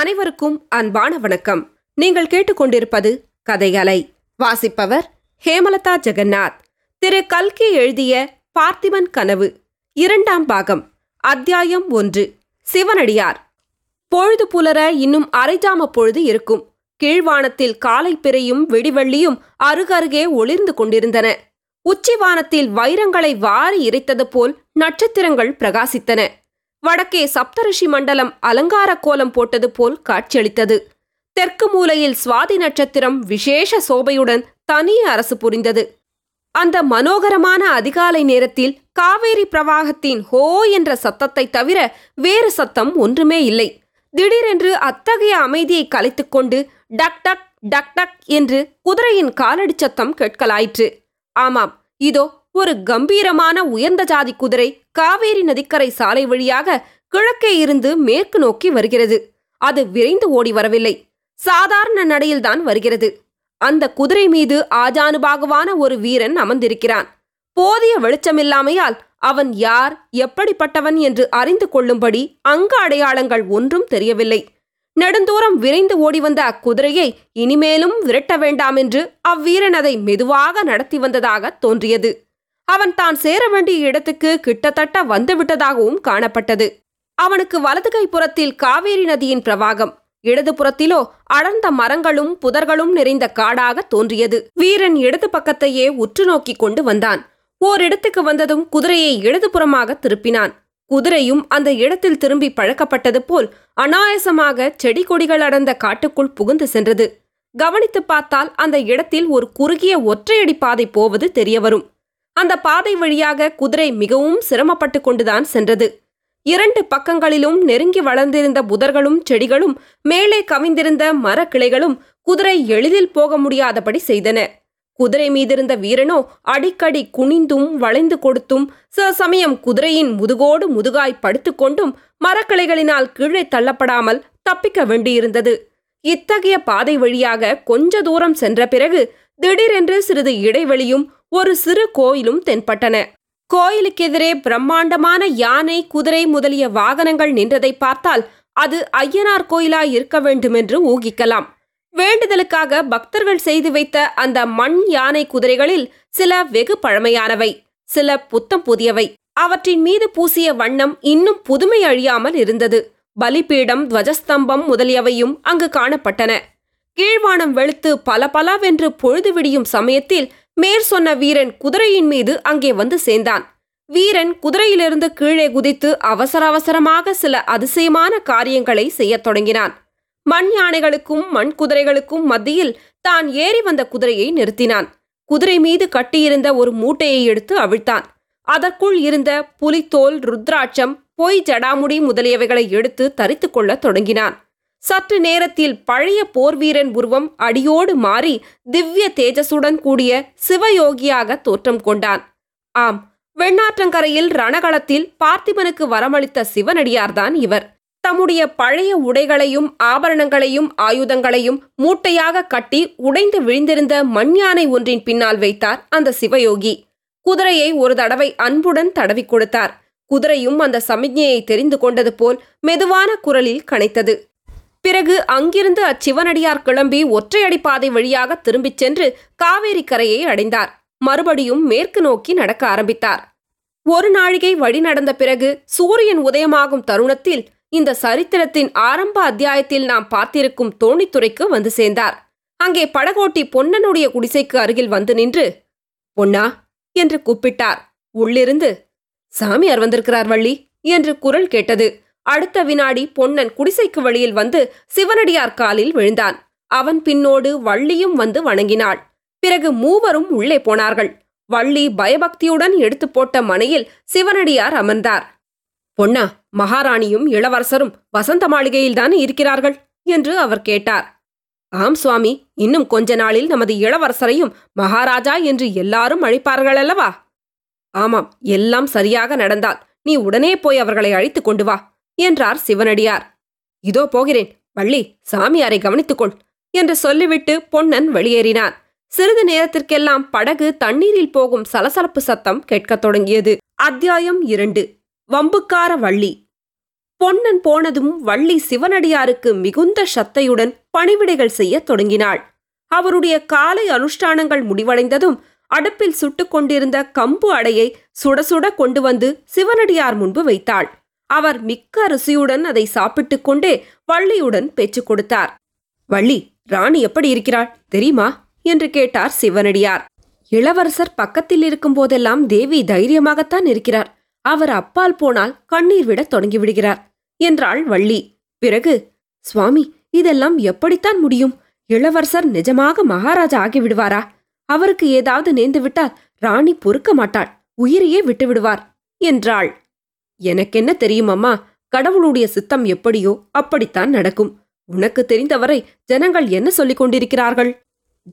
அனைவருக்கும் அன்பான வணக்கம். நீங்கள் கேட்டுக்கொண்டிருப்பது கதைகளை வாசிப்பவர் ஹேமலதா ஜெகநாத். திரு கல்கி எழுதிய பார்த்திபன் கனவு இரண்டாம் பாகம் அத்தியாயம் ஒன்று சிவனடியார். பொழுது புலர இன்னும் அரைஜாம பொழுது இருக்கும். கீழ்வானத்தில் காலை பிறையும் வெடிவெள்ளியும் அருகருகே ஒளிர்ந்து கொண்டிருந்தன. உச்சிவானத்தில் வைரங்களை வாரி இறைத்தது போல் நட்சத்திரங்கள் பிரகாசித்தன. வடக்கே சப்தரிஷி மண்டலம் அலங்கார கோலம் போட்டது போல் காட்சியளித்தது. தெற்கு மூலையில் சுவாதி நட்சத்திரம் விசேஷ சோபையுடன் தனி அரசு புரிந்தது. அந்த மனோகரமான அதிகாலை நேரத்தில் காவேரி பிரவாகத்தின் ஹோ என்ற சத்தத்தை தவிர வேறு சத்தம் ஒன்றுமே இல்லை. திடீரென்று அத்தகைய அமைதியை கலைத்துக்கொண்டு டக் டக் டக் டக் என்று குதிரையின் காலடி சத்தம் கேட்கலாயிற்று. ஆமாம் இதோ ஒரு கம்பீரமான உயர்ந்த ஜாதி குதிரை காவேரி நதிக்கரை சாலை வழியாக கிழக்கே இருந்து மேற்கு நோக்கி வருகிறது. அது விரைந்து ஓடி வரவில்லை. சாதாரண நடையில்தான் வருகிறது. அந்த குதிரை மீது ஆஜானுபாகுவான ஒரு வீரன் அமர்ந்திருக்கிறான். போதிய வெளிச்சமில்லாமையால் அவன் யார் எப்படிப்பட்டவன் என்று அறிந்து கொள்ளும்படி அங்க அடையாளங்கள் ஒன்றும் தெரியவில்லை. நெடுந்தூரம் விரைந்து ஓடி வந்த அக்குதிரையை இனிமேலும் விரட்ட வேண்டாம் என்று அவ்வீரன் அதை மெதுவாக நடத்தி வந்ததாக தோன்றியது. அவன் தான் சேர வேண்டிய இடத்துக்கு கிட்டத்தட்ட வந்துவிட்டதாகவும் காணப்பட்டது. அவனுக்கு வலது கைப்புறத்தில் காவேரி நதியின் பிரவாகம். இடதுபுறத்திலோ அடர்ந்த மரங்களும் புதர்களும் நிறைந்த காடாக தோன்றியது. வீரன் இடது பக்கத்தையே உற்று நோக்கி கொண்டு வந்தான். ஓரிடத்துக்கு வந்ததும் குதிரையை இடதுபுறமாக திருப்பினான். குதிரையும் அந்த இடத்தில் திரும்பி பழக்கப்பட்டது போல் அனாயசமாக செடி கொடிகள் அடர்ந்த காட்டுக்குள் புகுந்து சென்றது. கவனித்துப் பார்த்தால் அந்த இடத்தில் ஒரு குறுகிய ஒற்றையடி பாதை போவது தெரியவரும். அந்த பாதை வழியாக குதிரை மிகவும் சிரமப்பட்டு கொண்டுதான் சென்றது. இரண்டு பக்கங்களிலும் நெருங்கி வளர்ந்திருந்த புதர்களும் செடிகளும் மேலே கவிந்திருந்த மரக்கிளைகளும் குதிரை எளிதில் போக முடியாதபடி செய்தன. குதிரை மீதிருந்த வீரனோ அடிக்கடி குனிந்தும் வளைந்து கொடுத்தும் சில சமயம் குதிரையின் முதுகோடு முதுகாய் படுத்துக்கொண்டும் மரக்கிளைகளினால் கீழே தள்ளப்படாமல் தப்பிக்க வேண்டியிருந்தது. இத்தகைய பாதை வழியாக கொஞ்ச தூரம் சென்ற பிறகு திடீரென்று சிறிது இடைவெளியும் ஒரு சிறு கோயிலும் தென்பட்டன. கோயிலுக்கெதிரே பிரம்மாண்டமான யானை குதிரை முதலிய வாகனங்கள் நின்றதை பார்த்தால் அது ஐயனார் கோயிலா இருக்க வேண்டுமென்று ஊகிக்கலாம். வேண்டுதலுக்காக பக்தர்கள் செய்து வைத்த அந்த மண் யானை குதிரைகளில் சில வெகு பழமையானவை சில புத்தம் புதியவை. அவற்றின் மீது பூசிய வண்ணம் இன்னும் புதுமை அழியாமல் இருந்தது. பலிபீடம் துவஜஸ்தம்பம் முதலியவையும் அங்கு காணப்பட்டன. கீழ்வானம் வெளுத்து பல பலவென்று பொழுது விடியும் சமயத்தில் மேற் சொன்ன வீரன் குதிரையின் மீது அங்கே வந்து சேர்ந்தான். வீரன் குதிரையிலிருந்து கீழே குதித்து அவசர அவசரமாக சில அதிசயமான காரியங்களை செய்யத் தொடங்கினான். மண் யானைகளுக்கும் மண் குதிரைகளுக்கும் மத்தியில் தான் ஏறி வந்த குதிரையை நிறுத்தினான். குதிரை மீது கட்டியிருந்த ஒரு மூட்டையை எடுத்து அவிழ்த்தான். அதற்குள் இருந்த புலித்தோல் ருத்ராட்சம் பொய் ஜடாமுடி முதலியவைகளை எடுத்து தரித்து கொள்ளத் தொடங்கினான். சற்று நேரத்தில் பழைய போர்வீரன் உருவம் அடியோடு மாறி திவ்ய தேஜசுடன் கூடிய சிவயோகியாக தோற்றம் கொண்டான். ஆம் வெண்ணாற்றங்கரையில் ரணகளத்தில் பார்த்திபனுக்கு வரமளித்த சிவனடியார்தான் இவர். தம்முடைய பழைய உடைகளையும் ஆபரணங்களையும் ஆயுதங்களையும் மூட்டையாக கட்டி உடைந்து விழுந்திருந்த மண்யானை ஒன்றின் பின்னால் வைத்தார் அந்த சிவயோகி. குதிரையை ஒரு தடவை அன்புடன் தடவி கொடுத்தார். குதிரையும் அந்த சமிக்ஞையை தெரிந்து கொண்டது போல் மெதுவான குரலில் கனைத்தது. பிறகு அங்கிருந்து அச்சிவனடியார் கிளம்பி ஒற்றையடி பாதை வழியாக திரும்பிச் சென்று காவேரி கரையை அடைந்தார். மறுபடியும் மேற்கு நோக்கி நடக்க ஆரம்பித்தார். ஒரு நாழிகை வழி நடந்த பிறகு சூரியன் உதயமாகும் தருணத்தில் இந்த சரித்திரத்தின் ஆரம்ப அத்தியாயத்தில் நாம் பார்த்திருக்கும் தோணித்துறைக்கு வந்து சேர்ந்தார். அங்கே படகோட்டி பொன்னனுடைய குடிசைக்கு அருகில் வந்து நின்று பொன்னா என்று கூப்பிட்டார். உள்ளிருந்து சாமியார் வந்திருக்கிறார் வள்ளி என்று குரல் கேட்டது. அடுத்த வினாடி பொன்னன் குடிசைக்கு வழியில் வந்து சிவனடியார் காலில் விழுந்தான். அவன் பின்னோடு வள்ளியும் வந்து வணங்கினாள். பிறகு மூவரும் உள்ளே போனார்கள். வள்ளி பயபக்தியுடன் எடுத்து போட்ட மனையில் சிவனடியார் அமர்ந்தார். பொன்னா மகாராணியும் இளவரசரும் வசந்த மாளிகையில்தான் இருக்கிறார்கள்? என்று அவர் கேட்டார். ஆம் சுவாமி இன்னும் கொஞ்ச நாளில் நமது இளவரசரையும் மகாராஜா என்று எல்லாரும் அழைப்பார்கள் அல்லவா ஆமாம் எல்லாம் சரியாக நடந்தால் நீ உடனே போய் அவர்களை அழைத்துக் கொண்டு வா. என்றார் சிவனடியார். இதோ போகிறேன். வள்ளி சாமியாரை கவனித்துக்கொள் என்று சொல்லிவிட்டு பொன்னன் வெளியேறினான் சிறிது நேரத்திற்கெல்லாம் படகு தண்ணீரில் போகும் சலசலப்பு சத்தம் கேட்கத் தொடங்கியது. அத்தியாயம் இரண்டு. வம்புக்கார வள்ளி. பொன்னன் போனதும் வள்ளி சிவனடியாருக்கு மிகுந்த சத்தையுடன் பணிவிடைகள் செய்யத் தொடங்கினாள். அவருடைய காலை அனுஷ்டானங்கள் முடிவடைந்ததும் அடுப்பில் சுட்டுக் கொண்டிருந்த கம்பு அடையை சுட சுட கொண்டு வந்து சிவனடியார் முன்பு வைத்தாள். அவர் மிக்க ருசியுடன் அதை சாப்பிட்டுக் கொண்டே வள்ளியுடன் பேச்சு கொடுத்தார். வள்ளி ராணி எப்படி இருக்கிறாள் தெரியுமா? என்று கேட்டார் சிவனடியார். இளவரசர் பக்கத்தில் இருக்கும் போதெல்லாம் தேவி தைரியமாகத்தான் இருக்கிறார். அவர் அப்பால் போனால் கண்ணீர் விடத் தொடங்கிவிடுகிறார் என்றாள் வள்ளி. பிறகு? சுவாமி இதெல்லாம் எப்படித்தான் முடியும்? இளவரசர் நிஜமாக மகாராஜா ஆகிவிடுவாரா? அவருக்கு ஏதாவது நேர்ந்துவிட்டால் ராணி பொறுக்க மாட்டாள் உயிரையே விட்டுவிடுவார் என்றாள். எனக்கென்ன தெரியுமம்மா? கடவுளுடைய சித்தம் எப்படியோ அப்படித்தான் நடக்கும். உனக்கு தெரிந்தவரை ஜனங்கள் என்ன சொல்லிக் கொண்டிருக்கிறார்கள்?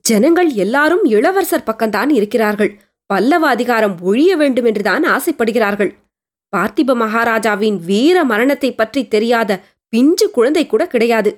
ஜனங்கள் எல்லாரும் இளவரசர் பக்கம்தான் இருக்கிறார்கள். பல்லவ அதிகாரம் ஒழிய வேண்டும் என்றுதான் ஆசைப்படுகிறார்கள். பார்த்திப மகாராஜாவின் வீர மரணத்தை பற்றி தெரியாத பிஞ்சு குழந்தை கூட கிடையாது.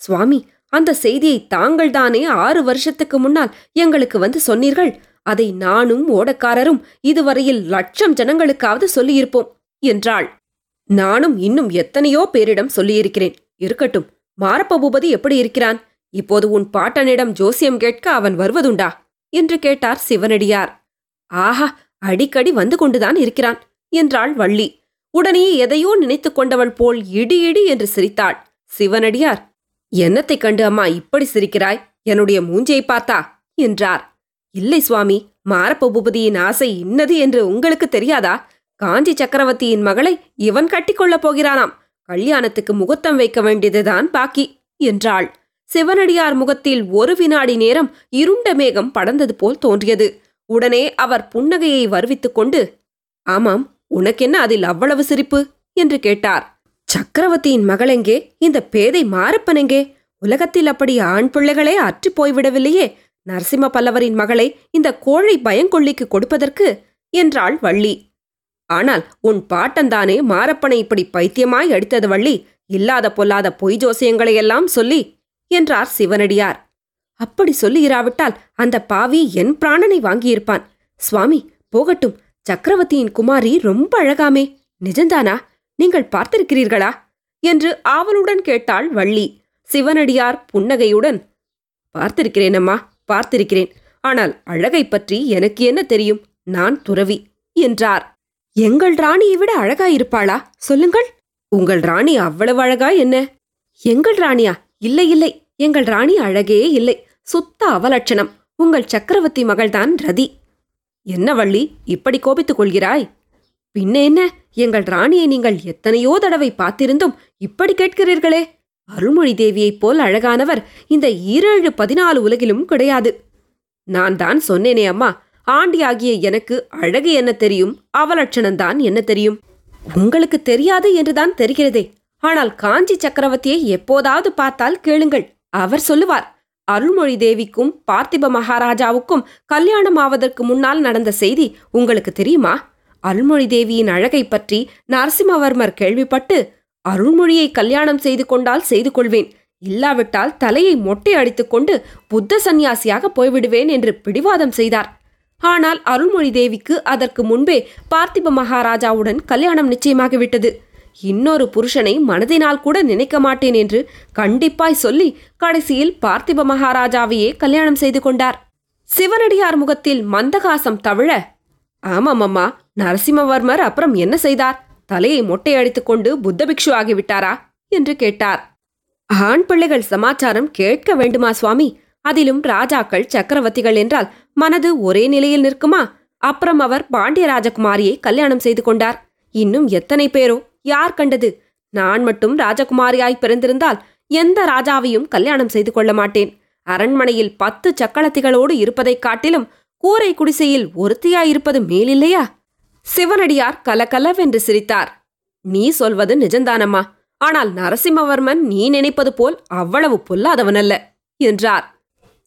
சுவாமி அந்த செய்தியை தாங்கள்தானே ஆறு வருஷத்துக்கு முன்னால் எங்களுக்கு வந்து சொன்னீர்கள்? அதை நானும் ஓடக்காரரும் இதுவரையில் லட்சம் ஜனங்களுக்காவது சொல்லியிருப்போம். என்றாள். நானும் இன்னும் எத்தனையோ பேரிடம் சொல்லியிருக்கிறேன். இருக்கட்டும் மாரப்ப பூபதி எப்படி இருக்கிறான்? இப்போது உன் பாட்டனிடம் ஜோசியம் கேட்க அவன் வருவதுண்டா? என்று கேட்டார் சிவனடியார். ஆஹா அடிக்கடி வந்து கொண்டுதான் இருக்கிறான் என்றாள் வள்ளி. உடனே எதையோ நினைத்துக் கொண்டவள் போல் இடி இடி என்று சிரித்தாள். சிவனடியார் என்னத்தைக் கண்டு அம்மா இப்படி சிரிக்கிறாய்? என்னுடைய மூஞ்சியை பார்த்தா? என்றார். இல்லை சுவாமி மாரப்ப பூபதியின் ஆசை இன்னது என்று உங்களுக்கு தெரியாதா? காஞ்சி சக்கரவர்த்தியின் மகளை இவன் கட்டிக்கொள்ளப் போகிறானாம். கல்யாணத்துக்கு முகூர்த்தம் வைக்க வேண்டியதுதான் பாக்கி என்றாள். சிவனடியார் முகத்தில் ஒரு வினாடி நேரம் இருண்ட மேகம் படர்ந்தது போல் தோன்றியது. உடனே அவர் புன்னகையை வருவித்துக் கொண்டு ஆமாம் உனக்கென்ன அதில் அவ்வளவு சிரிப்பு? என்று கேட்டார். சக்கரவர்த்தியின் மகளெங்கே இந்த பேதை மாரப்பனெங்கே உலகத்தில் அப்படி ஆண் பிள்ளைகளே அற்றி போய்விடவில்லையே. நரசிம்ம பல்லவரின் மகளை இந்த கோழை பயங்கொள்ளிக்கு கொடுப்பதற்கு? என்றாள் வள்ளி. ஆனால் உன் பாட்டந்தானே மாரப்பனை இப்படி பைத்தியமாய் அடித்தது வள்ளி. இல்லாத பொல்லாத பொய் ஜோசியங்களையெல்லாம் சொல்லி என்றார் சிவனடியார். அப்படி சொல்லியிராவிட்டால் அந்த பாவி என் பிராணனை வாங்கியிருப்பான். சுவாமி போகட்டும். சக்கரவர்த்தியின் குமாரி ரொம்ப அழகாமே. நிஜந்தானா நீங்கள் பார்த்திருக்கிறீர்களா? என்று ஆவலுடன் கேட்டாள் வள்ளி. சிவனடியார் புன்னகையுடன் பார்த்திருக்கிறேன் அம்மா பார்த்திருக்கிறேன். ஆனால் அழகை பற்றி எனக்கு என்ன தெரியும்? நான் துறவி என்றார். எங்கள் ராணியை விட அழகா இருப்பாளா? சொல்லுங்கள். உங்கள் ராணி அவ்வளவு அழகா என்ன? எங்கள் ராணியா? இல்லை இல்லை. எங்கள் ராணி அழகே இல்லை. சுத்த அவலட்சணம். உங்கள் சக்கரவர்த்தி மகள்தான் ரதி. என்ன வள்ளி இப்படி கோபித்துக் கொள்கிறாய்? பின்ன என்ன? எங்கள் ராணியை நீங்கள் எத்தனையோ தடவை பார்த்திருந்தும் இப்படி கேட்கிறீர்களே? அருள்மொழி தேவியைப் போல் அழகானவர் இந்த ஈரேழு பதினாலு உலகிலும் கிடையாது. நான் தான் சொன்னேனே அம்மா ஆண்டியாகிய எனக்கு அழகு என்ன தெரியும்? அவலட்சணம்தான் என்ன தெரியும்? உங்களுக்கு தெரியாது என்றுதான் தெரிகிறதே. ஆனால் காஞ்சி சக்கரவர்த்தியை எப்போதாவது பார்த்தால் கேளுங்கள். அவர் சொல்லுவார் அருள்மொழி தேவிக்கும் பார்த்திப மகாராஜாவுக்கும் கல்யாணம் ஆவதற்கு முன்னால் நடந்த செய்தி உங்களுக்கு தெரியுமா? அருள்மொழி தேவியின் அழகை பற்றி நரசிம்மவர்மர் கேள்விப்பட்டு அருள்மொழியை கல்யாணம் செய்து கொண்டால் செய்து கொள்வேன். இல்லாவிட்டால் தலையை மொட்டை அடித்துக்கொண்டு புத்த சந்நியாசியாக போய்விடுவேன் என்று பிடிவாதம் செய்தார். ஆனால் அருள்மொழி தேவிக்கு அதற்கு முன்பே பார்த்திப மகாராஜாவுடன் கல்யாணம் நிச்சயமாகிவிட்டது. இன்னொரு புருஷனை மனதினால் கூட நினைக்க மாட்டேன் என்று கண்டிப்பாய் சொல்லி கடைசியில் பார்த்திப மகாராஜாவையே கல்யாணம் செய்து கொண்டார். சிவனடியார் முகத்தில் மந்தகாசம் தவிழ ஆமாம் அம்மா நரசிம்மவர்மர் அப்புறம் என்ன செய்தார்? தலையை மொட்டை அடித்துக்கொண்டு புத்த பிக்ஷு ஆகிவிட்டாரா? என்று கேட்டார். ஆண் பிள்ளைகள் சமாச்சாரம் கேட்க வேண்டுமா சுவாமி? அதிலும் ராஜாக்கள் சக்கரவர்த்திகள் என்றால் மனது ஒரே நிலையில் நிற்குமா? அப்புறம் அவர் பாண்டிய ராஜகுமாரியை கல்யாணம் செய்து கொண்டார். இன்னும் எத்தனை பேரோ? யார் கண்டது? நான் மட்டும் ராஜகுமாரியாய் பிறந்திருந்தால் எந்த ராஜாவையும் கல்யாணம் செய்து கொள்ள மாட்டேன். அரண்மனையில் பத்து சக்களத்திகளோடு இருப்பதைக் காட்டிலும் கூரை குடிசையில் ஒருத்தியாயிருப்பது மேலில்லையா? சிவனடியார் கலகலவென்று சிரித்தார். நீ சொல்வது நிஜந்தானம்மா ஆனால் நரசிம்மவர்மன் நீ நினைப்பது போல் அவ்வளவு பொல்லாதவனல்ல என்றார்.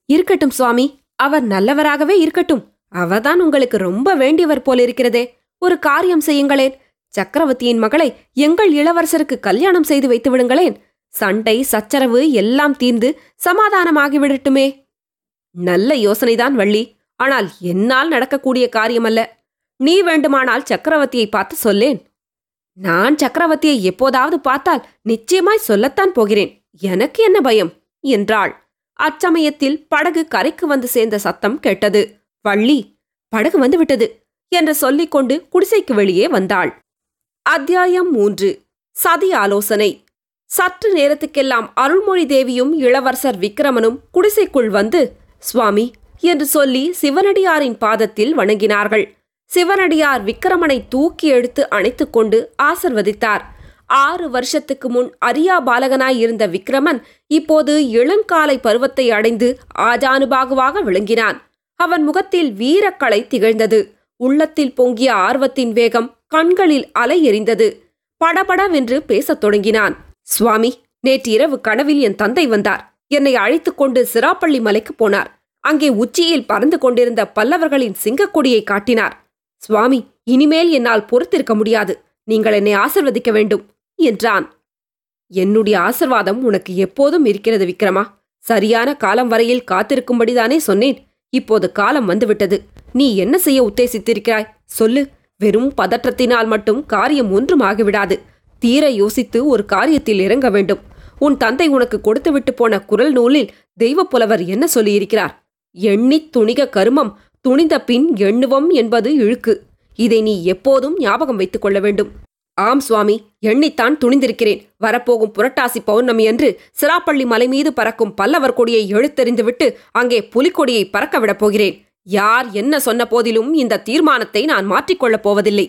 இருக்கட்டும் சுவாமி. அவர் நல்லவராகவே இருக்கட்டும். அவர்தான் உங்களுக்கு ரொம்ப வேண்டியவர் போலிருக்கிறதே. ஒரு காரியம் செய்யுங்களேன். சக்கரவர்த்தியின் மகளை எங்கள் இளவரசருக்கு கல்யாணம் செய்து வைத்து விடுங்களேன். சண்டை சச்சரவு எல்லாம் தீர்ந்து சமாதானமாகிவிடட்டுமே. நல்ல யோசனைதான் வள்ளி. ஆனால் என்னால் நடக்கக்கூடிய காரியமல்ல. நீ வேண்டுமானால் சக்கரவர்த்தியை பார்த்து சொல்லேன். நான் சக்கரவர்த்தியை எப்போதாவது பார்த்தால் நிச்சயமாய் சொல்லத்தான் போகிறேன். எனக்கு என்ன பயம்? என்றாள். அச்சமயத்தில் படகு கரைக்கு வந்து சேர்ந்த சத்தம் கேட்டது. வள்ளி படகு வந்து விட்டது என்று சொல்லிக்கொண்டு குடிசைக்கு வெளியே வந்தாள். அத்தியாயம் மூன்று. சதி ஆலோசனை. சற்று நேரத்துக்கெல்லாம் அருள்மொழி தேவியும் இளவரசர் விக்கிரமனும் குடிசைக்குள் வந்து சுவாமி என்று சொல்லி சிவனடியாரின் பாதத்தில் வணங்கினார்கள். சிவனடியார் விக்கிரமனை தூக்கி எடுத்து அணைத்துக்கொண்டு ஆசிர்வதித்தார். ஆறு வருஷத்துக்கு முன் அரியா பாலகனாய் இருந்த விக்கிரமன் இப்போது இளங்காலை பருவத்தை அடைந்து ஆஜானுபாகுவாக விளங்கினான். அவன் முகத்தில் வீரக்கலை திகழ்ந்தது. உள்ளத்தில் பொங்கிய ஆர்வத்தின் வேகம் கண்களில் அலை எறிந்தது படபடவென்று பேசத் தொடங்கினான். சுவாமி நேற்று இரவு கனவில் என் தந்தை வந்தார். என்னை அழைத்துக் கொண்டு சிராப்பள்ளி மலைக்கு போனார். அங்கே உச்சியில் பறந்து கொண்டிருந்த பல்லவர்களின் சிங்கக்கொடியை காட்டினார். சுவாமி இனிமேல் என்னால் பொறுத்திருக்க முடியாது. நீங்கள் என்னை ஆசிர்வதிக்க வேண்டும். என்றான். என்னுடைய ஆசிர்வாதம் உனக்கு எப்போதும் இருக்கிறது விக்ரமா. சரியான காலம் வரையில் காத்திருக்கும்படிதானே சொன்னேன். இப்போது காலம் வந்துவிட்டது. நீ என்ன செய்ய உத்தேசித்திருக்கிறாய்? சொல்லு. வெறும் பதற்றத்தினால் மட்டும் காரியம் ஒன்றும் ஆகிவிடாது. தீர யோசித்து ஒரு காரியத்தில் இறங்க வேண்டும். உன் தந்தை உனக்கு கொடுத்துவிட்டு போன குரல் நூலில் தெய்வப்புலவர் என்ன சொல்லியிருக்கிறார்? எண்ணித் துணிக கருமம் துணிந்த பின் எண்ணுவம் என்பது இழுக்கு. இதை நீ எப்போதும் ஞாபகம் வைத்துக் கொள்ள வேண்டும். ஆம் சுவாமி எண்ணித்தான் துணிந்திருக்கிறேன். வரப்போகும் புரட்டாசி பௌர்ணமி அன்று சிராப்பள்ளி மலை மீது பறக்கும் பல்லவர் கொடியை எழுத்தெறிந்துவிட்டு அங்கே புலிக்கொடியை பறக்க விடப் போகிறேன். யார் என்ன சொன்ன போதிலும் இந்த தீர்மானத்தை நான் மாற்றிக்கொள்ளப் போவதில்லை.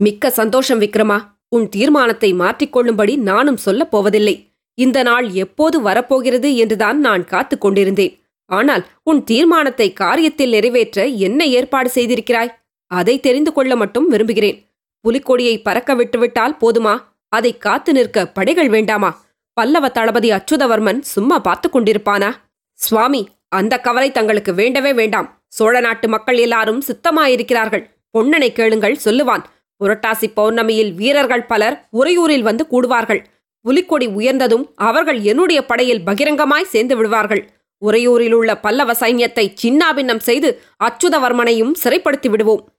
மிக்க சந்தோஷம் விக்ரமா. உன் தீர்மானத்தை மாற்றிக்கொள்ளும்படி நானும் சொல்லப் போவதில்லை. இந்த நாள் எப்போது வரப்போகிறது என்றுதான் நான் காத்துக் கொண்டிருந்தேன். ஆனால் உன் தீர்மானத்தை காரியத்தில் நிறைவேற்ற என்ன ஏற்பாடு செய்திருக்கிறாய்? அதை தெரிந்து கொள்ள மட்டும் விரும்புகிறேன். புலிக்கொடியை பறக்க விட்டுவிட்டால் போதுமா? அதை காத்து நிற்க படைகள் வேண்டாமா? பல்லவ தளபதி அச்சுதவர்மன் சும்மா பார்த்து கொண்டிருப்பானா? சுவாமி அந்த கவலை தங்களுக்கு வேண்டவே வேண்டாம். சோழ நாட்டு மக்கள் எல்லாரும் சித்தமாயிருக்கிறார்கள். பொன்னனை கேளுங்கள் சொல்லுவான். புரட்டாசி பௌர்ணமியில் வீரர்கள் பலர் உறையூரில் வந்து கூடுவார்கள். புலிக்கொடி உயர்ந்ததும் அவர்கள் என்னுடைய படையில் பகிரங்கமாய் சேர்ந்து விடுவார்கள். உறையூரில் உள்ள பல்லவ சைன்யத்தை சின்னாபின்னம் செய்து அச்சுதவர்மனையும் சிறைப்படுத்தி விடுவோம்.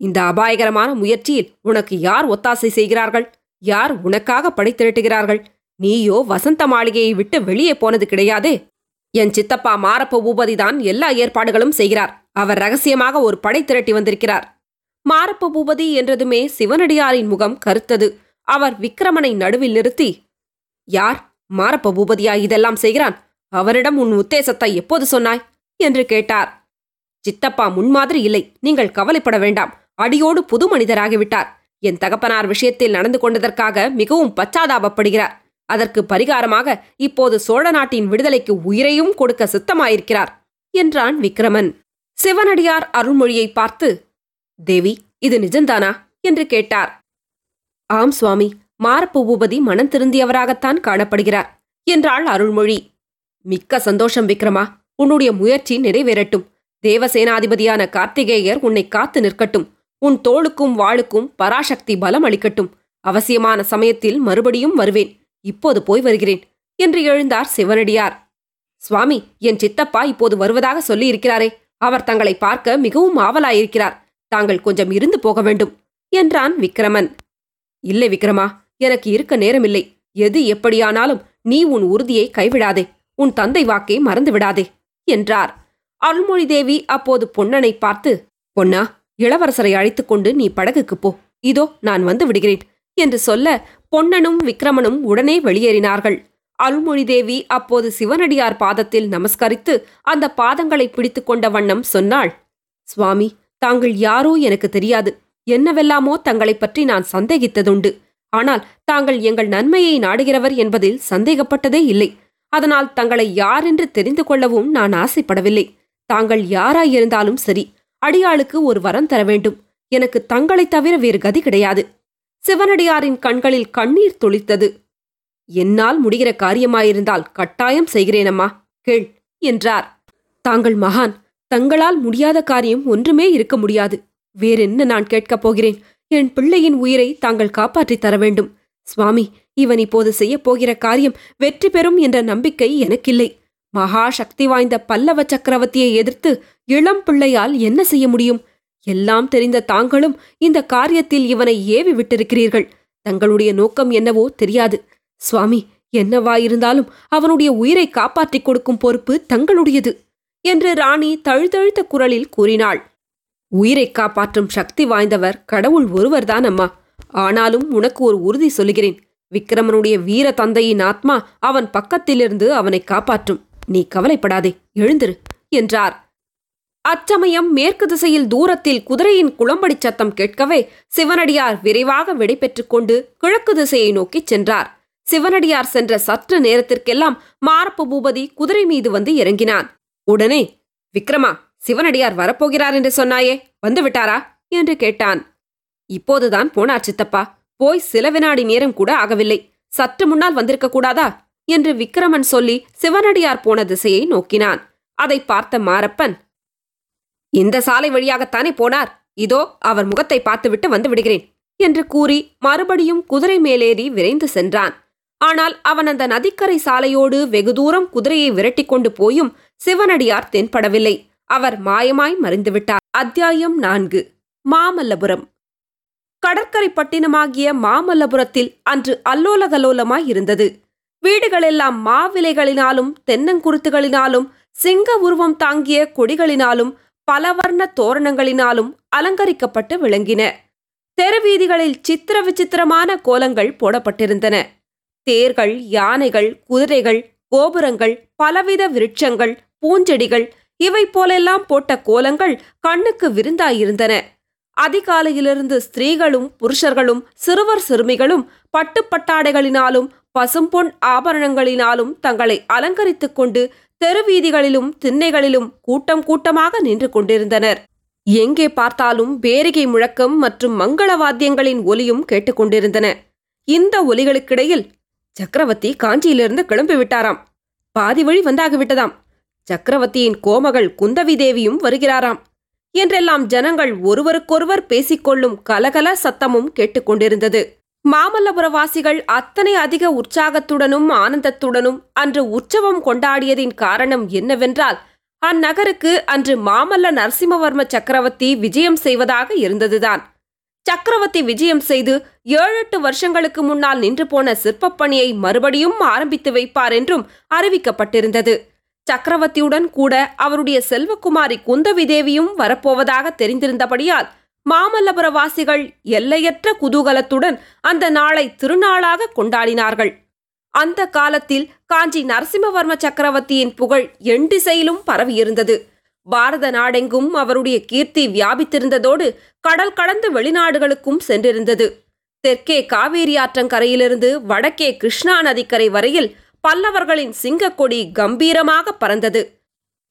இந்த அபாயகரமான முயற்சியில் உனக்கு யார் ஒத்தாசை செய்கிறார்கள்? யார் உனக்காக படை திரட்டுகிறார்கள்? நீயோ வசந்த மாளிகையை விட்டு வெளியே போனது கிடையாதே. என் சித்தப்பா மாரப்ப பூபதிதான் எல்லா ஏற்பாடுகளும் செய்கிறார். அவர் ரகசியமாக ஒரு படை திரட்டி வந்திருக்கிறார். மாரப்ப பூபதி என்றதுமே சிவனடியாரின் முகம் கருத்தது. அவர் விக்கிரமனை நடுவில் நிறுத்தி யார்? மாரப்ப பூபதியா இதெல்லாம் செய்கிறான்? அவரிடம் உன் உத்தேசத்தை எப்போது சொன்னாய்? என்று கேட்டார். சித்தப்பா முன்மாதிரி இல்லை. நீங்கள் கவலைப்பட வேண்டாம். அடியோடு புது மனிதராகிவிட்டார். என் தகப்பனார் விஷயத்தில் நடந்து கொண்டதற்காக மிகவும் பச்சாதாபப்படுகிறார். அதற்கு பரிகாரமாக இப்போது சோழ நாட்டின் விடுதலைக்கு உயிரையும் கொடுக்க சித்தமாயிருக்கிறார் என்றான் விக்ரமன். சிவனடியார் அருள்மொழியை பார்த்து தேவி இது நிஜந்தானா என்று கேட்டார். ஆம் சுவாமி. மாரப்ப பூபதி மனம் திருந்தியவராகத்தான் காணப்படுகிறார் என்றாள் அருள்மொழி. மிக்க சந்தோஷம் விக்ரமா. உன்னுடைய முயற்சி நிறைவேறட்டும். தேவசேனாதிபதியான கார்த்திகேயர் உன்னை காத்து நிற்கட்டும். உன் தோளுக்கும் வாளுக்கும் பராசக்தி பலம் அளிக்கட்டும். அவசியமான சமயத்தில் மறுபடியும் வருவேன். இப்போது போய் வருகிறேன் என்று எழுந்தார் சிவனடியார். சுவாமி என் சித்தப்பா இப்போது வருவதாக சொல்லியிருக்கிறாரே. அவர் தங்களை பார்க்க மிகவும் ஆவலாயிருக்கிறார். தாங்கள் கொஞ்சம் இருந்து போக வேண்டும் என்றான் விக்ரமன். இல்லை விக்ரமா எனக்கு இருக்க நேரமில்லை. எது எப்படியானாலும் நீ உன் உறுதியை கைவிடாதே. உன் தந்தை வாக்கை மறந்து விடாதே என்றார். அருள்மொழி தேவி அப்போது பொன்னனை பார்த்து பொன்னா இளவரசரை அழைத்துக் கொண்டு நீ படகுக்கு போ. இதோ நான் வந்து விடுகிறேன் என்று சொல்ல பொன்னனும் விக்ரமனும் உடனே வெளியேறினார்கள். அருள்மொழி தேவி அப்போது சிவனடியார் பாதத்தில் நமஸ்கரித்து அந்த பாதங்களை பிடித்துக் கொண்ட வண்ணம் சொன்னாள் சுவாமி தாங்கள் யாரோ எனக்கு தெரியாது. என்னவெல்லாமோ தங்களைப் பற்றி நான் சந்தேகித்ததுண்டு. ஆனால் தாங்கள் எங்கள் நன்மையை நாடுகிறவர் என்பதில் சந்தேகப்பட்டதே இல்லை. அதனால் தங்களை யார் என்று தெரிந்து கொள்ளவும் நான் ஆசைப்படவில்லை. தாங்கள் யாராயிருந்தாலும் சரி அடியாளுக்கு ஒரு வரம் தர வேண்டும். எனக்கு தங்களைத் தவிர வேறு கதி கிடையாது. சிவனடியாரின் கண்களில் கண்ணீர் துளித்தது. என்னால் முடிகிற காரியமாயிருந்தால் கட்டாயம் செய்கிறேனம்மா கேள் என்றார். தாங்கள் மகான் தங்களால் முடியாத காரியம் ஒன்றுமே இருக்க முடியாது. வேறென்ன நான் கேட்கப் போகிறேன்? என் பிள்ளையின் உயிரை தாங்கள் காப்பாற்றித் தர வேண்டும். சுவாமி இவன் இப்போது செய்யப் போகிற காரியம் வெற்றி பெறும் என்ற நம்பிக்கை எனக்கில்லை. மகா சக்தி வாய்ந்த பல்லவ சக்கரவர்த்தியை எதிர்த்து இளம் பிள்ளையால் என்ன செய்ய முடியும்? எல்லாம் தெரிந்த தாங்களும் இந்த காரியத்தில் இவனை ஏவி விட்டிருக்கிறீர்கள். தங்களுடைய நோக்கம் என்னவோ தெரியாது. சுவாமி என்னவாயிருந்தாலும் அவனுடைய உயிரை காப்பாற்றிக் கொடுக்கும் பொறுப்பு தங்களுடையது என்று ராணி தழுதழுத்த குரலில் கூறினாள். உயிரை காப்பாற்றும் சக்தி வாய்ந்தவர் கடவுள் ஒருவர்தான் அம்மா. ஆனாலும் உனக்கு ஒரு உறுதி சொல்லுகிறேன். விக்ரமனுடைய வீர தந்தையின் ஆத்மா அவன் பக்கத்திலிருந்து அவனை காப்பாற்றும். நீ கவலைப்படாதே எழுந்திரு என்றார். அச்சமயம் மேற்கு திசையில் தூரத்தில் குதிரையின் குளம்படி சத்தம் கேட்கவே சிவனடியார் விரைவாக விடைபெற்றுக் கொண்டு கிழக்கு திசையை நோக்கிச் சென்றார். சிவனடியார் சென்ற சற்று நேரத்திற்கெல்லாம் மாரப்ப பூபதி குதிரை மீது வந்து இறங்கினான். உடனே விக்ரமா சிவனடியார் வரப்போகிறார் என்று சொன்னாயே வந்து விட்டாரா? என்று கேட்டான். இப்போதுதான் போனார் சித்தப்பா போய் சில வினாடி நேரம் கூட ஆகவில்லை. சற்று முன்னால் வந்திருக்க கூடாதா? என்று விக்கிரமன் சொல்லி சிவனடியார் போன திசையை நோக்கினான். அதை பார்த்த மாரப்பன் இந்த சாலை வழியாகத்தானே போனார்? இதோ அவர் முகத்தை பார்த்துவிட்டு வந்து விடுகிறேன் என்று கூறி மறுபடியும் குதிரை மேலேறி விரைந்து சென்றான். ஆனால் அவன் அந்த நதிக்கரை சாலையோடு வெகு தூரம் குதிரையை விரட்டிக் கொண்டு போயும் சிவனடியார் தென்படவில்லை. அவர் மாயமாய் மறைந்துவிட்டார் அத்தியாயம் நான்கு. மாமல்லபுரம். கடற்கரை பட்டினமாகிய மாமல்லபுரத்தில் அன்று அல்லோலகலோலமாய் இருந்தது. வீடுகளெல்லாம் மாவிலைகளினாலும் தென்னங்குருத்துகளினாலும் சிங்க உருவம் தாங்கிய கொடிகளினாலும் பலவர்ண தோரணங்களினாலும் அலங்கரிக்கப்பட்டு விளங்கின. தெருவீதிகளில் சித்திர விசித்திரமான கோலங்கள் போடப்பட்டிருந்தன. தேர்கள் யானைகள் குதிரைகள் கோபுரங்கள் பலவித விருட்சங்கள் பூஞ்செடிகள் இவை போலெல்லாம் போட்ட கோலங்கள் கண்ணுக்கு விருந்தாயிருந்தன. அதிகாலையிலிருந்து ஸ்திரீகளும் புருஷர்களும் சிறுவர் சிறுமிகளும் பட்டுப்பட்டாடைகளினாலும் பசும்பொன் ஆபரணங்களினாலும் தங்களை அலங்கரித்துக் கொண்டு தெருவீதிகளிலும் திண்ணைகளிலும் கூட்டம் கூட்டமாக நின்று கொண்டிருந்தனர். எங்கே பார்த்தாலும் பேரிகை முழக்கம் மற்றும் மங்கள வாத்தியங்களின் ஒலியும் கேட்டுக்கொண்டிருந்தன இந்த ஒலிகளுக்கிடையில் சக்கரவர்த்தி காஞ்சியிலிருந்து கிளம்பி விட்டாராம். பாதி வழி வந்தாகிவிட்டதாம். சக்கரவர்த்தியின் கோமகள் குந்தவி தேவியும் வருகிறாராம். என்றெல்லாம் ஜனங்கள் ஒருவருக்கொருவர் பேசிக்கொள்ளும் கலகல சத்தமும் கேட்டுக்கொண்டிருந்தது மாமல்லபுரவாசிகள் அத்தனை அதிக உற்சாகத்துடனும் ஆனந்தத்துடனும் அன்று உற்சவம் கொண்டாடியதின் காரணம் என்னவென்றால் அந்நகருக்கு அன்று மாமல்ல நரசிம்மவர்ம சக்கரவர்த்தி விஜயம் செய்வதாக இருந்ததுதான். சக்கரவர்த்தி விஜயம் செய்து ஏழெட்டு வருஷங்களுக்கு முன்னால் நின்று போன சிற்பப் பணியை மறுபடியும் ஆரம்பித்து வைப்பார் என்றும் அறிவிக்கப்பட்டிருந்தது. சக்கரவர்த்தியுடன் கூட அவருடைய செல்வகுமாரி குந்தவி தேவியும் வரப்போவதாக தெரிந்திருந்தபடியால் மாமல்லபுரவாசிகள் எல்லையற்ற குதூகலத்துடன் அந்த நாளை திருநாளாக கொண்டாடினார்கள். அந்த காலத்தில் காஞ்சி நரசிம்மவர்ம சக்கரவர்த்தியின் புகழ் எண்டிசையிலும் பரவியிருந்தது. பாரத நாடெங்கும் அவருடைய கீர்த்தி வியாபித்திருந்ததோடு கடல் கடந்து வெளிநாடுகளுக்கும் சென்றிருந்தது. தெற்கே காவேரி ஆற்றங்கரையிலிருந்து வடக்கே கிருஷ்ணா நதிக்கரை வரையில் பல்லவர்களின் சிங்கக்கொடி கம்பீரமாக பறந்தது.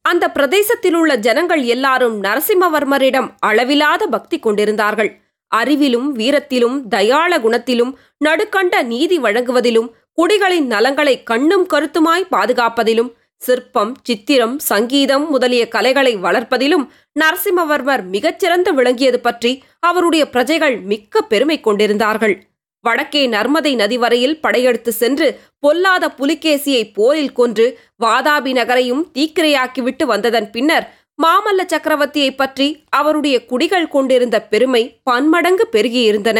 அந்த பிரதேசத்திலுள்ள ஜனங்கள் எல்லாரும் நரசிம்மவர்மரிடம் அளவிலாத பக்தி கொண்டிருந்தார்கள். அறிவிலும் வீரத்திலும் தயாள குணத்திலும் நடுக்கண்ட நீதி வழங்குவதிலும் குடிகளின் நலங்களை கண்ணும் கருத்துமாய் பாதுகாப்பதிலும் சிற்பம் சித்திரம் சங்கீதம் முதலிய கலைகளை வளர்ப்பதிலும் நரசிம்மவர்மர் மிகச்சிறந்து விளங்கியது பற்றி அவருடைய பிரஜைகள் மிக்க பெருமை கொண்டிருந்தார்கள். வடக்கே நர்மதை நதி வரையில் படையெடுத்து சென்று பொல்லாத புலிகேசியை போரில் கொன்று வாதாபி நகரையும் தீக்கிரையாக்கிவிட்டு வந்ததன் பின்னர் மாமல்ல சக்கரவர்த்தியை பற்றி அவருடைய குடிகள் கொண்டிருந்த பெருமை பன்மடங்கு பெருகியிருந்தன.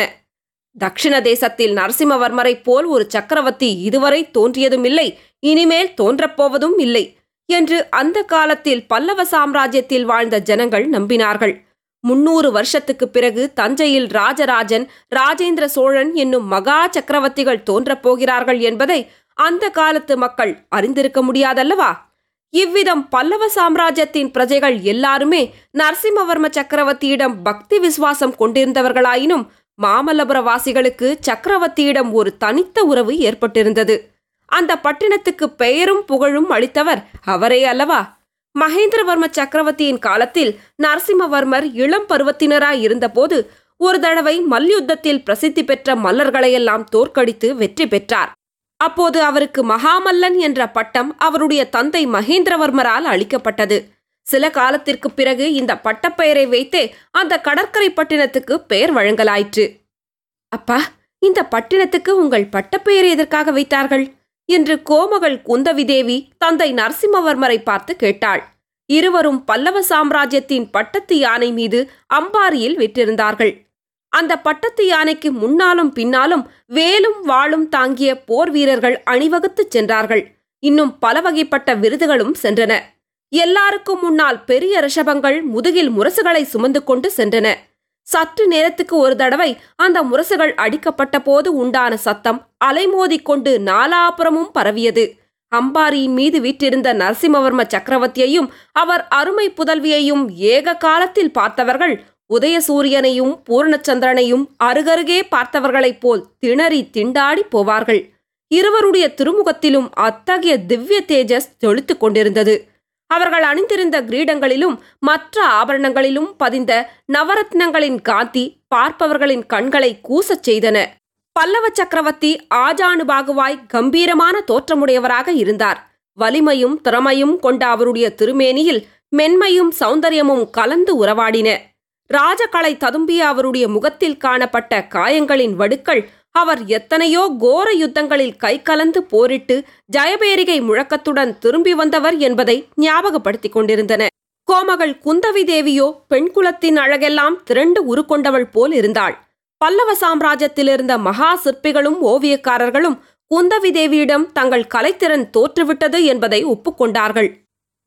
தக்ஷிண தேசத்தில் நரசிம்மவர்மரைப் போல் ஒரு சக்கரவர்த்தி இதுவரை தோன்றியதுமில்லை இனிமேல் தோன்றப்போவதும் இல்லை என்று அந்த காலத்தில் பல்லவ சாம்ராஜ்யத்தில் வாழ்ந்த ஜனங்கள் நம்பினார்கள். முன்னூறு வருஷத்துக்குப் பிறகு தஞ்சையில் ராஜராஜன் ராஜேந்திர சோழன் என்னும் மகா சக்கரவர்த்திகள் தோன்றப் போகிறார்கள் என்பதை அந்த காலத்து மக்கள் அறிந்திருக்க முடியாதல்லவா? இவ்விதம் பல்லவ சாம்ராஜ்யத்தின் பிரஜைகள் எல்லாருமே நரசிம்மவர்ம சக்கரவர்த்தியிடம் பக்தி விசுவாசம் கொண்டிருந்தவர்களாயினும் மாமல்லபுர வாசிகளுக்கு சக்கரவர்த்தியிடம் ஒரு தனித்த உறவு ஏற்பட்டிருந்தது. அந்த பட்டினத்துக்கு பெயரும் புகழும் அளித்தவர் அவரே அல்லவா? மகேந்திரவர்ம சக்கரவர்த்தியின் காலத்தில் நரசிம்மவர்மர் இளம் பருவத்தினராய் இருந்தபோது ஒரு தடவை மல்யுத்தத்தில் பிரசித்தி பெற்ற மல்லர்களையெல்லாம் தோற்கடித்து வெற்றி பெற்றார். அப்போது அவருக்கு மகாமல்லன் என்ற பட்டம் அவருடைய தந்தை மகேந்திரவர்மரால் அளிக்கப்பட்டது. சில காலத்திற்கு பிறகு இந்த பட்டப்பெயரை வைத்தே அந்த கடற்கரை பட்டினத்துக்கு பெயர் வழங்கலாயிற்று. அப்பா இந்த பட்டினத்துக்கு உங்கள் பட்டப்பெயரை எதற்காக வைத்தார்கள்? என்று கோமகள் குந்தவி தேவி தந்தை நரசிம்மவர்மரை பார்த்து கேட்டாள். இருவரும் பல்லவ சாம்ராஜ்யத்தின் பட்டத்து யானை மீது அம்பாரியில் விற்றிருந்தார்கள் அந்த பட்டத்து யானைக்கு முன்னாலும் பின்னாலும் வேலும் வாளும் தாங்கிய போர் வீரர்கள் அணிவகுத்துச் சென்றார்கள். இன்னும் பல வகைப்பட்ட விருதுகளும் சென்றன. எல்லாருக்கும் முன்னால் பெரிய ரிஷபங்கள் முதுகில் முரசுகளை சுமந்து கொண்டு சென்றன. சற்று நேரத்துக்கு ஒரு தடவை அந்த முரசுகள் அடிக்கப்பட்ட போது உண்டான சத்தம் அலைமோதிக்கொண்டு நாலாபுரமும் நாலாபுறமும் பரவியது. அம்பாரியின் மீது வீற்றிருந்த நரசிம்மவர்ம சக்கரவர்த்தியையும் அவர் அருமை புதல்வியையும் ஏக காலத்தில் பார்த்தவர்கள் உதயசூரியனையும் பூர்ணச்சந்திரனையும் அருகருகே பார்த்தவர்களைப் போல் திணறி திண்டாடி போவார்கள். இருவருடைய திருமுகத்திலும் அத்தகைய திவ்ய தேஜஸ் தொழித்துக் கொண்டிருந்தது. அவர்கள் அணிந்திருந்த கிரீடங்களிலும் மற்ற ஆபரணங்களிலும் பதிந்த நவரத்னங்களின் காந்தி பார்ப்பவர்களின் கண்களை கூசச் செய்தன. பல்லவ சக்கரவர்த்தி ஆஜானுபாகுவாய் கம்பீரமான தோற்றமுடையவராக இருந்தார். வலிமையும் திறமையும் கொண்ட அவருடைய திருமேனியில் மென்மையும் சௌந்தரியமும் கலந்து உறவாடின. ராஜகலை ததும்பிய அவருடைய முகத்தில் காணப்பட்ட காயங்களின் வடுக்கள் அவர் எத்தனையோ கோர யுத்தங்களில் கை கலந்து போரிட்டு ஜயபேரிகை முழக்கத்துடன் திரும்பி வந்தவர் என்பதை ஞாபகப்படுத்திக் கொண்டிருந்தன கோமகள் குந்தவி தேவியோ பெண் குலத்தின் அழகெல்லாம் திரண்டு உருக்கொண்டவள் போல் இருந்தாள். பல்லவ சாம்ராஜ்யத்திலிருந்த மகா சிற்பிகளும் ஓவியக்காரர்களும் குந்தவி தேவியிடம் தங்கள் கலைத்திறன் தோற்றுவிட்டது என்பதை ஒப்புக்கொண்டார்கள்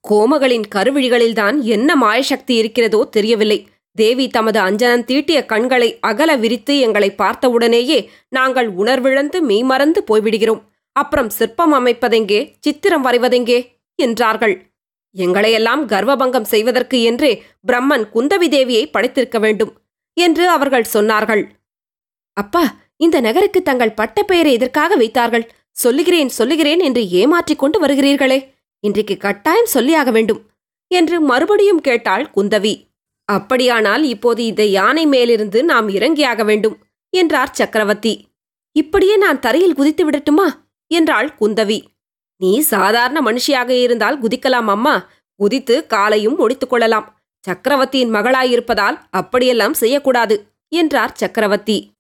கோமகளின் கருவிழிகளில்தான் என்ன மாயசக்தி இருக்கிறதோ தெரியவில்லை. தேவி தமது அஞ்சனம் தீட்டிய கண்களை அகல விரித்து எங்களை பார்த்தவுடனேயே நாங்கள் உணர்விழந்து மெய்மறந்து போய்விடுகிறோம். அப்புறம் சிற்பம் அமைப்பதெங்கே? சித்திரம் வரைவதெங்கே? என்றார்கள். எங்களையெல்லாம் கர்வபங்கம் செய்வதற்கு என்றே பிரம்மன் குந்தவி தேவியை படைத்திருக்க வேண்டும் என்று அவர்கள் சொன்னார்கள். அப்பா இந்த நகருக்கு தங்கள் பட்ட பெயரை எதற்காக வைத்தார்கள்? சொல்லுகிறேன் சொல்லுகிறேன் என்று ஏமாற்றிக் கொண்டு வருகிறீர்களே. இன்றைக்கு கட்டாயம் சொல்லியாக வேண்டும் என்று மறுபடியும் கேட்டாள் குந்தவி. அப்படியானால் இப்போது இந்த யானை மேலிருந்து நாம் இறங்கியாக வேண்டும் என்றார் சக்கரவர்த்தி. இப்படியே நான் தரையில் குதித்து விடட்டுமா? என்றாள் குந்தவி. நீ சாதாரண மனுஷியாக இருந்தால் குதிக்கலாம் அம்மா. குதித்து காலையும் ஒடித்துக் கொள்ளலாம். சக்கரவர்த்தியின் மகளாயிருப்பதால் அப்படியெல்லாம் செய்யக்கூடாது என்றார் சக்கரவர்த்தி.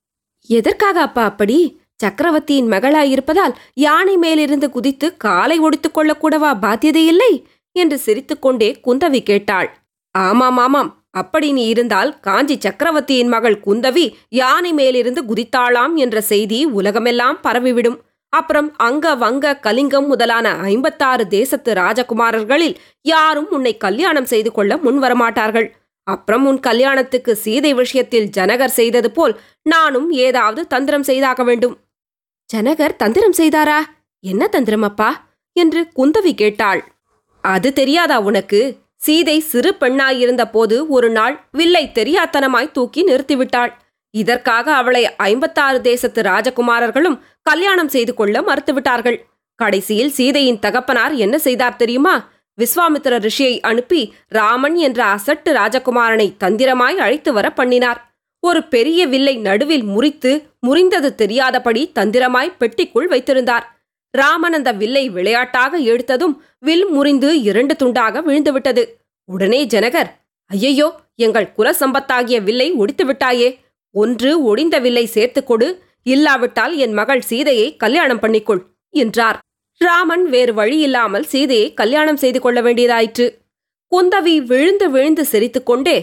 எதற்காக அப்பா அப்படி? சக்கரவர்த்தியின் மகளாயிருப்பதால் யானை மேலிருந்து குதித்து காலை ஒடித்துக் கொள்ளக்கூடவா பாத்தியதையில்லை என்று சிரித்துக்கொண்டே குந்தவி கேட்டாள். ஆமாம் ஆமாம் அப்படி நீ இருந்தால் காஞ்சி சக்கரவர்த்தியின் மகள் குந்தவி யானை மேலிருந்து குதித்தாளாம் என்ற செய்தி உலகமெல்லாம் பரவிவிடும். அப்புறம் அங்க வங்க கலிங்கம் முதலான ஐம்பத்தாறு தேசத்து ராஜகுமாரர்களில் யாரும் உன்னை கல்யாணம் செய்து கொள்ள முன்வரமாட்டார்கள். அப்புறம் உன் கல்யாணத்துக்கு சீதை விஷயத்தில் ஜனகர் செய்தது போல் நானும் ஏதாவது தந்திரம் செய்தாக வேண்டும். ஜனகர் தந்திரம் செய்தாரா? என்ன தந்திரம் அப்பா? என்று குந்தவி கேட்டாள். அது தெரியாதா உனக்கு? சீதை சிறு பெண்ணாயிருந்த போது ஒரு நாள் வில்லை தெரியாத்தனமாய் தூக்கி நிறுத்திவிட்டாள். இதற்காக அவளை ஐம்பத்தாறு தேசத்து ராஜகுமாரர்களும் கல்யாணம் செய்து கொள்ள மறுத்துவிட்டார்கள். கடைசியில் சீதையின் தகப்பனார் என்ன செய்தார் தெரியுமா? விஸ்வாமித்திர ரிஷியை அனுப்பி ராமன் என்ற அசட்டு ராஜகுமாரனை தந்திரமாய் அழைத்து வர பண்ணினார். ஒரு பெரிய வில்லை நடுவில் முறித்து முறிந்தது தெரியாதபடி தந்திரமாய் பெட்டிக்குள் வைத்திருந்தார். ராமன் அந்த வில்லை விளையாட்டாக எடுத்ததும் வில் முறிந்து இரண்டு துண்டாக விழுந்துவிட்டது. உடனே ஜனகர் ஐயையோ எங்கள் குலசம்பத்தாகிய வில்லை ஒடித்து விட்டாயே ஒன்று ஒடிந்த வில்லை சேர்த்துக் கொடு. இல்லாவிட்டால் என் மகள் சீதையை கல்யாணம் பண்ணிக்கொள் என்றார். ராமன் வேறு வழியில்லாமல் சீதையை கல்யாணம் செய்து கொள்ள வேண்டியதாயிற்று. குந்தவி விழுந்து விழுந்து சிரித்துக்கொண்டே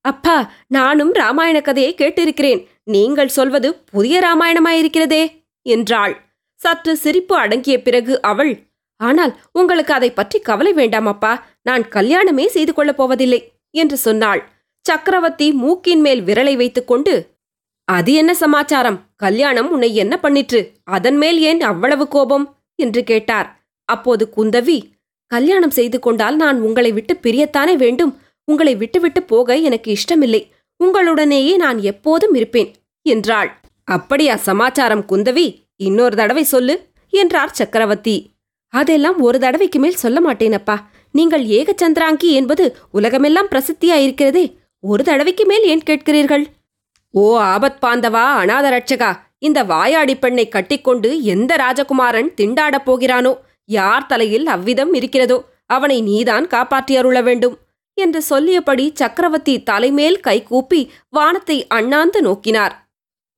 அப்பா நானும் ராமாயண கதையை கேட்டிருக்கிறேன். நீங்கள் சொல்வது புதிய ராமாயணமாயிருக்கிறதே என்றாள். சற்று சிரிப்பு அடங்கிய பிறகு அவள் ஆனால் உங்களுக்கு அதை பற்றி கவலை வேண்டாம் அப்பா நான் கல்யாணமே செய்து கொள்ளப் போவதில்லை என்று சொன்னாள். சக்கரவர்த்தி மூக்கின் மேல் விரலை வைத்துக்கொண்டு அது என்ன சமாச்சாரம்? கல்யாணம் உன்னை என்ன பண்ணிற்று? அதன் மேல் ஏன் அவ்வளவு கோபம்? என்று கேட்டார். அப்போது குந்தவி கல்யாணம் செய்து கொண்டால் நான் உங்களை விட்டு பிரியத்தானே வேண்டும்? உங்களை விட்டுவிட்டு போக எனக்கு இஷ்டமில்லை. உங்களுடனேயே நான் எப்போதும் இருப்பேன் என்றாள். அப்படியா சமாச்சாரம் குந்தவி? இன்னொரு தடவை சொல்லு என்றார் சக்கரவர்த்தி. அதெல்லாம் ஒரு தடவைக்கு மேல் சொல்ல மாட்டேனப்பா. நீங்கள் ஏகச்சந்திராங்கி என்பது உலகமெல்லாம் பிரசித்தியாயிருக்கிறதே. ஒரு தடவைக்கு மேல் ஏன் கேட்கிறீர்கள்? ஓ ஆபத் பாந்தவா அநாத ரட்சகா! இந்த வாயாடி பெண்ணை கட்டிக்கொண்டு எந்த ராஜகுமாரன் திண்டாடப் போகிறானோ? யார் தலையில் அவ்விதம் இருக்கிறதோ அவனை நீதான் காப்பாற்றி அருள வேண்டும். என்று சொல்லியபடி சக்கரவர்த்தி தலைமேல் கைகூப்பி வானத்தை அண்ணாந்து நோக்கினார்.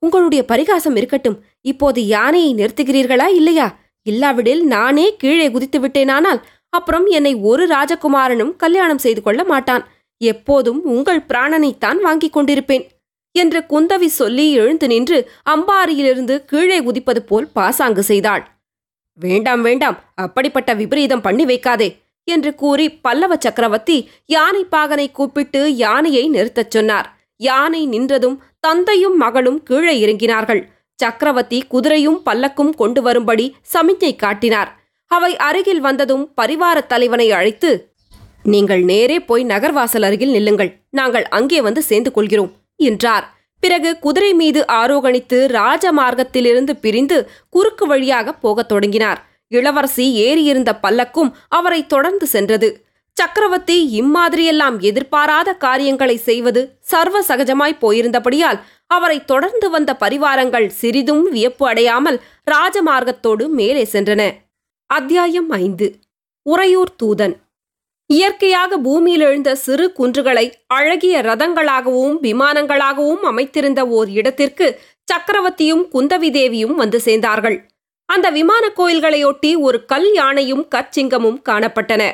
உங்களுடைய பரிகாசம் இருக்கட்டும். இப்போது யானையை நிறுத்துகிறீர்களா இல்லையா? இல்லாவிடில் நானே கீழே குதித்து விட்டேனானால் அப்புறம் என்னை ஒரு ராஜகுமாரனும் கல்யாணம் செய்து கொள்ள மாட்டான். எப்போதும் உங்கள் பிராணனைத்தான் வாங்கிக் கொண்டிருப்பேன். என்று குந்தவி சொல்லி எழுந்து நின்று அம்பாரியிலிருந்து கீழே குதிப்பது போல் பாசாங்கு செய்தாள். வேண்டாம் வேண்டாம் அப்படிப்பட்ட விபரீதம் பண்ணி வைக்காதே என்று கூறி பல்லவ சக்கரவர்த்தி யானை பாகனை கூப்பிட்டு யானையை நிறுத்தச் சொன்னார். யானை நின்றதும் தந்தையும் மகளும் கீழே இறங்கினார்கள். சக்கரவர்த்தி குதிரையும் பல்லக்கும் கொண்டு வரும்படி சமிஞ்சை காட்டினார். அவை அருகில் வந்ததும் பரிவாரத் தலைவனை அழைத்து நீங்கள் நேரே போய் நகர்வாசல் அருகில் நில்லுங்கள். நாங்கள் அங்கே வந்து சேர்ந்து கொள்கிறோம் என்றார். பிறகு குதிரை மீது ஆரோகணித்து ராஜமார்க்கத்திலிருந்து பிரிந்து குறுக்கு வழியாக போகத் தொடங்கினார். இளவரசி ஏறியிருந்த பல்லக்கும் அவரை தொடர்ந்து சென்றது. சக்கரவர்த்தி இம்மாதிரியெல்லாம் எதிர்பாராத காரியங்களை செய்வது சர்வ சகஜமாய் போயிருந்தபடியால் அவரை தொடர்ந்து வந்த பரிவாரங்கள் சிறிதும் வியப்பு அடையாமல் ராஜமார்க்கத்தோடு மேலே சென்றன. அத்தியாயம் ஐந்து. உறையூர் தூதன். இயற்கையாக பூமியில் எழுந்த சிறு குன்றுகளை அழகிய ரதங்களாகவும் விமானங்களாகவும் அமைத்திருந்த ஓர் இடத்திற்கு சக்கரவர்த்தியும் குந்தவி தேவியும் வந்து சேர்ந்தார்கள். அந்த விமான கோயில்களையொட்டி ஒரு கல் யானையும் கற்சிங்கமும் காணப்பட்டன.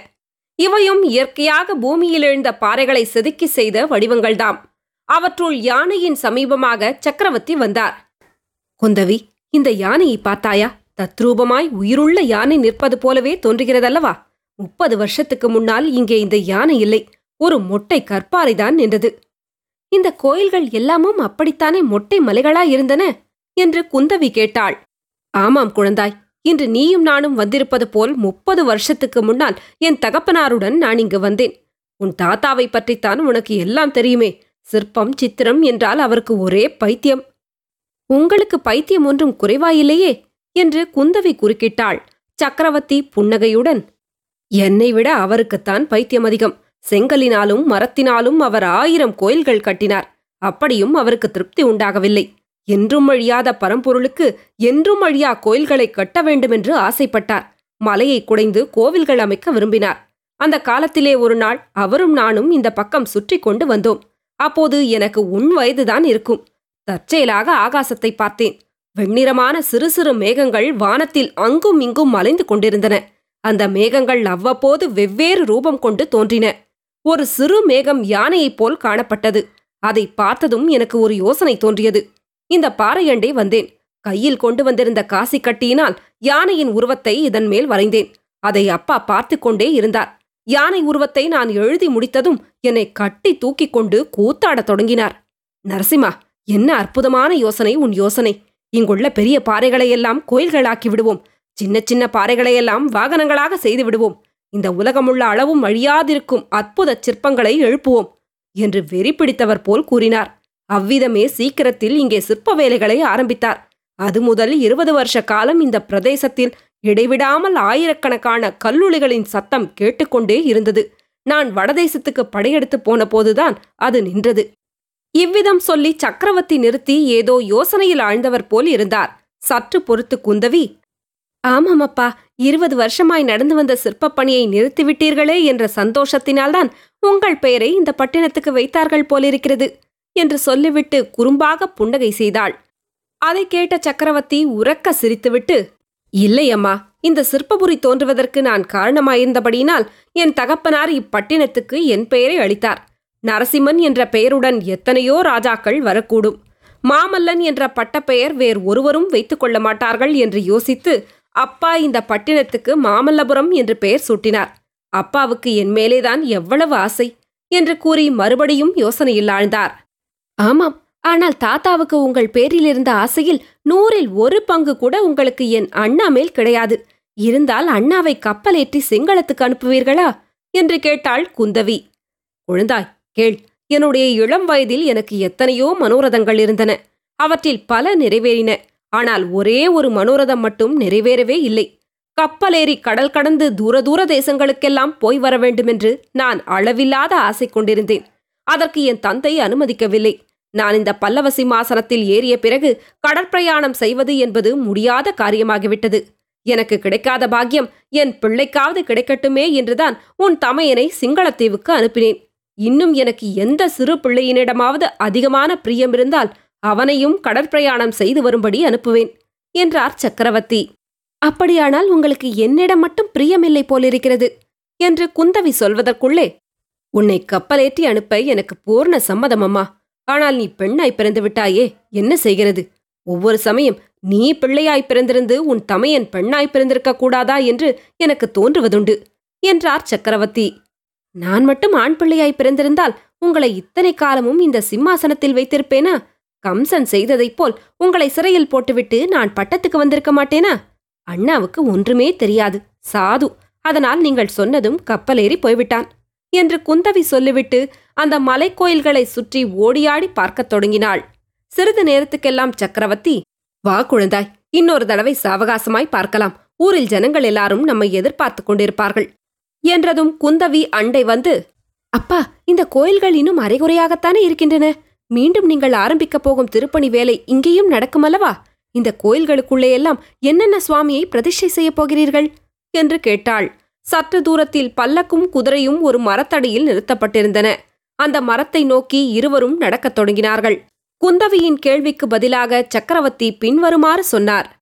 இவையும் இயற்கையாக பூமியில் எழுந்த பாறைகளை செதுக்கி செய்த வடிவங்கள்தாம். அவற்றுள் யானையின் சமீபமாக சக்கரவர்த்தி வந்தார். குந்தவி இந்த யானையை பார்த்தாயா? தத்ரூபமாய் உயிருள்ள யானை நிற்பது போலவே தோன்றுகிறதல்லவா? முப்பது வருஷத்துக்கு முன்னால் இங்கே இந்த யானை இல்லை. ஒரு மொட்டை கற்பாறைதான் நின்றது. இந்த கோயில்கள் எல்லாமும் அப்படித்தானே மொட்டை மலைகளாய் இருந்தன? என்று குந்தவி கேட்டாள். ஆமாம் குழந்தாய் இன்று நீயும் நானும் வந்திருப்பது போல் முப்பது வருஷத்துக்கு முன்னால் என் தகப்பனாருடன் நான் இங்கு வந்தேன். உன் தாத்தாவை பற்றித்தான் உனக்கு எல்லாம் தெரியுமே. சிற்பம் சித்திரம் என்றால் அவருக்கு ஒரே பைத்தியம். உங்களுக்கு பைத்தியம் ஒன்றும் குறைவாயில்லையே என்று குந்தவி குறுக்கிட்டாள் சக்கரவர்த்தி புன்னகையுடன். என்னை விட அவருக்குத்தான் பைத்தியம் அதிகம். செங்கலினாலும் மரத்தினாலும் அவர் ஆயிரம் கோயில்கள் கட்டினார். அப்படியும் அவருக்கு திருப்தி உண்டாகவில்லை. என்றும் அழியாத பரம்பொருளுக்கு என்றும் அழியா கோயில்களை கட்ட வேண்டுமென்று ஆசைப்பட்டார். மலையை குடைந்து கோவில்கள் அமைக்க விரும்பினார். அந்த காலத்திலே ஒரு நாள் அவரும் நானும் இந்த பக்கம் சுற்றி கொண்டு வந்தோம். அப்போது எனக்கு உன் வயதுதான் இருக்கும். தற்செயலாக ஆகாசத்தை பார்த்தேன். வெண்ணிறமான சிறு சிறு மேகங்கள் வானத்தில் அங்கும் இங்கும் மலைந்து கொண்டிருந்தன. அந்த மேகங்கள் அவ்வப்போது வெவ்வேறு ரூபம் கொண்டு தோன்றின. ஒரு சிறு மேகம் யானையைப் போல் காணப்பட்டது. அதை பார்த்ததும் எனக்கு ஒரு யோசனை தோன்றியது. இந்த பாறையண்டே வந்தேன். கையில் கொண்டு வந்திருந்த காசி கட்டியினால் யானையின் உருவத்தை இதன் மேல் வரைந்தேன். அதை அப்பா பார்த்து கொண்டே இருந்தார். யானை உருவத்தை நான் எழுதி முடித்ததும் என்னை கட்டி தூக்கிக் கொண்டு கூத்தாடத் தொடங்கினார். நரசிம்மா என்ன அற்புதமான யோசனை உன் யோசனை. இங்குள்ள பெரிய பாறைகளையெல்லாம் கோயில்களாக்கி விடுவோம். சின்ன சின்ன பாறைகளையெல்லாம் வாகனங்களாக செய்து விடுவோம். இந்த உலகமுள்ள அளவும் அழியாதிருக்கும் அற்புத சிற்பங்களை எழுப்புவோம் என்று வெறி பிடித்தவர் போல் கூறினார். அவ்விதமே சீக்கிரத்தில் இங்கே சிற்ப வேலைகளை ஆரம்பித்தார். அது முதல் இருபது வருஷ காலம் இந்த பிரதேசத்தில் இடைவிடாமல் ஆயிரக்கணக்கான கல்லுளிகளின் சத்தம் கேட்டுக்கொண்டே இருந்தது. நான் வடதேசத்துக்கு படையெடுத்து போன போதுதான் அது நின்றது. இவ்விதம் சொல்லி சக்கரவர்த்தி நிறுத்தி ஏதோ யோசனையில் ஆழ்ந்தவர் போல் இருந்தார். சற்று பொறுத்து குந்தவி ஆமாமப்பா இருபது வருஷமாய் நடந்து வந்த சிற்பப் பணியை நிறுத்திவிட்டீர்களே என்ற சந்தோஷத்தினால்தான் உங்கள் பெயரை இந்த பட்டினத்துக்கு வைத்தார்கள் போலிருக்கிறது. என்று சொல்லிவிட்டு குறும்பாக புன்னகை செய்தாள். அதை கேட்ட சக்கரவர்த்தி உறக்க சிரித்துவிட்டு இல்லையம்மா இந்த சிற்பபுரி தோன்றுவதற்கு நான் காரணமாயிருந்தபடியினால் என் தகப்பனார் இப்பட்டினத்துக்கு என் பெயரை அளித்தார். நரசிம்மன் என்ற பெயருடன் எத்தனையோ ராஜாக்கள் வரக்கூடும். மாமல்லன் என்ற பட்டப்பெயர் வேறு ஒருவரும் வைத்துக் கொள்ள மாட்டார்கள் என்று யோசித்து அப்பா இந்த பட்டினத்துக்கு மாமல்லபுரம் என்று பெயர் சூட்டினார். அப்பாவுக்கு என் மேலேதான் எவ்வளவு ஆசை என்று கூறி மறுபடியும் யோசனையில் ஆழ்ந்தார். ஆமாம். ஆனால் தாத்தாவுக்கு உங்கள் பேரில் இருந்த ஆசையில் நூறில் ஒரு பங்கு கூட உங்களுக்கு என் அண்ணா மேல் கிடையாது. இருந்தால் அண்ணாவை கப்பலேற்றி சிங்களத்துக்கு அனுப்புவீர்களா? என்று கேட்டாள் குந்தவி. குழந்தாய் கேள். என்னுடைய இளம் வயதில் எனக்கு எத்தனையோ மனோரதங்கள் இருந்தன. அவற்றில் பல நிறைவேறின. ஆனால் ஒரே ஒரு மனோரதம் மட்டும் நிறைவேறவே இல்லை. கப்பலேறி கடல் கடந்து தூர தூர தேசங்களுக்கெல்லாம் போய் வர வேண்டுமென்று நான் அளவில்லாத ஆசை கொண்டிருந்தேன். அதற்கு என் தந்தை அனுமதிக்கவில்லை. நான் இந்த பல்லவ சிம்மாசனத்தில் ஏறிய பிறகு கடற்பிரயாணம் செய்வது என்பது முடியாத காரியமாகிவிட்டது. எனக்கு கிடைக்காத பாக்கியம் என் பிள்ளைக்காவது கிடைக்கட்டுமே என்றுதான் உன் தமையனை சிங்களத்தீவுக்கு அனுப்பினேன். இன்னும் எனக்கு எந்த சிறு பிள்ளையினிடமாவது அதிகமான பிரியம் இருந்தால் அவனையும் கடற்பிரயாணம் செய்து வரும்படி அனுப்புவேன் என்றார் சக்கரவர்த்தி. அப்படியானால் உங்களுக்கு என்னிடம் மட்டும் பிரியமில்லை போலிருக்கிறது என்று குந்தவி சொல்வதற்குள்ளே உன்னை கப்பலேற்றி அனுப்ப எனக்கு பூர்ண சம்மதம் அம்மா. ஆனால் நீ பெண்ணாய் பிறந்து விட்டாயே என்ன செய்கிறது? ஒவ்வொரு சமயம் நீ பிள்ளையாய் பிறந்திருந்து உன் தமையன் பெண்ணாய் பிறந்திருக்க கூடாதா என்று எனக்கு தோன்றுவதுண்டு என்றார் சக்கரவர்த்தி. நான் மட்டும் ஆண் பிள்ளையாய் பிறந்திருந்தால் உங்களை இத்தனை காலமும் இந்த சிம்மாசனத்தில் வைத்திருப்பேனா? கம்சன் செய்ததைப் போல் உங்களை சிறையில் போட்டுவிட்டு நான் பட்டத்துக்கு வந்திருக்க மாட்டேனா? அண்ணாவுக்கு ஒன்றுமே தெரியாது சாது. அதனால் நீங்கள் சொன்னதும் கப்பலேறி போய்விட்டான். என்று குந்தவி சொல்லிவிட்டு அந்த மலைக்கோயில்களை சுற்றி ஓடியாடி பார்க்கத் தொடங்கினாள். சிறிது நேரத்துக்கெல்லாம் சக்கரவர்த்தி வா குழந்தாய் இன்னொரு தடவை சாவகாசமாய் பார்க்கலாம். ஊரில் ஜனங்கள் எல்லாரும் நம்மை எதிர்பார்த்துக் கொண்டிருப்பார்கள். என்றதும் குந்தவி அண்டை வந்து அப்பா இந்த கோயில்கள் இன்னும் அரைகுறையாகத்தானே இருக்கின்றன. மீண்டும் நீங்கள் ஆரம்பிக்கப் போகும் திருப்பணி வேலை இங்கேயும் நடக்குமல்லவா? இந்த கோயில்களுக்குள்ளேயெல்லாம் என்னென்ன சுவாமியை பிரதிஷ்டை செய்யப் போகிறீர்கள்? என்று கேட்டாள். சற்று தூரத்தில் பல்லக்கும் குதிரையும் ஒரு மரத்தடியில் நிறுத்தப்பட்டிருந்தன. அந்த மரத்தை நோக்கி இருவரும் நடக்கத் தொடங்கினார்கள். குந்தவியின் கேள்விக்கு பதிலாக சக்கரவர்த்தி பின்வருமாறு சொன்னார்.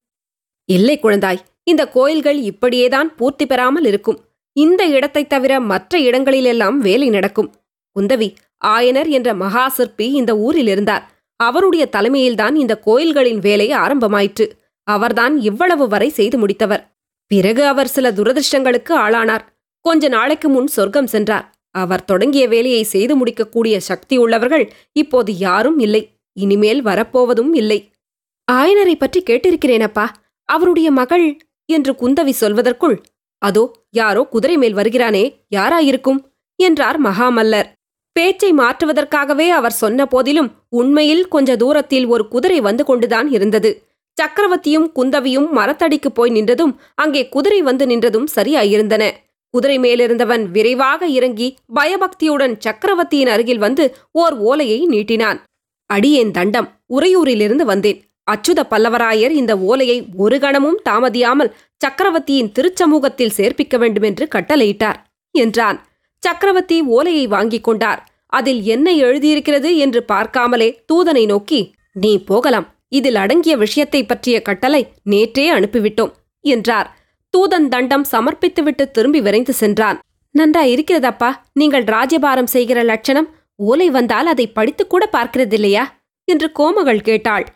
இல்லை குழந்தாய் இந்த கோயில்கள் இப்படியேதான் பூர்த்தி பெறாமல் இருக்கும். இந்த இடத்தைத் தவிர மற்ற இடங்களிலெல்லாம் வேலை நடக்கும். குந்தவி ஆயனர் என்ற மகா சிற்பி இந்த ஊரில் இருந்தார். அவருடைய தலைமையில்தான் இந்த கோயில்களின் வேலை ஆரம்பமாயிற்று. அவர்தான் இவ்வளவு வரை செய்து முடித்தவர். பிறகு அவர் சில துரதிர்ஷ்டங்களுக்கு ஆளானார். கொஞ்ச நாளைக்கு முன் சொர்க்கம் சென்றார். அவர் தொடங்கிய வேலையை செய்து முடிக்கக்கூடிய சக்தி உள்ளவர்கள் இப்போது யாரும் இல்லை. இனிமேல் வரப்போவதும் இல்லை. ஆயனரை பற்றி கேட்டிருக்கிறேனப்பா. அவருடைய மகள் என்று குந்தவி சொல்வதற்குள் அதோ யாரோ குதிரை மேல் வருகிறானே யாராயிருக்கும்? என்றார் மகாமல்லர். பேச்சை மாற்றுவதற்காகவே அவர் சொன்ன போதிலும் உண்மையில் கொஞ்ச தூரத்தில் ஒரு குதிரை வந்து கொண்டுதான் இருந்தது. சக்கரவர்த்தியும் குந்தவியும் மரத்தடிக்கு போய் நின்றதும் அங்கே குதிரை வந்து நின்றதும் சரியாயிருந்தன. குதிரை மேலிருந்தவன் விரைவாக இறங்கி பயபக்தியுடன் சக்கரவர்த்தியின் அருகில் வந்து ஓர் ஓலையை நீட்டினான். அடியேன் தண்டம் உறையூரிலிருந்து வந்தேன். அச்சுத பல்லவராயர் இந்த ஓலையை ஒரு கணமும் தாமதியாமல் சக்கரவர்த்தியின் திருச்சமூகத்தில் சேர்ப்பிக்க வேண்டுமென்று கட்டளையிட்டார் என்றான். சக்கரவர்த்தி ஓலையை வாங்கிக் கொண்டார். அதில் என்ன எழுதியிருக்கிறது என்று பார்க்காமலே தூதனை நோக்கி நீ போகலாம். இதில் அடங்கிய விஷயத்தை பற்றிய கட்டளை நேற்றே அனுப்பிவிட்டோம் என்றார். தூதன் தண்டம் சமர்ப்பித்துவிட்டு திரும்பி விரைந்து சென்றான். நன்றா இருக்கிறதப்பா. நீங்கள் ராஜபாரம் செய்கிற லட்சணம் ஓலை வந்தால் அதை படித்துக்கூட பார்க்கிறதில்லையா? என்று கோமகள் கேட்டாள்.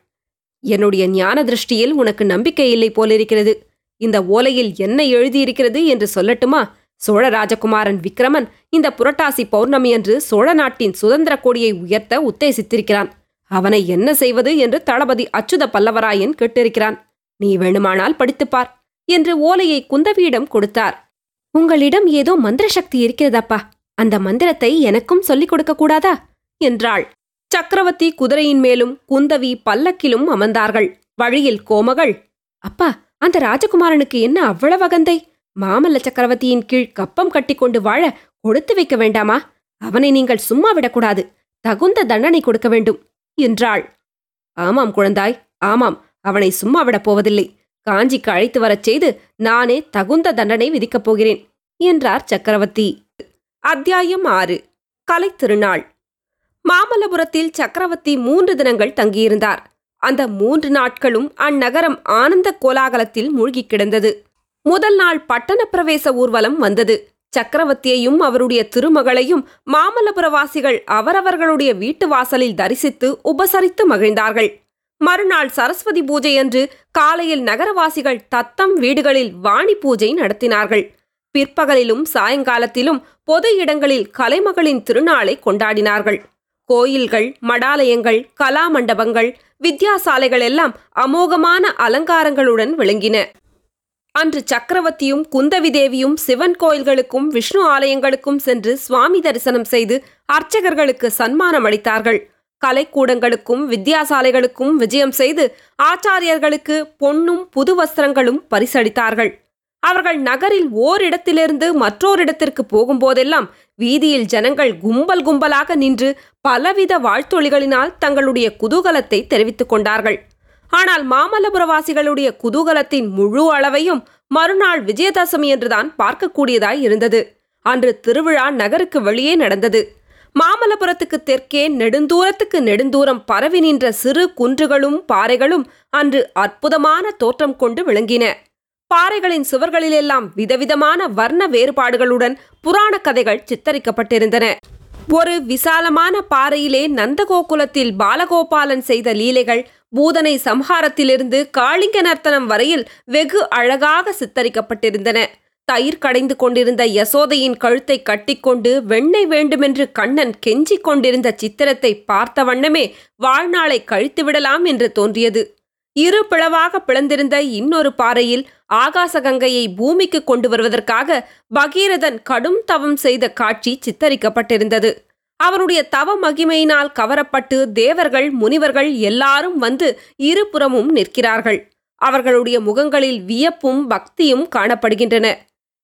என்னுடைய ஞான திருஷ்டியில் உனக்கு நம்பிக்கை இல்லை போலிருக்கிறது. இந்த ஓலையில் என்ன எழுதியிருக்கிறது என்று சொல்லட்டுமா? சோழ ராஜகுமாரன் விக்ரமன் இந்த புரட்டாசி பௌர்ணமி அன்று சோழ நாட்டின் சுதந்திர கொடியை உயர்த்த உத்தேசித்திருக்கிறான். அவனை என்ன செய்வது என்று தளபதி அச்சுத பல்லவராயன் கேட்டிருக்கிறான். நீ வேணுமானால் படித்துப்பார் என்று ஓலையை குந்தவியிடம் கொடுத்தார். உங்களிடம் ஏதோ மந்திர சக்தி இருக்கிறதப்பா. அந்த மந்திரத்தை எனக்கும் சொல்லிக் கொடுக்க கூடாதா? என்றாள். சக்கரவர்த்தி குதிரையின் மேலும் குந்தவி பல்லக்கிலும் அமர்ந்தார்கள். வழியில் கோமகள் அப்பா அந்த ராஜகுமாரனுக்கு என்ன அவ்வளவு அகந்தை? மாமல்ல சக்கரவர்த்தியின் கீழ் கப்பம் கட்டிக்கொண்டு வாழ கொடுத்து வைக்க வேண்டாமா? அவனை நீங்கள் சும்மா விடக்கூடாது. தகுந்த தண்டனை கொடுக்க வேண்டும். என்றாள். ஆமாம் குழந்தாய் ஆமாம். அவனை சும்மா விடப் போவதில்லை. காஞ்சிக்கு அழைத்து வரச் செய்து நானே தகுந்த தண்டனை விதிக்கப் போகிறேன் என்றார் சக்கரவர்த்தி. அத்தியாயம் ஆறு. கலைத்திருநாள் மாமல்லபுரத்தில் சக்கரவர்த்தி மூன்று தினங்கள் தங்கியிருந்தார். அந்த மூன்று நாட்களும் அந்நகரம் ஆனந்த கோலாகலத்தில் மூழ்கிக் கிடந்தது. முதல் நாள் பட்டண பிரவேச ஊர்வலம் வந்தது. சக்கரவர்த்தியையும் அவருடைய திருமகளையும் மாமல்லபுரவாசிகள் அவரவர்களுடைய வீட்டு வாசலில் தரிசித்து உபசரித்து மகிழ்ந்தார்கள். மறுநாள் சரஸ்வதி பூஜையன்று காலையில் நகரவாசிகள் தத்தம் வீடுகளில் வாணி பூஜை நடத்தினார்கள். பிற்பகலிலும் சாயங்காலத்திலும் பொது இடங்களில் கலைமகளின் திருநாளை கொண்டாடினார்கள். கோயில்கள் மடாலயங்கள் கலா மண்டபங்கள் வித்யாசாலைகள் எல்லாம் அமோகமான அலங்காரங்களுடன் விளங்கின. அன்று சக்கரவர்த்தியும் குந்தவி தேவியும் சிவன் கோயில்களுக்கும் விஷ்ணு ஆலயங்களுக்கும் சென்று சுவாமி தரிசனம் செய்து அர்ச்சகர்களுக்கு சன்மானம் அளித்தார்கள். கலைக்கூடங்களுக்கும் வித்யாசாலைகளுக்கும் விஜயம் செய்து ஆச்சாரியர்களுக்கு பொன்னும் புது வஸ்திரங்களும் பரிசளித்தார்கள். அவர்கள் நகரில் ஓரிடத்திலிருந்து மற்றோரிடத்திற்கு போகும்போதெல்லாம் வீதியில் ஜனங்கள் கும்பல் கும்பலாக நின்று பலவித வாழ்த்தொழிகளினால் தங்களுடைய குதூகலத்தை தெரிவித்துக் கொண்டார்கள். ஆனால் மாமல்லபுரவாசிகளுடைய குதூகலத்தின் முழு அளவையும் மறுநாள் விஜயதசமி என்றுதான் பார்க்கக்கூடியதாய் இருந்தது. அன்று திருவிழா நகருக்கு வெளியே நடந்தது. மாமல்லபுரத்துக்கு தெற்கே நெடுந்தூரத்துக்கு நெடுந்தூரம் பரவி நின்ற சிறு குன்றுகளும் பாறைகளும் அன்று அற்புதமான தோற்றம் கொண்டு விளங்கின. பாறைகளின் சுவர்களிலெல்லாம் விதவிதமான வர்ண வேறுபாடுகளுடன் புராண கதைகள் சித்தரிக்கப்பட்டிருந்தன. ஒரு விசாலமான பாறையிலே நந்தகோகுலத்தில் பாலகோபாலன் செய்த லீலைகள் பூதனை சம்ஹாரத்திலிருந்து காளிங்க நர்த்தனம் வரையில் வெகு அழகாக சித்தரிக்கப்பட்டிருந்தன. தயிர் கடைந்து கொண்டிருந்த யசோதையின் கழுத்தை கட்டிக்கொண்டு வெண்ணெய் வேண்டுமென்று கண்ணன் கெஞ்சிக் கொண்டிருந்த சித்திரத்தை பார்த்த வண்ணமே வாழ்நாளை கழித்துவிடலாம் என்று தோன்றியது. இரு பிளவாக பிளந்திருந்த இன்னொரு பாறையில் ஆகாசகங்கையை பூமிக்கு கொண்டு வருவதற்காக பகீரதன் கடும் தவம் செய்த காட்சி சித்தரிக்கப்பட்டிருந்தது. அவருடைய தவ மகிமையினால் கவரப்பட்டு தேவர்கள் முனிவர்கள் எல்லாரும் வந்து இருபுறமும் நிற்கிறார்கள். அவர்களுடைய முகங்களில் வியப்பும் பக்தியும் காணப்படுகின்றன.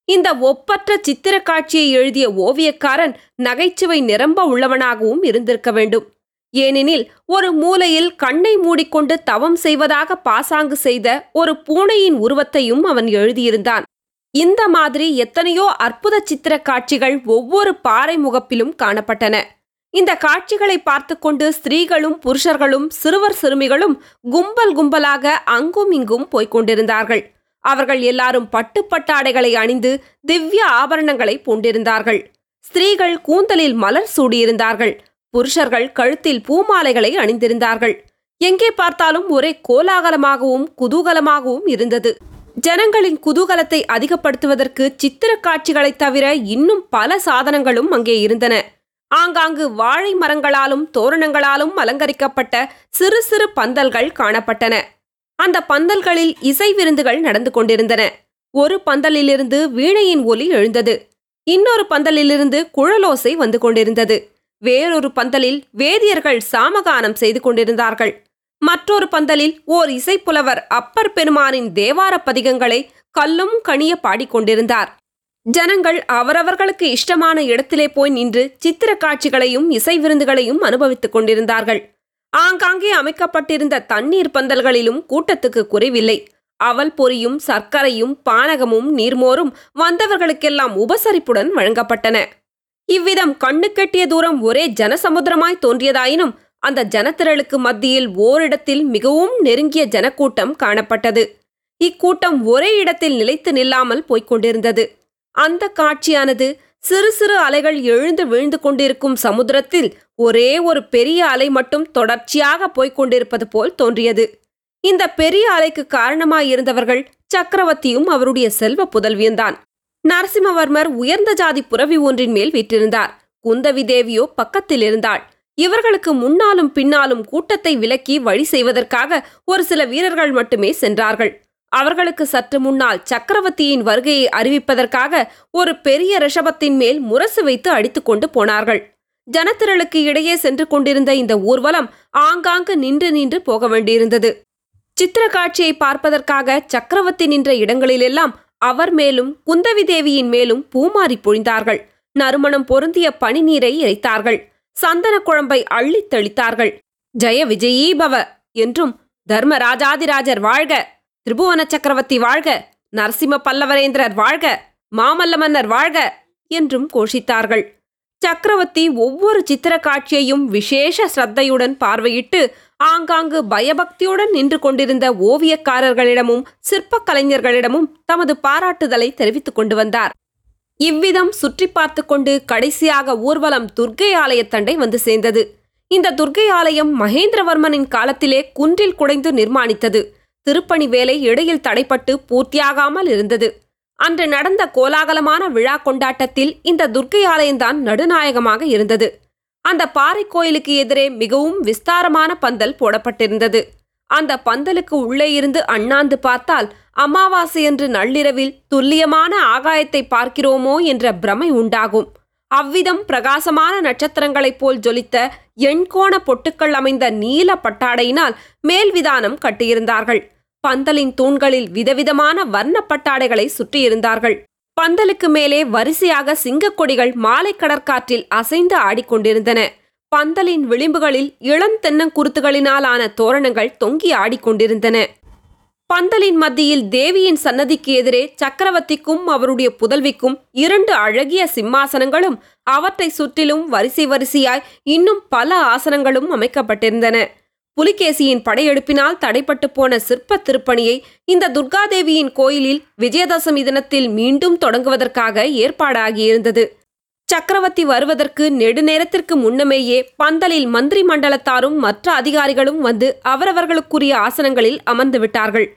இந்த ஒப்பற்ற சித்திர காட்சியை எழுதிய ஓவியக்காரன் நகைச்சுவை நிரம்ப உள்ளவனாகவும் இருந்திருக்க வேண்டும். ஏனெனில் ஒரு மூலையில் கண்ணை மூடிக்கொண்டு தவம் செய்வதாக பாசாங்கு செய்த ஒரு பூனையின் உருவத்தையும் அவன் எழுதியிருந்தான். இந்த மாதிரி எத்தனையோ அற்புத சித்திர காட்சிகள் ஒவ்வொரு பாறை முகப்பிலும் காணப்பட்டன. இந்த காட்சிகளை பார்த்து கொண்டு ஸ்திரீகளும் புருஷர்களும் சிறுவர் சிறுமிகளும் கும்பல் கும்பலாக அங்கும் இங்கும் போய்க் கொண்டிருந்தார்கள். அவர்கள் எல்லாரும் பட்டுப்பட்டாடைகளை அணிந்து திவ்ய ஆபரணங்களை பூண்டிருந்தார்கள். ஸ்திரீகள் கூந்தலில் மலர் சூடியிருந்தார்கள். புருஷர்கள் கழுத்தில் பூமாலைகளை அணிந்திருந்தார்கள். எங்கே பார்த்தாலும் ஒரே கோலாகலமாகவும் குதூகலமாகவும் இருந்தது. ஜனங்களின் குதூகலத்தை அதிகப்படுத்துவதற்கு சித்திர காட்சிகளைத் தவிர இன்னும் பல சாதனங்களும் அங்கே இருந்தன. ஆங்காங்கு வாழை மரங்களாலும் தோரணங்களாலும் அலங்கரிக்கப்பட்ட சிறு சிறு பந்தல்கள் காணப்பட்டன. அந்த பந்தல்களில் இசை விருந்துகள் நடந்து கொண்டிருந்தன. ஒரு பந்தலிலிருந்து வீணையின் ஒலி எழுந்தது. இன்னொரு பந்தலிலிருந்து குழலோசை வந்து கொண்டிருந்தது. வேறொரு பந்தலில் வேதியர்கள் சாமகானம் செய்து கொண்டிருந்தார்கள். மற்றொரு பந்தலில் ஓர் இசைப்புலவர் அப்பர் பெருமானின் தேவார பதிகங்களை கல்லும் கனிய பாடிக்கொண்டிருந்தார் ஜனங்கள் அவரவர்களுக்கு இஷ்டமான இடத்திலே போய் நின்று சித்திர காட்சிகளையும் இசை விருந்துகளையும் அனுபவித்துக் கொண்டிருந்தார்கள். ஆங்காங்கே அமைக்கப்பட்டிருந்த தண்ணீர் பந்தல்களிலும் கூட்டத்துக்கு குறைவில்லை. அவல் பொரியும் சர்க்கரையும் பானகமும் நீர்மோரும் வந்தவர்களுக்கெல்லாம் உபசரிப்புடன் வழங்கப்பட்டன. இவ்விதம் கண்ணுக்கெட்டிய தூரம் ஒரே ஜனசமுத்திரமாய் தோன்றியதாயினும் அந்த ஜனத்திரளுக்கு மத்தியில் ஓரிடத்தில் மிகவும் நெருங்கிய ஜனக்கூட்டம் காணப்பட்டது. இக்கூட்டம் ஒரே இடத்தில் நிலைத்து நில்லாமல் போய்க் கொண்டிருந்தது அந்த காட்சியானது சிறு சிறு அலைகள் எழுந்து விழுந்து கொண்டிருக்கும் சமுத்திரத்தில் ஒரே ஒரு பெரிய அலை மட்டும் தொடர்ச்சியாக போய்க் கொண்டிருப்பது போல் தோன்றியது. இந்த பெரிய அலைக்கு காரணமாயிருந்தவர்கள் சக்கரவர்த்தியும் அவருடைய செல்வ புதல்வியும்தான். நரசிம்மவர்மர் உயர்ந்த ஜாதி புரவி ஒன்றின் மேல் விற்றிருந்தார். குந்தவி தேவியோ பக்கத்தில் இருந்தாள். இவர்களுக்கு முன்னாலும் பின்னாலும் கூட்டத்தை விலக்கி வழி செய்வதற்காக ஒரு சில வீரர்கள் மட்டுமே சென்றார்கள். அவர்களுக்கு சற்று முன்னால் சக்கரவர்த்தியின் வருகையை அறிவிப்பதற்காக ஒரு பெரிய ரிஷபத்தின் மேல் முரசு வைத்து அடித்துக்கொண்டு போனார்கள். ஜனத்திரளுக்கு இடையே சென்று கொண்டிருந்த இந்த ஊர்வலம் ஆங்காங்கு நின்று நின்று போக வேண்டியிருந்தது. சித்திர காட்சியை பார்ப்பதற்காக சக்கரவர்த்தி நின்ற இடங்களிலெல்லாம் அவர் மேலும் குந்தவி தேவியின் மேலும் பூமாறி பொழிந்தார்கள். நறுமணம் பொருந்திய பனிநீரை இறைத்தார்கள். சந்தன குழம்பை அள்ளித் தெளித்தார்கள். ஜெய விஜயீபவ என்றும் தர்மராஜாதிராஜர் வாழ்க திரிபுவன சக்கரவர்த்தி வாழ்க நரசிம்ம பல்லவரேந்திரர் வாழ்க மாமல்ல மன்னர் வாழ்க என்றும் கோஷித்தார்கள். சக்கரவர்த்தி ஒவ்வொரு சித்திர காட்சியையும் விசேஷ ஸ்ரத்தையுடன் பார்வையிட்டு ஆங்காங்கு பயபக்தியுடன் நின்று கொண்டிருந்த ஓவியக்காரர்களிடமும் சிற்பக் கலைஞர்களிடமும் தமது பாராட்டுதலை தெரிவித்துக் கொண்டு வந்தார். இவ்விதம் சுற்றி பார்த்து கொண்டு கடைசியாக ஊர்வலம் துர்க்கை ஆலயத்தண்டை வந்து சேர்ந்தது. இந்த துர்க்கை ஆலயம் மகேந்திரவர்மனின் காலத்திலே குன்றில் குடைந்து நிர்மாணித்தது. திருப்பணி வேலை இடையில் தடைப்பட்டு பூர்த்தியாகாமல் இருந்தது. அன்று நடந்த கோலாகலமான விழா கொண்டாட்டத்தில் இந்த துர்க்கை ஆலயம்தான் நடுநாயகமாக இருந்தது. அந்த பாறை கோயிலுக்கு எதிரே மிகவும் விஸ்தாரமான பந்தல் போடப்பட்டிருந்தது. அந்த பந்தலுக்கு உள்ளே இருந்து அண்ணாந்து பார்த்தால் அமாவாசையன்று நள்ளிரவில் துல்லியமான ஆகாயத்தை பார்க்கிறோமோ என்ற பிரமை உண்டாகும். அவ்விதம் பிரகாசமான நட்சத்திரங்களைப் போல் ஜொலித்த எண்கோண பொட்டுக்கள் அமைந்த நீல பட்டாடையினால் மேல்விதானம் கட்டியிருந்தார்கள். பந்தலின் தூண்களில் விதவிதமான வர்ண பட்டாடைகளை சுற்றியிருந்தார்கள். பந்தலுக்கு மேலே வரிசையாக சிங்கக் கொடிகள் மாலை கடற்காற்றில் அசைந்து ஆடிக்கொண்டிருந்தன. பந்தலின் விளிம்புகளில் இளந்தென்னங்குருத்துகளினால் தோரணங்கள் தொங்கி ஆடிக்கொண்டிருந்தன. பந்தலின் மத்தியில் தேவியின் சன்னதிக்கு எதிரே சக்கரவர்த்திக்கும் அவருடைய புதல்விக்கும் இரண்டு அழகிய சிம்மாசனங்களும் அவற்றை சுற்றிலும் வரிசை வரிசையாய் இன்னும் பல ஆசனங்களும் அமைக்கப்பட்டிருந்தன. புலிகேசியின் படையெடுப்பினால் தடைப்பட்டு போன சிற்ப திருப்பணியை இந்த துர்காதேவியின் கோயிலில் விஜயதசமி தினத்தில் மீண்டும் தொடங்குவதற்காக ஏற்பாடாகியிருந்தது. சக்கரவர்த்தி வருவதற்கு நெடுநேரத்திற்கு முன்னமேயே பந்தலில் மந்திரி மண்டலத்தாரும் மற்ற அதிகாரிகளும் வந்து அவரவர்களுக்குரிய ஆசனங்களில் அமர்ந்து விட்டார்கள்.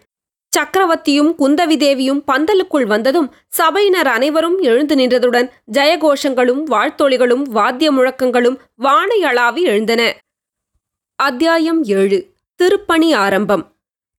சக்கரவர்த்தியும் குந்தவி தேவியும் பந்தலுக்குள் வந்ததும் சபையினர் அனைவரும் எழுந்து நின்றதுடன் ஜெயகோஷங்களும் வாழ்த்தொழிகளும் வாத்திய முழக்கங்களும் வானை அளாவி எழுந்தன. அத்தியாயம் ஏழு. திருப்பணி ஆரம்பம்.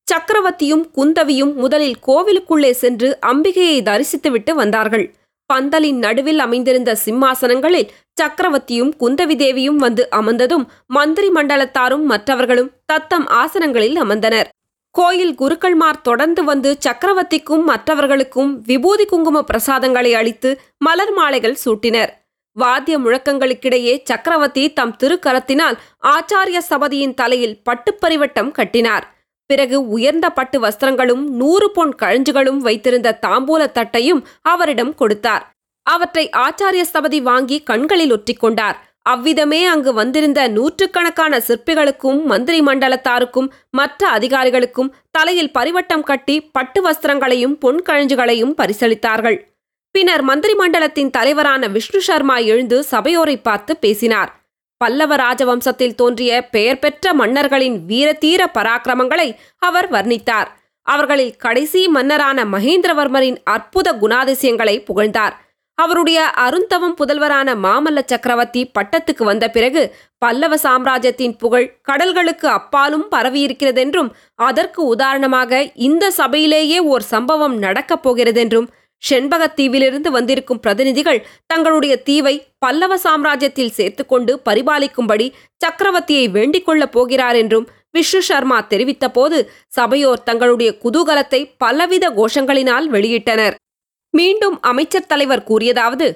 சக்கரவர்த்தியும் குந்தவியும் முதலில் கோவிலுக்குள்ளே சென்று அம்பிகையை தரிசித்துவிட்டு வந்தார்கள். பந்தலின் நடுவில் அமைந்திருந்த சிம்மாசனங்களில் சக்கரவர்த்தியும் குந்தவி தேவியும் வந்து அமர்ந்ததும் மந்திரி மண்டலத்தாரும் மற்றவர்களும் தத்தம் ஆசனங்களில் அமர்ந்தனர். கோயில் குருக்கள்மார் தொடர்ந்து வந்து சக்கரவர்த்திக்கும் மற்றவர்களுக்கும் விபூதி குங்கும பிரசாதங்களை அளித்து மலர் மாலைகள் சூட்டினர். வாத்திய முழக்கங்களுக்கிடையே சக்கரவர்த்தி தம் திருக்கரத்தினால் ஆச்சாரிய சபதியின் தலையில் பட்டுப்பரிவட்டம் கட்டினார். பிறகு உயர்ந்த பட்டு வஸ்திரங்களும் நூறு பொன் கழஞ்சுகளும் வைத்திருந்த தாம்பூல தட்டையும் அவரிடம் கொடுத்தார். அவற்றை ஆச்சாரிய ஸ்தபதி வாங்கி கண்களில் ஒற்றிக்கொண்டார். அவ்விதமே அங்கு வந்திருந்த நூற்றுக்கணக்கான சிற்பிகளுக்கும் மந்திரி மண்டலத்தாருக்கும் மற்ற அதிகாரிகளுக்கும் தலையில் பரிவட்டம் கட்டி பட்டு வஸ்திரங்களையும் பொன் கழஞ்சுகளையும் பரிசளித்தார்கள். பின்னர் மந்திரி மண்டலத்தின் தலைவரான விஷ்ணு சர்மா எழுந்து சபையோரை பார்த்து பேசினார். பல்லவ ராஜவம்சத்தில் தோன்றிய பெயர் பெற்ற மன்னர்களின் வீரதீர பராக்கிரமங்களை அவர் வர்ணித்தார். அவர்களில் கடைசி மன்னரான மகேந்திரவர்மரின் அற்புத குணாதிசயங்களை புகழ்ந்தார். அவருடைய அருந்தவம் புதல்வரான மாமல்ல சக்கரவர்த்தி பட்டத்துக்கு வந்த பிறகு பல்லவ சாம்ராஜ்யத்தின் புகழ் கடல்களுக்கு அப்பாலும் பரவியிருக்கிறதென்றும் அதற்கு உதாரணமாக இந்த சபையிலேயே ஓர் சம்பவம் நடக்கப் போகிறதென்றும் செண்பகத்தீவிலிருந்து வந்திருக்கும் பிரதிநிதிகள் தங்களுடைய தீவை பல்லவ சாம்ராஜ்யத்தில் சேர்த்துக்கொண்டு பரிபாலிக்கும்படி சக்கரவர்த்தியை வேண்டிக் கொள்ளப் போகிறார் என்றும் விஷ்ணு சர்மா தெரிவித்தபோது சபையோர் தங்களுடைய குதூகலத்தை பலவித கோஷங்களினால் வெளியிட்டனர். மீண்டும் அமைச்சர் தலைவர் கூறியதாவது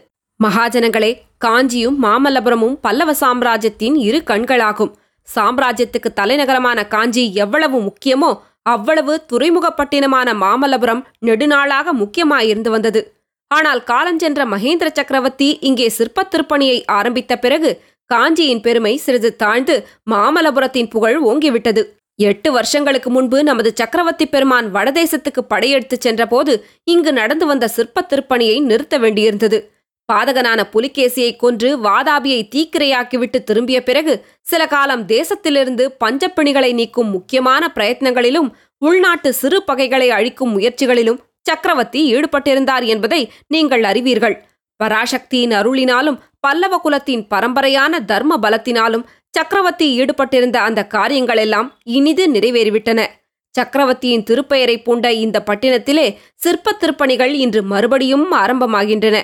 மகாஜனங்களே காஞ்சியும் மாமல்லபுரமும் பல்லவ சாம்ராஜ்யத்தின் இரு கண்களாகும். சாம்ராஜ்யத்துக்கு தலைநகரமான காஞ்சி எவ்வளவு முக்கியமோ அவ்வளவு துறைமுகப்பட்டினமான மாமல்லபுரம் நெடுநாளாக முக்கியமாயிருந்து வந்தது. ஆனால் காலஞ்சென்ற மகேந்திர சக்கரவர்த்தி இங்கே சிற்பத் திருப்பணியை ஆரம்பித்த பிறகு காஞ்சியின் பெருமை சிறிது தாழ்ந்து மாமல்லபுரத்தின் புகழ் ஓங்கிவிட்டது. எட்டு வருஷங்களுக்கு முன்பு நமது சக்கரவர்த்தி பெருமான் வடதேசத்துக்கு படையெடுத்துச் சென்றபோது இங்கு நடந்து வந்த சிற்பத் திருப்பணியை நிறுத்த வேண்டியிருந்தது. பாதகனான புலிகேசியை கொன்று வாதாபியை தீக்கிரையாக்கிவிட்டு திரும்பிய பிறகு சில காலம் தேசத்திலிருந்து பஞ்சப்பிணிகளை நீக்கும் முக்கியமான பிரயத்னங்களிலும் உள்நாட்டு சிறு பகைகளை அழிக்கும் முயற்சிகளிலும் சக்கரவர்த்தி ஈடுபட்டிருந்தார் என்பதை நீங்கள் அறிவீர்கள். பராசக்தியின் அருளினாலும் பல்லவ குலத்தின் பரம்பரையான தர்ம பலத்தினாலும் சக்கரவர்த்தி ஈடுபட்டிருந்த அந்த காரியங்களெல்லாம் இனிது நிறைவேறிவிட்டன. சக்கரவர்த்தியின் திருப்பெயரை பூண்ட இந்த பட்டினத்திலே சிற்பத் திருப்பணிகள் இன்று மறுபடியும் ஆரம்பமாகின்றன.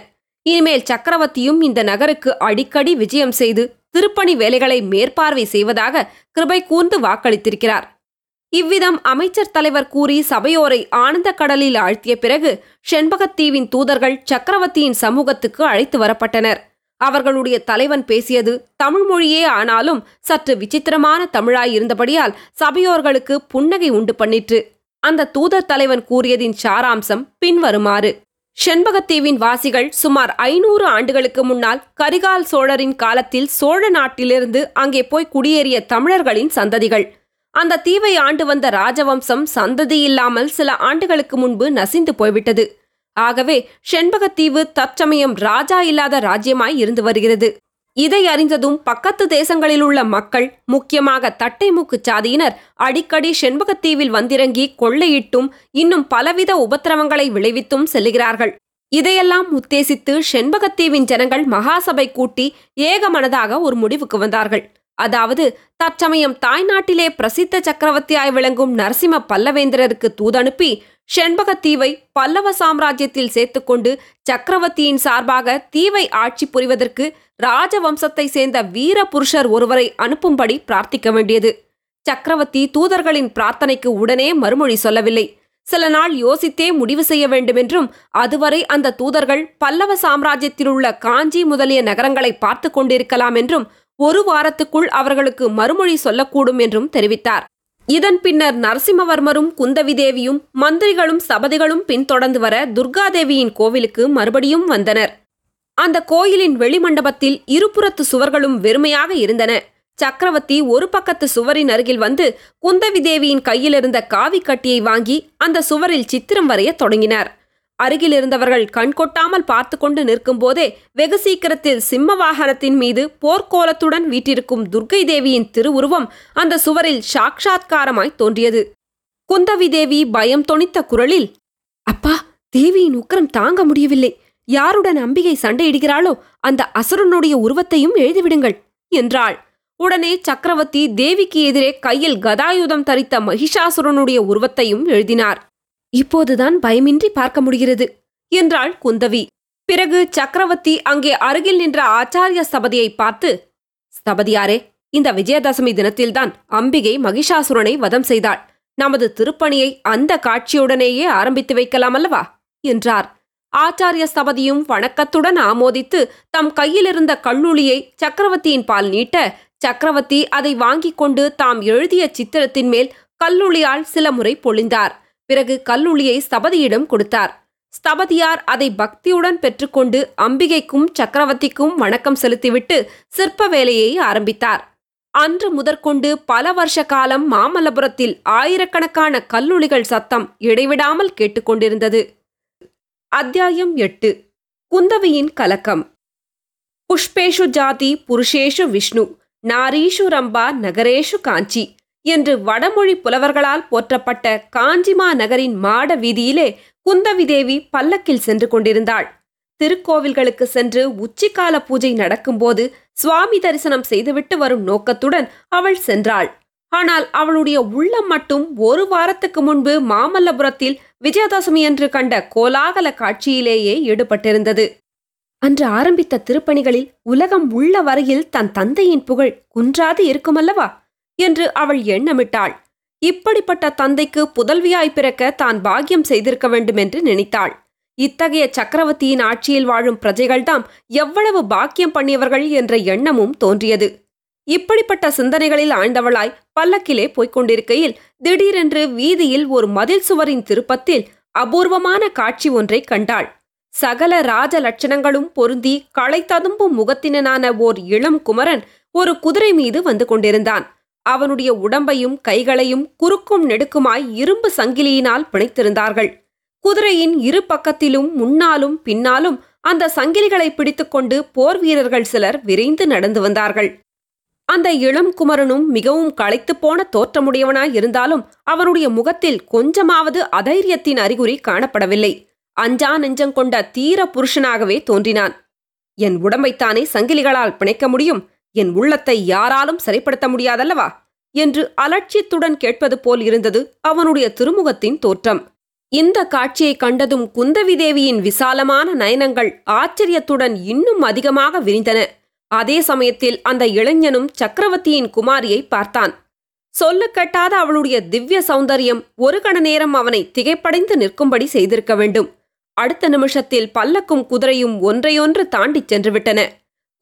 இனிமேல் சக்கரவர்த்தியும் இந்த நகருக்கு அடிக்கடி விஜயம் செய்து திருப்பணி வேலைகளை மேற்பார்வை செய்வதாக கிருபை கூர்ந்து வாக்களித்திருக்கிறார். இவ்விதம் அமைச்சர் தலைவர் கூறி சபையோரை ஆனந்த கடலில் ஆழ்த்திய பிறகு செண்பகத்தீவின் தூதர்கள் சக்கரவர்த்தியின் சமூகத்துக்கு அழைத்து வரப்பட்டனர். அவர்களுடைய தலைவன் பேசியது தமிழ் மொழியே ஆனாலும் சற்று விசித்திரமான தமிழாயிருந்தபடியால் சபையோர்களுக்கு புன்னகை உண்டு பண்ணிற்று. அந்த தூதர் தலைவன் கூறியதின் சாராம்சம் பின்வருமாறு. செண்பகத்தீவின் வாசிகள் சுமார் ஐநூறு ஆண்டுகளுக்கு முன்னால் கரிகால் சோழரின் காலத்தில் சோழ நாட்டிலிருந்து அங்கே போய் குடியேறிய தமிழர்களின் சந்ததிகள். அந்த தீவை ஆண்டு வந்த ராஜவம்சம் சந்ததி இல்லாமல் சில ஆண்டுகளுக்கு முன்பு நசிந்து போய்விட்டது. ஆகவே செண்பகத்தீவு தற்சமயம் ராஜா இல்லாத ராஜ்யமாய் இருந்து வருகிறது. இதை அறிந்ததும் பக்கத்து தேசங்களில் உள்ள மக்கள் முக்கியமாக தட்டைமூக்கு சாதியினர் அடிக்கடி செண்பகத்தீவில் வந்திறங்கி கொள்ளையிட்டும் இன்னும் பலவித உபத்திரவங்களை விளைவித்தும் செல்கிறார்கள். இதையெல்லாம் உத்தேசித்து செண்பகத்தீவின் ஜனங்கள் மகாசபை கூட்டி ஏகமனதாக ஒரு முடிவுக்கு வந்தார்கள். அதாவது தற்சமயம் தாய்நாட்டிலே பிரசித்த சக்கரவர்த்தியாய் விளங்கும் நரசிம்ம பல்லவேந்திரருக்கு தூதனுப்பி செண்பகத்தீவை பல்லவ சாம்ராஜ்யத்தில் சேர்த்துக்கொண்டு சக்கரவர்த்தியின் சார்பாக தீவை ஆட்சி புரிவதற்கு ராஜவம்சத்தை சேர்ந்த வீர புருஷர் ஒருவரை அனுப்பும்படி பிரார்த்திக்க வேண்டியது. சக்கரவர்த்தி தூதர்களின் பிரார்த்தனைக்கு உடனே மறுமொழி சொல்லவில்லை. சில நாள் யோசித்தே முடிவு செய்ய வேண்டுமென்றும் அதுவரை அந்த தூதர்கள் பல்லவ சாம்ராஜ்யத்தில் உள்ள காஞ்சி முதலிய நகரங்களை பார்த்து கொண்டிருக்கலாம் என்றும் ஒரு வாரத்துக்குள் அவர்களுக்கு மறுமொழி சொல்லக்கூடும் என்றும் தெரிவித்தார். இதன் பின்னர் நரசிம்மவர்மரும் குந்தவி தேவியும் மந்திரிகளும் சபதிகளும் பின்தொடர்ந்து வர துர்காதேவியின் கோவிலுக்கு மறுபடியும் வந்தனர். அந்த கோயிலின் வெளிமண்டபத்தில் இருபுறத்து சுவர்களும் வெறுமையாக இருந்தன. சக்கரவர்த்தி ஒரு பக்கத்து சுவரின் அருகில் வந்து குந்தவி தேவியின் கையிலிருந்த காவி கட்டியை வாங்கி அந்த சுவரில் சித்திரம் வரையத் தொடங்கினார். அருகில் இருந்தவர்கள் கண்கொட்டாமல் பார்த்து கொண்டு நிற்கும்போதே வெகு சீக்கிரத்தில் சிம்ம வாகனத்தின் மீது போர்க்கோலத்துடன் வீட்டிருக்கும் துர்க்கை தேவியின் திருவுருவம் அந்த சுவரில் சாட்சாத்காரமாய் தோன்றியது. குந்தவி தேவி பயம் தொனித்த குரலில் அப்பா தேவியின் உக்கிரம் தாங்க முடியவில்லை. யாருடன் அம்பிகை சண்டையிடுகிறாளோ அந்த அசுரனுடைய உருவத்தையும் எழுதிவிடுங்கள் என்றாள். உடனே சக்கரவர்த்தி தேவிக்கு எதிரே கையில் கதாயுதம் தரித்த மகிஷாசுரனுடைய உருவத்தையும் எழுதினார். இப்போதுதான் பயமின்றி பார்க்க முடிகிறது என்றாள் குந்தவி. பிறகு சக்கரவர்த்தி அங்கே அருகில் நின்ற ஆச்சாரிய ஸ்தபதியை பார்த்து ஸ்தபதியாரே இந்த விஜயதசமி தினத்தில்தான் அம்பிகை மகிஷாசுரனை வதம் செய்தாள். நமது திருப்பணியை அந்த காட்சியுடனேயே ஆரம்பித்து வைக்கலாம் அல்லவா என்றார். ஆச்சாரிய ஸ்தபதியும் வணக்கத்துடன் ஆமோதித்து தம் கையிலிருந்த கல்லுளியை சக்கரவர்த்தியின் பால் நீட்ட சக்கரவர்த்தி அதை வாங்கிக் கொண்டு தாம் எழுதிய சித்திரத்தின் மேல் கல்லுளியால் சில முறை பொழிந்தார். பிறகு கல்லுளியை ஸ்தபதியிடம் கொடுத்தார். ஸ்தபதியார் அதை பக்தியுடன் பெற்றுக்கொண்டு அம்பிகைக்கும் சக்கரவர்த்திக்கும் வணக்கம் செலுத்திவிட்டு சிற்ப வேலையை ஆரம்பித்தார். அன்று முதற்கொண்டு பல வருஷ காலம் மாமல்லபுரத்தில் ஆயிரக்கணக்கான கல்லுளிகள் சத்தம் இடைவிடாமல் கேட்டுக்கொண்டிருந்தது. அத்தியாயம் எட்டு. குந்தவியின் கலக்கம். புஷ்பேஷு ஜாதி புருஷேஷு விஷ்ணு நாரீஷு ரம்பா நகரேஷு காஞ்சி. என்று வடமொழி புலவர்களால் போற்றப்பட்ட காஞ்சிமா நகரின் மாட வீதியிலே குந்தவி தேவி பல்லக்கில் சென்று கொண்டிருந்தாள். திருக்கோவில்களுக்கு சென்று உச்சிக்கால பூஜை நடக்கும்போது சுவாமி தரிசனம் செய்துவிட்டு வரும் நோக்கத்துடன் அவள் சென்றாள். ஆனால் அவளுடைய உள்ளம் மட்டும் ஒரு வாரத்துக்கு முன்பு மாமல்லபுரத்தில் விஜயதசமி என்று கண்ட கோலாகல காட்சியிலேயே ஈடுபட்டிருந்தது. அன்று ஆரம்பித்த திருப்பணிகளில் உலகம் உள்ள வரையில் தன் தந்தையின் புகழ் குன்றாது இருக்குமல்லவா? என்று அவள் எண்ணமிட்டாள். இப்படிப்பட்ட தந்தைக்கு புதல்வியாய் பிறக்க தான் பாக்கியம் செய்திருக்க வேண்டும் என்று நினைத்தாள். இத்தகைய சக்கரவர்த்தியின் ஆட்சியில் வாழும் பிரஜைகள்தாம் எவ்வளவு பாக்கியம் பண்ணியவர்கள் என்ற எண்ணமும் தோன்றியது. இப்படிப்பட்ட சிந்தனைகளில் ஆழ்ந்தவளாய் பல்லக்கிலே போய்க் கொண்டிருக்கையில் திடீரென்று வீதியில் ஒரு மதில் சுவரின் திருப்பத்தில் அபூர்வமான காட்சி ஒன்றை கண்டாள். சகல ராஜ லட்சணங்களும் பொருந்தி களை ததும்பும் முகத்தினனான ஓர் இளம் குமரன் ஒரு குதிரை மீது வந்து கொண்டிருந்தான். அவனுடைய உடம்பையும் கைகளையும் குறுக்கும் நெடுக்குமாய் இரும்பு சங்கிலியினால் பிணைத்திருந்தார்கள். குதிரையின் இரு பக்கத்திலும் முன்னாலும் பின்னாலும் அந்த சங்கிலிகளை பிடித்துக்கொண்டு போர் வீரர்கள் சிலர் விரைந்து நடந்து வந்தார்கள். அந்த இளம் குமரனும் மிகவும் களைத்துப் போன தோற்றமுடையவனாய் இருந்தாலும் அவனுடைய முகத்தில் கொஞ்சமாவது அதைரியத்தின் அறிகுறி காணப்படவில்லை. அஞ்சா நெஞ்சம் கொண்ட தீர புருஷனாகவே தோன்றினான். என் உடம்பைத்தானே சங்கிலிகளால் பிணைக்க முடியும்? என் உள்ளத்தை யாராலும் சரிப்படுத்த முடியாதல்லவா? என்று அலட்சியத்துடன் கேட்பது போல் இருந்தது அவனுடைய திருமுகத்தின் தோற்றம். இந்த காட்சியை கண்டதும் குந்தவி தேவியின் விசாலமான நயனங்கள் ஆச்சரியத்துடன் இன்னும் அதிகமாக விரிந்தன. அதே சமயத்தில் அந்த இளைஞனும் சக்கரவர்த்தியின் குமாரியை பார்த்தான். சொல்ல கட்டாத அவளுடைய திவ்ய சௌந்தரியம் ஒரு கண நேரம் அவனை திகைப்படைந்து நிற்கும்படி செய்திருக்க வேண்டும். அடுத்த நிமிஷத்தில் பல்லக்கும் குதிரையும் ஒன்றையொன்று தாண்டிச் சென்றுவிட்டன.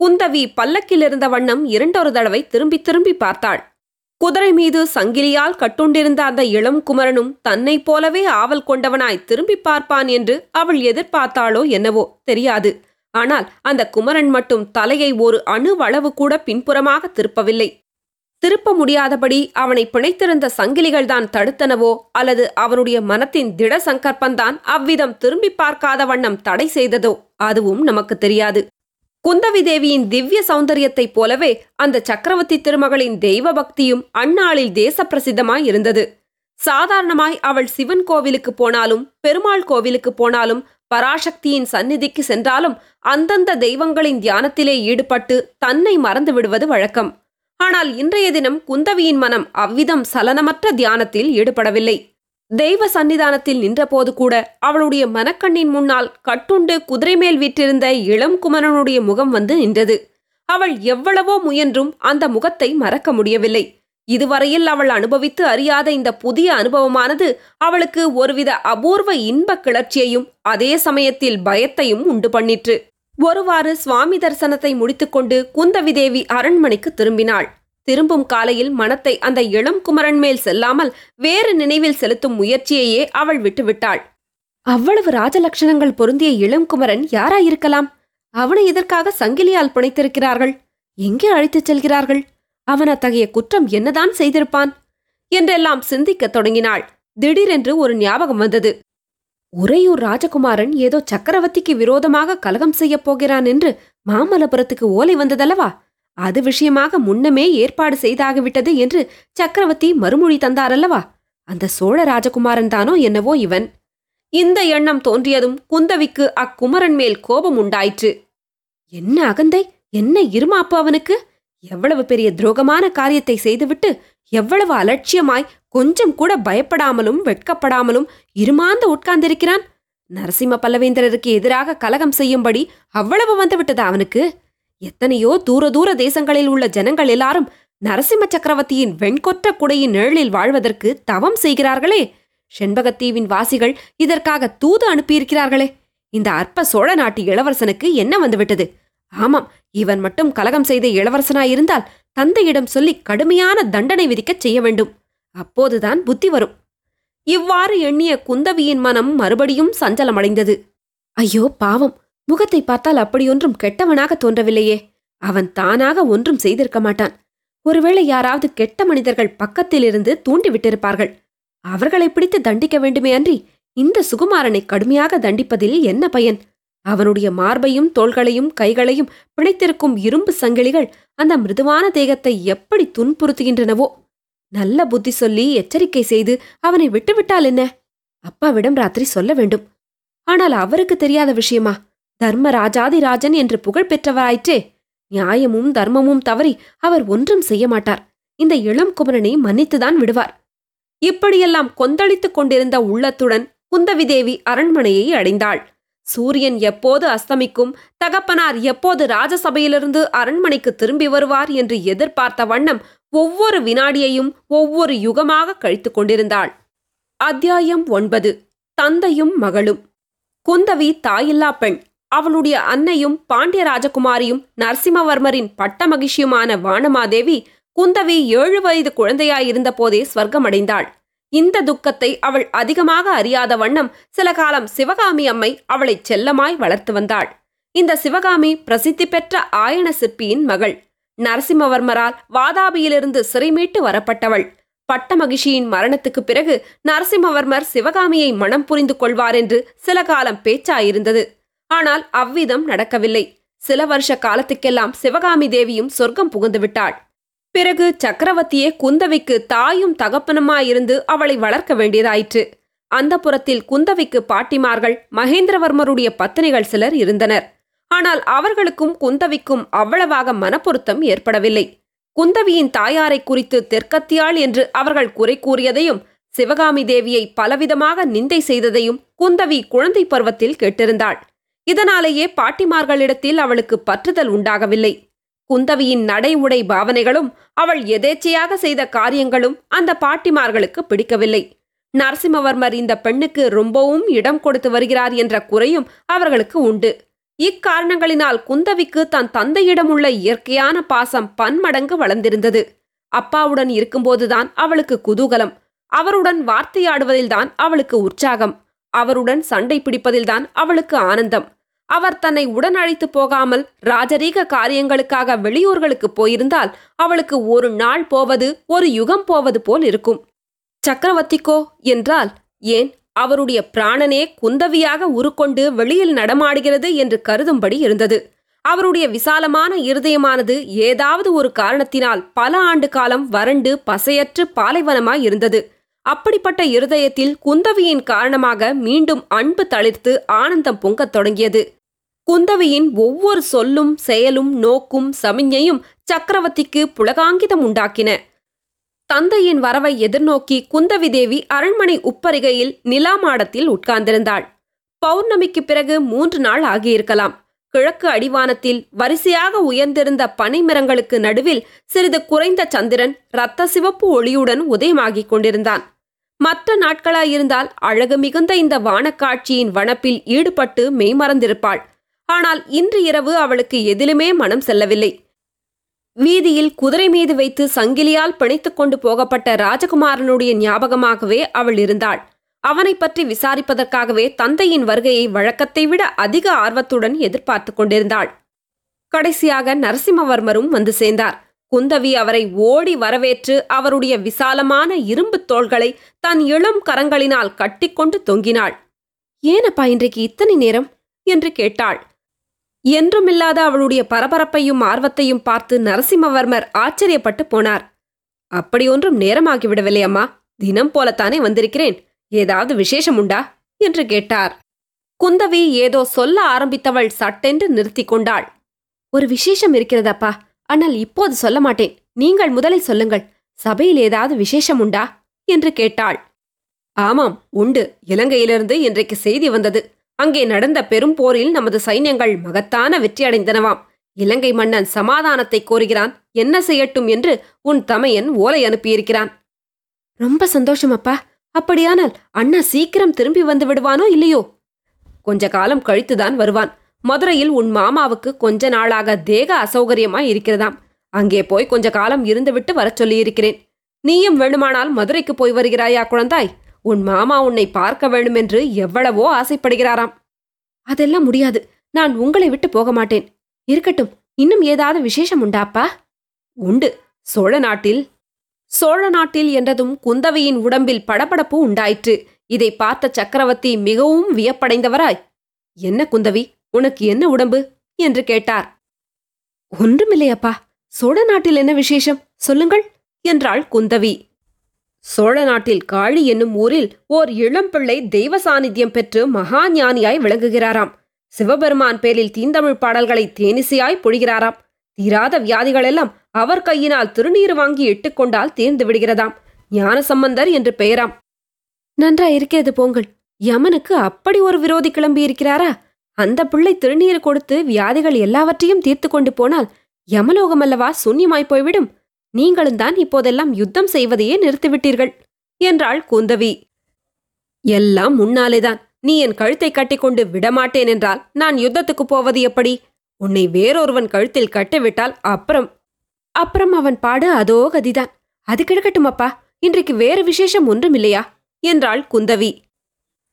குந்தவி பல்லக்கில் இருந்த வண்ணம் இரண்டொரு தடவை திரும்பி திரும்பி பார்த்தாள். குதிரை மீது சங்கிலியால் கட்டுண்டிருந்த அந்த இளம் குமரனும் தன்னைப் போலவே ஆவல் கொண்டவனாய் திரும்பி பார்ப்பான் என்று அவள் எதிர்பார்த்தாளோ என்னவோ தெரியாது. ஆனால் அந்த குமரன் மட்டும் தலையை ஒரு அணுவளவு கூட பின்புறமாக திருப்பவில்லை. திருப்ப முடியாதபடி அவனை பிணைத்திருந்த சங்கிலிகள்தான் தடுத்தனவோ அல்லது அவனுடைய மனத்தின் திட சங்கற்பந்தான் அவ்விதம் திரும்பி பார்க்காத வண்ணம் தடை செய்ததோ அதுவும் நமக்கு தெரியாது. குந்தவி தேவியின் திவ்ய சௌந்தரியத்தைப் போலவே அந்த சக்கரவர்த்தி திருமகளின் தெய்வ பக்தியும் அந்நாளில் தேச பிரசித்தமாய் இருந்தது. சாதாரணமாய் அவள் சிவன் கோவிலுக்கு போனாலும் பெருமாள் கோவிலுக்கு போனாலும் பராசக்தியின் சந்நிதிக்கு சென்றாலும் அந்தந்த தெய்வங்களின் தியானத்திலே ஈடுபட்டு தன்னை மறந்து விடுவது வழக்கம். ஆனால் இன்றைய தினம் குந்தவியின் மனம் அவ்விதம் சலனமற்ற தியானத்தில் ஈடுபடவில்லை. தெய்வ சன்னிதானத்தில் நின்றபோது கூட அவளுடைய மனக்கண்ணின் முன்னால் கட்டுண்டு குதிரை மேல் வீற்றிருந்த இளம் குமரனுடைய முகம் வந்து நின்றது. அவள் எவ்வளவோ முயன்றும் அந்த முகத்தை மறக்க முடியவில்லை. இதுவரையில் அவள் அனுபவித்து அறியாத இந்த புதிய அனுபவமானது அவளுக்கு ஒருவித அபூர்வ இன்பக் கிளர்ச்சியையும் அதே சமயத்தில் பயத்தையும் உண்டு பண்ணிற்று. ஒருவாறு சுவாமி தரிசனத்தை முடித்துக்கொண்டு குந்தவி தேவி அரண்மனைக்கு திரும்பினாள். திரும்பும் காலையில் மனத்தை அந்த இளம் குமரன் மேல் செல்லாமல் வேறு நினைவில் செலுத்தும் முயற்சியையே அவள் விட்டுவிட்டாள். அவ்வளவு ராஜலட்சணங்கள் பொருந்திய இளம் குமரன் யாராயிருக்கலாம்? அவனை இதற்காக சங்கிலியால் பிணைத்திருக்கிறார்கள்? எங்கே அழைத்துச் செல்கிறார்கள்? அவன் அத்தகைய குற்றம் என்னதான் செய்திருப்பான்? என்றெல்லாம் சிந்திக்கத் தொடங்கினாள். திடீரென்று ஒரு ஞாபகம் வந்தது. உறையூர் ராஜகுமாரன் ஏதோ சக்கரவர்த்திக்கு விரோதமாக கலகம் செய்யப் போகிறான் என்று மாமல்லபுரத்துக்கு ஓலை வந்ததல்லவா? அது விஷயமாக முன்னமே ஏற்பாடு செய்தாகிவிட்டது என்று சக்கரவர்த்தி மறுமொழி தந்தாரல்லவா? அந்த சோழ ராஜகுமாரன் தானோ என்னவோ இவன்? இந்த எண்ணம் தோன்றியதும் குந்தவிக்கு அக்குமரன் மேல் கோபம் உண்டாயிற்று. என்ன அகந்தை? என்ன இருமாப்பு அவனுக்கு? எவ்வளவு பெரிய துரோகமான காரியத்தை செய்துவிட்டு எவ்வளவு அலட்சியமாய் கொஞ்சம் கூட பயப்படாமலும் வெட்கப்படாமலும் இருமாந்து உட்கார்ந்திருக்கிறான்? நரசிம்ம பல்லவேந்திரருக்கு எதிராக கலகம் செய்யும்படி அவ்வளவு வந்துவிட்டதா அவனுக்கு? எத்தனையோ தூர தூர தேசங்களில் உள்ள ஜனங்கள் எல்லாரும் நரசிம்ம சக்கரவர்த்தியின் வெண்கொற்ற குடையின் நிழலில் வாழ்வதற்கு தவம் செய்கிறார்களே. செண்பகத்தீவின் வாசிகள் இதற்காக தூது அனுப்பியிருக்கிறார்களே. இந்த அற்ப சோழ நாட்டு இளவரசனுக்கு என்ன வந்துவிட்டது? ஆமாம் இவன் மட்டும் கலகம் செய்த இளவரசனாயிருந்தால் தந்தையிடம் சொல்லி கடுமையான தண்டனை விதிக்கச் செய்ய வேண்டும். அப்போதுதான் புத்தி வரும். இவ்வாறு எண்ணிய குந்தவியின் மனம் மறுபடியும் சஞ்சலமடைந்தது. ஐயோ பாவம். முகத்தை பார்த்தால் அப்படியொன்றும் கெட்டவனாக தோன்றவில்லையே. அவன் தானாக ஒன்றும் செய்திருக்க மாட்டான். ஒருவேளை யாராவது கெட்ட மனிதர்கள் பக்கத்திலிருந்து தூண்டிவிட்டிருப்பார்கள். அவர்களை பிடித்து தண்டிக்க வேண்டுமே அன்றி இந்த சுகுமாரனை கடுமையாக தண்டிப்பதில் என்ன பயன்? அவனுடைய மார்பையும் தோள்களையும் கைகளையும் பிணைத்திருக்கும் இரும்பு சங்கிலிகள் அந்த மிருதுவான தேகத்தை எப்படி துன்புறுத்துகின்றனவோ? நல்ல புத்தி சொல்லி எச்சரிக்கை செய்து அவனை விட்டுவிட்டால் என்ன? அப்பாவிடம் ராத்திரி சொல்ல வேண்டும். ஆனால் அவருக்கு தெரியாத விஷயமா? தர்ம ராஜாதிராஜன் என்று புகழ் பெற்றவராயிற்றே. நியாயமும் தர்மமும் தவறி அவர் ஒன்றும் செய்ய மாட்டார் இந்த இளம் குமரனை மன்னித்துதான் விடுவார். இப்படியெல்லாம் கொந்தளித்துக் கொண்டிருந்த உள்ளத்துடன் குந்தவி தேவி அரண்மனையை அடைந்தாள். சூரியன் எப்போது அஸ்தமிக்கும் தகப்பனார் எப்போது ராஜசபையிலிருந்து அரண்மனைக்கு திரும்பி வருவார் என்று எதிர்பார்த்த வண்ணம் ஒவ்வொரு வினாடியையும் ஒவ்வொரு யுகமாக கழித்துக் கொண்டிருந்தாள். அத்தியாயம் ஒன்பது. தந்தையும் மகளும். குந்தவி தாயில்லா பெண். அவளுடைய அன்னையும் பாண்டிய ராஜகுமாரியும் நரசிம்மவர்மரின் பட்ட மகிழ்ச்சியுமான வானமாதேவி குந்தவி ஏழு வயது குழந்தையாயிருந்த போதே ஸ்வர்க்கமடைந்தாள். இந்த துக்கத்தை அவள் அதிகமாக அறியாத வண்ணம் சில காலம் சிவகாமி அம்மை அவளை செல்லமாய் வளர்த்து வந்தாள். இந்த சிவகாமி பிரசித்தி பெற்ற ஆயன சிற்பியின் மகள். நரசிம்மவர்மரால் வாதாபியிலிருந்து சிறைமீட்டு வரப்பட்டவள். பட்ட மகிழ்ச்சியின் மரணத்துக்குப் பிறகு நரசிம்மவர்மர் சிவகாமியை மனம் புரிந்து கொள்வார் என்று சில காலம் பேச்சாயிருந்தது. ஆனால் அவ்விதம் நடக்கவில்லை. சில வருஷ காலத்துக்கெல்லாம் சிவகாமி தேவியும் சொர்க்கம் புகுந்து விட்டாள். பிறகு சக்கரவர்த்தியே குந்தவைக்கு தாயும் தகப்பனுமாயிருந்து அவளை வளர்க்க வேண்டியதாயிற்று. அந்த புறத்தில் குந்தவைக்கு பாட்டிமார்கள் மகேந்திரவர்மருடைய பத்தினிகள் சிலர் இருந்தனர். ஆனால் அவர்களுக்கும் குந்தவிக்கும் அவ்வளவாக மனப்பொருத்தம் ஏற்படவில்லை. குந்தவியின் தாயாரை குறித்து தெற்கத்தியாள் என்று அவர்கள் குறை கூறியதையும் சிவகாமி தேவியை பலவிதமாக நிந்தை செய்ததையும் குந்தவி குழந்தை பருவத்தில் கேட்டிருந்தாள். இதனாலேயே பாட்டிமார்களிடத்தில் அவளுக்கு பற்றுதல் உண்டாகவில்லை. குந்தவியின் நடை உடை பாவனைகளும் அவள் எதேச்சையாக செய்த காரியங்களும் அந்த பாட்டிமார்களுக்கு பிடிக்கவில்லை. நரசிம்மவர்மர் இந்த பெண்ணுக்கு ரொம்பவும் இடம் கொடுத்து வருகிறார் என்ற குறையும் அவர்களுக்கு உண்டு. இக்காரணங்களினால் குந்தவிக்கு தன் தந்தையிடம் உள்ள இயற்கையான பாசம் பன்மடங்கு வளர்ந்திருந்தது. அப்பாவுடன் இருக்கும்போதுதான் அவளுக்கு குதூகலம். அவருடன் வார்த்தையாடுவதில்தான் அவளுக்கு உற்சாகம். அவருடன் சண்டை பிடிப்பதில்தான் அவளுக்கு ஆனந்தம். அவர் தன்னை உடன் அழைத்து போகாமல் ராஜரீக காரியங்களுக்காக வெளியூர்களுக்கு போயிருந்தால் அவளுக்கு ஒரு நாள் போவது ஒரு யுகம் போவது போல் இருக்கும். சக்கரவர்த்திக்கோ என்றால் ஏன் அவருடைய பிராணனே குந்தவியாக உருக்கொண்டு வெளியில் நடமாடுகிறது என்று கருதும்படி இருந்தது. அவருடைய விசாலமான இருதயமானது ஏதாவது ஒரு காரணத்தினால் பல ஆண்டு காலம் வறண்டு பசையற்று பாலைவனமாய் இருந்தது. அப்படிப்பட்ட இருதயத்தில் குந்தவியின் காரணமாக மீண்டும் அன்பு தளிர்த்து ஆனந்தம் பொங்கத் தொடங்கியது. குந்தவியின் ஒவ்வொரு சொல்லும் செயலும் நோக்கும் சமிஞ்ஞையும் சக்கரவர்த்திக்கு புலகாங்கிதம் உண்டாக்கின. தந்தையின் வரவை எதிர்நோக்கி குந்தவி தேவி அரண்மனை உப்பரிகையில் நிலா மாடத்தில் உட்கார்ந்திருந்தாள். பௌர்ணமிக்கு பிறகு மூன்று நாள் ஆகியிருக்கலாம். கிழக்கு அடிவானத்தில் வரிசையாக உயர்ந்திருந்த பனைமரங்களுக்கு நடுவில் சிறிது குறைந்த சந்திரன் இரத்த சிவப்பு ஒளியுடன் உதயமாகிக் கொண்டிருந்தான். மற்ற நாட்களாயிருந்தால் அழகு மிகுந்த இந்த வானக்காட்சியின் வனப்பில் ஈடுபட்டு மெய்மறந்திருப்பாள். ஆனால் இன்று இரவு அவளுக்கு எதிலுமே மனம் செல்லவில்லை. வீதியில் குதிரை மீது வைத்து சங்கிலியால் பிணைத்துக் கொண்டு போகப்பட்ட ராஜகுமாரனுடைய ஞாபகமாகவே அவள் இருந்தாள். அவனைப் பற்றி விசாரிப்பதற்காகவே தந்தையின் வருகையை வழக்கத்தை விட அதிக ஆர்வத்துடன் எதிர்பார்த்து கொண்டிருந்தாள். கடைசியாக நரசிம்மவர்மரும் வந்து சேர்ந்தார். குந்தவி அவரை ஓடி வரவேற்று அவருடைய விசாலமான இரும்புத் தோள்களை தன் இளம் கரங்களினால் கட்டிக்கொண்டு தொங்கினாள். ஏனப்பா இன்றைக்கு இத்தனை நேரம்? என்று கேட்டாள். என்றுமில்லாத அவளுடைய பரபரப்பையும் ஆர்வத்தையும் பார்த்து நரசிம்மவர்மர் ஆச்சரியப்பட்டு போனார். அப்படியொன்றும் நேரமாகிவிடவில்லை அம்மா. தினம் போலத்தானே வந்திருக்கிறேன். ஏதாவது விசேஷம் உண்டா? என்று கேட்டார். குந்தவி ஏதோ சொல்ல ஆரம்பித்தவள் சட்டென்று நிறுத்திக் கொண்டாள். ஒரு விசேஷம் இருக்கிறதப்பா. ஆனால் இப்போது சொல்ல மாட்டேன். நீங்கள் முதலில் சொல்லுங்கள். சபையில் ஏதாவது விசேஷம் உண்டா? என்று கேட்டாள். ஆமாம் உண்டு. இலங்கையிலிருந்து இன்றைக்கு செய்தி வந்தது. அங்கே நடந்த பெரும் போரில் நமது சைன்யங்கள் மகத்தான வெற்றியடைந்தனவாம் இலங்கை மன்னன் சமாதானத்தை கோருகிறான். என்ன செய்யட்டும் என்று உன் தமையன் ஓலை அனுப்பியிருக்கிறான். ரொம்ப சந்தோஷம் அப்பா. அப்படியானால் அண்ணா சீக்கிரம் திரும்பி வந்து விடுவானோ இல்லையோ? கொஞ்ச காலம் கழித்துதான் வருவான். மதுரையில் உன் மாமாவுக்கு கொஞ்ச நாளாக தேக அசௌகரியமாய் இருக்கிறதாம். அங்கே போய் கொஞ்ச காலம் இருந்துவிட்டு வரச் சொல்லியிருக்கிறேன். நீயும் வேணுமானால் மதுரைக்கு போய் வருகிறாயா குழந்தாய்? உன் மாமா உன்னை பார்க்க வேண்டுமென்று எவ்வளவோ ஆசைப்படுகிறாராம். அதெல்லாம் முடியாது. நான் உங்களை விட்டு போக மாட்டேன். இருக்கட்டும் இன்னும் ஏதாவது விசேஷம் உண்டாப்பா உண்டு. சோழ நாட்டில் சோழ நாட்டில் என்றதும் குந்தவையின் உடம்பில் படபடப்பு உண்டாயிற்று. இதை பார்த்த சக்கரவர்த்தி மிகவும் வியப்படைந்தவராய். என்ன குந்தவி? உனக்கு என்ன உடம்பு? என்று கேட்டார். ஒன்றுமில்லையப்பா. சோழ நாட்டில் என்ன விசேஷம்? சொல்லுங்கள் என்றாள் குந்தவி. சோழ நாட்டில் காளி என்னும் ஊரில் ஓர் இளம்பிள்ளை தெய்வ சாநித்தியம் பெற்று மகா ஞானியாய் விளங்குகிறாராம். சிவபெருமான் பேரில் தீந்தமிழ் பாடல்களை தேனிசையாய் பொழிகிறாராம். தீராத வியாதிகளெல்லாம் அவர் கையினால் திருநீர் வாங்கி இட்டுக்கொண்டால் தீர்ந்து விடுகிறதாம். ஞான சம்பந்தர் என்று பெயராம். நன்றா இருக்கிறது போங்கள். யமனுக்கு அப்படி ஒரு விரோதி கிளம்பி இருக்கிறாரா அந்த பிள்ளை திருநீர் கொடுத்து வியாதிகள் எல்லாவற்றையும் தீர்த்து கொண்டு போனால் யமலோகமல்லவா சூன்யமாய் போய்விடும். நீங்களும் தான் இப்போதெல்லாம் யுத்தம் செய்வதையே நிறுத்திவிட்டீர்கள் என்றாள் குந்தவி. எல்லாம் முன்னாலேதான் நீ என் கழுத்தை கட்டிக்கொண்டு விடமாட்டேன் என்றால் நான் யுத்தத்துக்கு போவது எப்படி? உன்னை வேறொருவன் கழுத்தில் கட்டிவிட்டால் அப்புறம். அப்புறம் அவன் பாடு அதோ கதிதான். அது கிடக்கட்டும் அப்பா இன்றைக்கு வேறு விசேஷம் ஒன்றும் இல்லையா என்றாள் குந்தவி.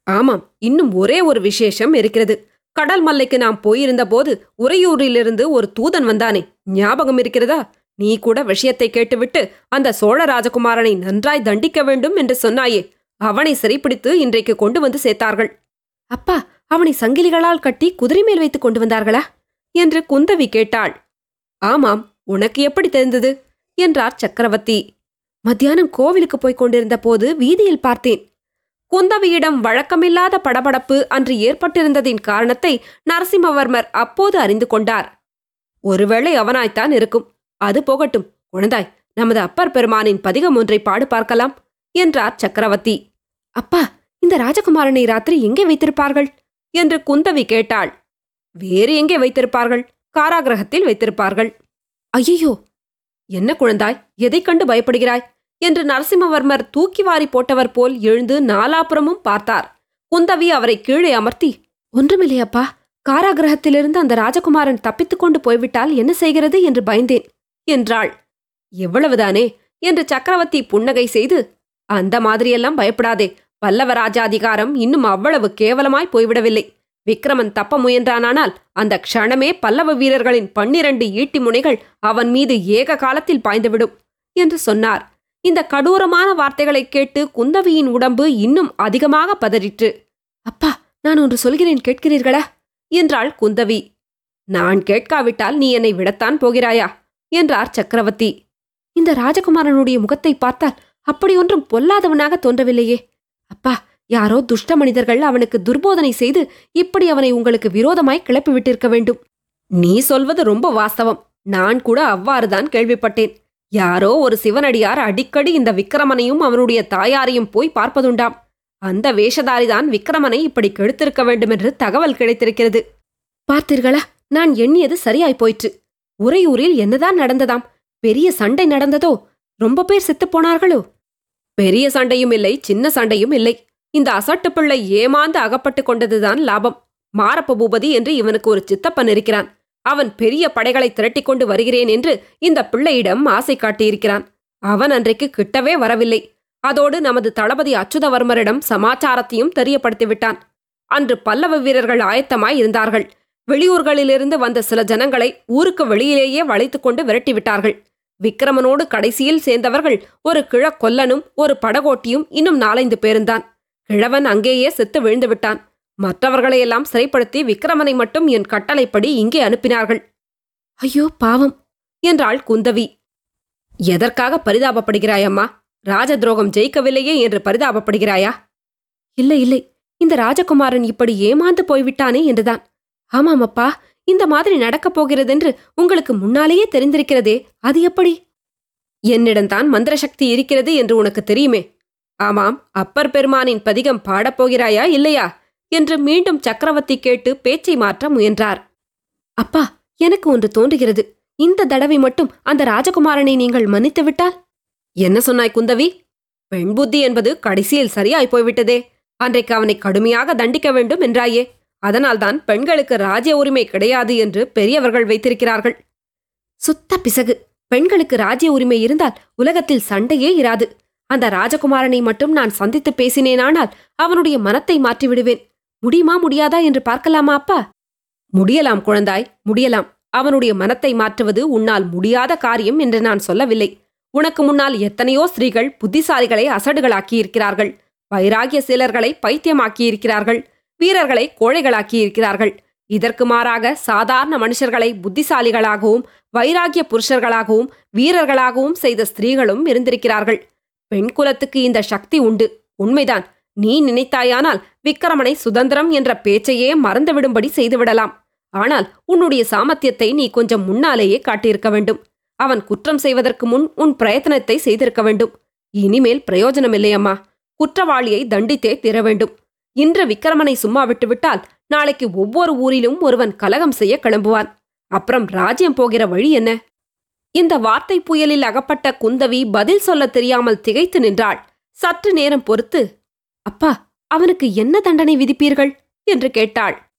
ஆமாம் இன்னும் ஒரே ஒரு விசேஷம் இருக்கிறது. கடல் மல்லைக்கு நாம் போயிருந்த போது உறையூரிலிருந்து ஒரு தூதன் வந்தானே. ஞாபகம் இருக்கிறதா? நீ கூட விஷயத்தை கேட்டுவிட்டு அந்த சோழ ராஜகுமாரனை நன்றாய் தண்டிக்க வேண்டும் என்று சொன்னாயே. அவனை சிறைப்பிடித்து இன்றைக்கு கொண்டு வந்து சேர்த்தார்கள். அப்பா அவனை சங்கிலிகளால் கட்டி குதிரை மேல் வைத்துக் கொண்டு வந்தார்களா? என்று குந்தவி கேட்டாள். ஆமாம் உனக்கு எப்படி தெரிந்தது? என்றார் சக்கரவர்த்தி. மத்தியானம் கோவிலுக்கு போய்க் கொண்டிருந்த போது வீதியில் பார்த்தேன். குந்தவியிடம் வழக்கமில்லாத படபடப்பு அன்று ஏற்பட்டிருந்ததின் காரணத்தை நரசிம்மவர்மர் அப்போது அறிந்து கொண்டார். ஒருவேளை அவனாய்த்தான் இருக்கும். அது போகட்டும். குழந்தாய் நமது அப்பர் பெருமானின் பதிகம் ஒன்றை பாடு பார்க்கலாம் என்றார் சக்கரவர்த்தி. அப்பா இந்த ராஜகுமாரனை ராத்திரி எங்கே வைத்திருப்பார்கள்? என்று குந்தவி கேட்டாள். வேறு எங்கே வைத்திருப்பார்கள்? காராகிரகத்தில் வைத்திருப்பார்கள். ஐயோ என்ன குழந்தாய் எதைக் கண்டு பயப்படுகிறாய்? என்று நரசிம்மவர்மர் தூக்கி வாரி போட்டவர் போல் எழுந்து நாலாபுரமும் பார்த்தார். குந்தவி அவரை கீழே அமர்த்தி ஒன்றுமில்லையப்பா காராகிரகத்திலிருந்து அந்த ராஜகுமாரன் தப்பித்துக் கொண்டு போய்விட்டால் என்ன செய்கிறது என்று பயந்தேன் என்றாள். எவ்வளவுதானே என்று சக்கரவர்த்தி புன்னகை செய்து அந்த மாதிரியெல்லாம் பயப்படாதே பல்லவ ராஜாதிகாரம் இன்னும் அவ்வளவு கேவலமாய் போய்விடவில்லை. விக்ரமன் தப்ப முயன்றானானால் அந்த க்ஷணமே பல்லவ வீரர்களின் பன்னிரண்டு ஈட்டி முனைகள் அவன் மீது ஏக காலத்தில் பாய்ந்துவிடும் என்று சொன்னார். இந்த கடூரமான வார்த்தைகளைக் கேட்டு குந்தவியின் உடம்பு இன்னும் அதிகமாக பதறிற்று. அப்பா நான் ஒன்று சொல்கிறேன் கேட்கிறீர்களா? என்றாள் குந்தவி. நான் கேட்காவிட்டால் நீ என்னை விடத்தான் போகிறாயா? என்றார் சக்கரவர்த்தி. இந்த ராஜகுமாரனுடைய முகத்தை பார்த்தால் அப்படி ஒன்றும் பொல்லாதவனாக தோன்றவில்லையே. அப்பா யாரோ துஷ்ட மனிதர்கள் அவனுக்கு துர்போதனை செய்து இப்படி அவனை உங்களுக்கு விரோதமாய் கிளப்பி விட்டிருக்க வேண்டும். நீ சொல்வது ரொம்ப வாஸ்தவம். நான் கூட அவ்வாறுதான் கேள்விப்பட்டேன். யாரோ ஒரு சிவனடியார் அடிக்கடி இந்த விக்கிரமனையும் அவனுடைய தாயாரையும் போய் பார்ப்பதுண்டாம். அந்த வேஷதாரிதான் விக்கிரமனை இப்படி கெடுத்திருக்க வேண்டுமென்று தகவல் கிடைத்திருக்கிறது. பார்த்தீர்களா நான் எண்ணியது சரியாய் போயிற்று. உறையூரில் என்னதான் நடந்ததாம்? பெரிய சண்டை நடந்ததோ? ரொம்ப பேர் செத்துப் போனார்களோ? பெரிய சண்டையும் இல்லை சின்ன சண்டையும் இல்லை. இந்த அசட்டு பிள்ளை ஏமாந்து அகப்பட்டு கொண்டதுதான் லாபம். மாரப்ப பூபதி என்று இவனுக்கு ஒரு சித்தப்பன் இருக்கிறான். அவன் பெரிய படைகளை திரட்டிக் கொண்டு வருகிறேன் என்று இந்த பிள்ளையிடம் ஆசை காட்டியிருக்கிறான். அவன் அன்றைக்கு கிட்டவே வரவில்லை. அதோடு நமது தளபதி அச்சுதவர்மரிடம் சமாச்சாரத்தையும் தெரியப்படுத்திவிட்டான். அன்று பல்லவ வீரர்கள் ஆயத்தமாய் இருந்தார்கள். வெளியூர்களிலிருந்து வந்த சில ஜனங்களை ஊருக்கு வெளியிலேயே வளைத்துக்கொண்டு விரட்டிவிட்டார்கள். விக்கிரமனோடு கடைசியில் சேர்ந்தவர்கள் ஒரு கிழக்கொல்லனும் ஒரு படகோட்டியும் இன்னும் நாலைந்து பேருந்தான். கிழவன் அங்கேயே செத்து விழுந்து விட்டான் மற்றவர்களையெல்லாம் சிறைப்படுத்தி விக்ரமனை மட்டும் என் கட்டளைப்படி இங்கே அனுப்பினார்கள். ஐயோ பாவம் என்றாள் குந்தவி. எதற்காக பரிதாபப்படுகிறாயம்மா ராஜ துரோகம் ஜெயிக்கவில்லையே என்று பரிதாபப்படுகிறாயா? இல்லை இல்லை இந்த ராஜகுமாரன் இப்படி ஏமாந்து போய்விட்டானே என்றுதான். ஆமாம் அப்பா இந்த மாதிரி நடக்கப் போகிறதென்று உங்களுக்கு முன்னாலேயே தெரிந்திருக்கிறதே அது எப்படி? என்னிடம்தான் மந்திர சக்தி இருக்கிறது என்று உனக்கு தெரியுமே. ஆமாம் அப்பர் பெருமானின் பதிகம் பாடப்போகிறாயா இல்லையா? என்று மீண்டும் சக்கரவர்த்தி கேட்டு பேச்சை மாற்ற முயன்றார். அப்பா எனக்கு ஒன்று தோன்றுகிறது. இந்த தடவை மட்டும் அந்த ராஜகுமாரனை நீங்கள் மன்னித்து விட்டால்? என்ன சொன்னாய் குந்தவி? பெண் புத்தி என்பது கடைசியில் சரியாய் போய்விட்டதே. அன்றைக்கு அவனை கடுமையாக தண்டிக்க வேண்டும் என்றாயே. அதனால்தான் பெண்களுக்கு ராஜ்ய உரிமை கிடையாது என்று பெரியவர்கள் வைத்திருக்கிறார்கள். சுத்த பிசகு. பெண்களுக்கு ராஜ்ய உரிமை இருந்தால் உலகத்தில் சண்டையே இராது. அந்த ராஜகுமாரனை மட்டும் நான் சந்தித்து பேசினேனானால் அவனுடைய மனத்தை மாற்றி விடுவேன் முடியுமா முடியாதா என்று பார்க்கலாமா அப்பா? முடியலாம் குழந்தாய் முடியலாம். அவனுடைய மனத்தை மாற்றுவது உன்னால் முடியாத காரியம் என்று நான் சொல்லவில்லை. உனக்கு முன்னால் எத்தனையோ ஸ்திரீகள் புத்திசாலிகளை அசடுகளாக்கியிருக்கிறார்கள். வைராகிய சீலர்களை பைத்தியமாக்கியிருக்கிறார்கள். வீரர்களை கோழைகளாக்கியிருக்கிறார்கள். இதற்கு மாறாக சாதாரண மனுஷர்களை புத்திசாலிகளாகவும் வைராகிய புருஷர்களாகவும் வீரர்களாகவும் செய்த ஸ்திரீகளும் இருந்திருக்கிறார்கள். பெண் குலத்துக்கு இந்த சக்தி உண்டு. உண்மைதான். நீ நினைத்தாயானால் விக்கிரமனை சுதந்திரம் என்ற பேச்சையே மறந்துவிடும்படி செய்துவிடலாம். ஆனால் உன்னுடைய சாமர்த்தியத்தை நீ கொஞ்சம் முன்னாலேயே காட்டியிருக்க வேண்டும். அவன் குற்றம் செய்வதற்கு முன் உன் பிரயத்தனத்தை செய்திருக்க வேண்டும். இனிமேல் பிரயோஜனமில்லையம்மா குற்றவாளியை தண்டித்தே தீர வேண்டும். இன்று விக்கிரமனை சும்மா விட்டுவிட்டால் நாளைக்கு ஒவ்வொரு ஊரிலும் ஒருவன் கலகம் செய்ய கிளம்புவான். அப்புறம் ராஜ்யம் போகிற வழி என்ன? இந்த வார்த்தை புயலில் அகப்பட்ட குந்தவி பதில் சொல்ல தெரியாமல் திகைத்து நின்றாள். சற்று நேரம் பொறுத்து அப்பா அவனுக்கு என்ன தண்டனை விதிப்பீர்கள்? என்று கேட்டாள்.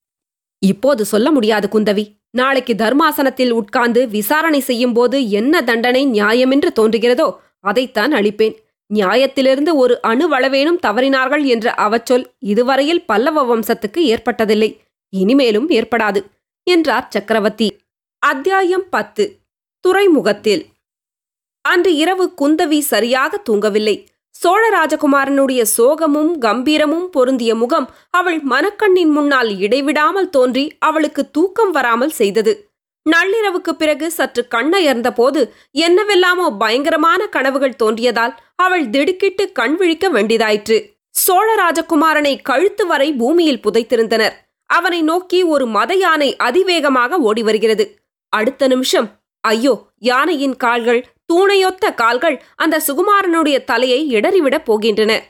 இப்போது சொல்ல முடியாது குந்தவி. நாளைக்கு தர்மாசனத்தில் உட்கார்ந்து விசாரணை செய்யும்போது என்ன தண்டனை நியாயமென்று தோன்றுகிறதோ அதைத்தான் அளிப்பேன். நியாயத்திலிருந்து ஒரு அணுவளவேனும் தவறினார்கள் என்ற அவச்சொல் இதுவரையில் பல்லவ வம்சத்துக்கு ஏற்பட்டதில்லை. இனிமேலும் ஏற்படாது என்றார் சக்கரவர்த்தி. அத்தியாயம் பத்து. துறைமுகத்தில். அன்று இரவு குந்தவி சரியாக தூங்கவில்லை. சோழ ராஜகுமாரனுடைய சோகமும் கம்பீரமும் பொருந்திய முகம் அவள் மனக்கண்ணின் முன்னால் இடைவிடாமல் தோன்றி அவளுக்கு தூக்கம் வராமல் செய்தது. நள்ளிரவுக்குப் பிறகு சற்று கண்ணயர்ந்த போது என்னவெல்லாமோ பயங்கரமான கனவுகள் தோன்றியதால் அவள் திடுக்கிட்டு கண் விழிக்க வேண்டியதாயிற்று. சோழ ராஜகுமாரனை கழுத்து வரை பூமியில் புதைத்திருந்தனர். அவனை நோக்கி ஒரு மத யானை அதிவேகமாக ஓடி வருகிறது அடுத்த நிமிஷம் ஐயோ யானையின் கால்கள் தூணையொத்த கால்கள் அந்த சுகுமாரனுடைய தலையை இடறிவிடப் போகின்றன.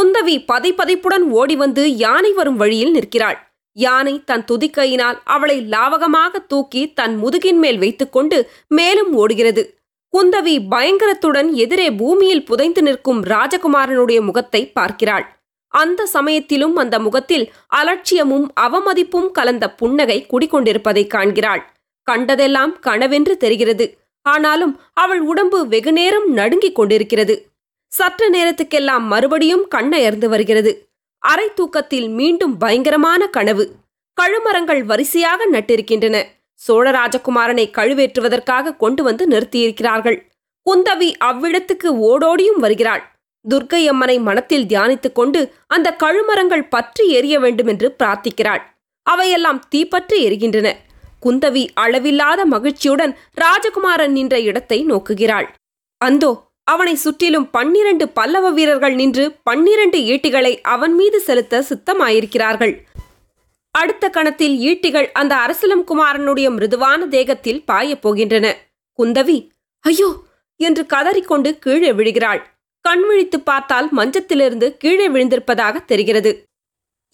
குந்தவி பதைப்பதைப்புடன் ஓடி வந்து யானை வரும் வழியில் நிற்கிறாள். யானை தன் துதிக்கையினால் அவளை லாவகமாக தூக்கி தன் முதுகின் மேல் வைத்துக்கொண்டு மேலும் ஓடுகிறது. குந்தவி பயங்கரத்துடன் எதிரே பூமியில் புதைந்து நிற்கும் ராஜகுமாரனுடைய முகத்தை பார்க்கிறாள். அந்த சமயத்திலும் அந்த முகத்தில் அலட்சியமும் அவமதிப்பும் கலந்த புன்னகை குடிக்கொண்டிருப்பதைக் காண்கிறாள். கண்டதெல்லாம் கனவென்று தெரிகிறது. ஆனாலும் அவள் உடம்பு வெகுநேரம் நடுங்கிக் கொண்டிருக்கிறது. சற்று நேரத்துக்கெல்லாம் மறுபடியும் கண்ணயர்ந்து வருகிறது. அரை தூக்கத்தில் மீண்டும் பயங்கரமான கனவு. கழுமரங்கள் வரிசையாக நட்டிருக்கின்றன. சோழ ராஜகுமாரனை கழுவேற்றுவதற்காக கொண்டு வந்து நிறுத்தியிருக்கிறார்கள். குந்தவி அவ்விடத்துக்கு ஓடோடியும் வருகிறாள். துர்க்கை அம்மனை மனத்தில் தியானித்துக் கொண்டு அந்த கழுமரங்கள் பற்றி எரிய வேண்டுமென்று பிரார்த்திக்கிறாள். அவையெல்லாம் தீப்பற்றி எரிகின்றன. குந்தவி அளவில்லாத மகிழ்ச்சியுடன் ராஜகுமாரன் நின்ற இடத்தை நோக்குகிறாள். அந்தோ அவனை சுற்றிலும் பன்னிரண்டு பல்லவ வீரர்கள் நின்று பன்னிரண்டு ஈட்டிகளை அவன் மீது செலுத்த சித்தமாயிருக்கிறார்கள். அடுத்த கணத்தில் ஈட்டிகள் அந்த அரசலம் குமாரனுடைய மிருதுவான தேகத்தில் பாயப் போகின்றன. குந்தவி ஐயோ! என்று கதறிக்கொண்டு கீழே விழுகிறாள். கண்விழித்து பார்த்தால் மஞ்சத்திலிருந்து கீழே விழுந்திருப்பதாக தெரிகிறது.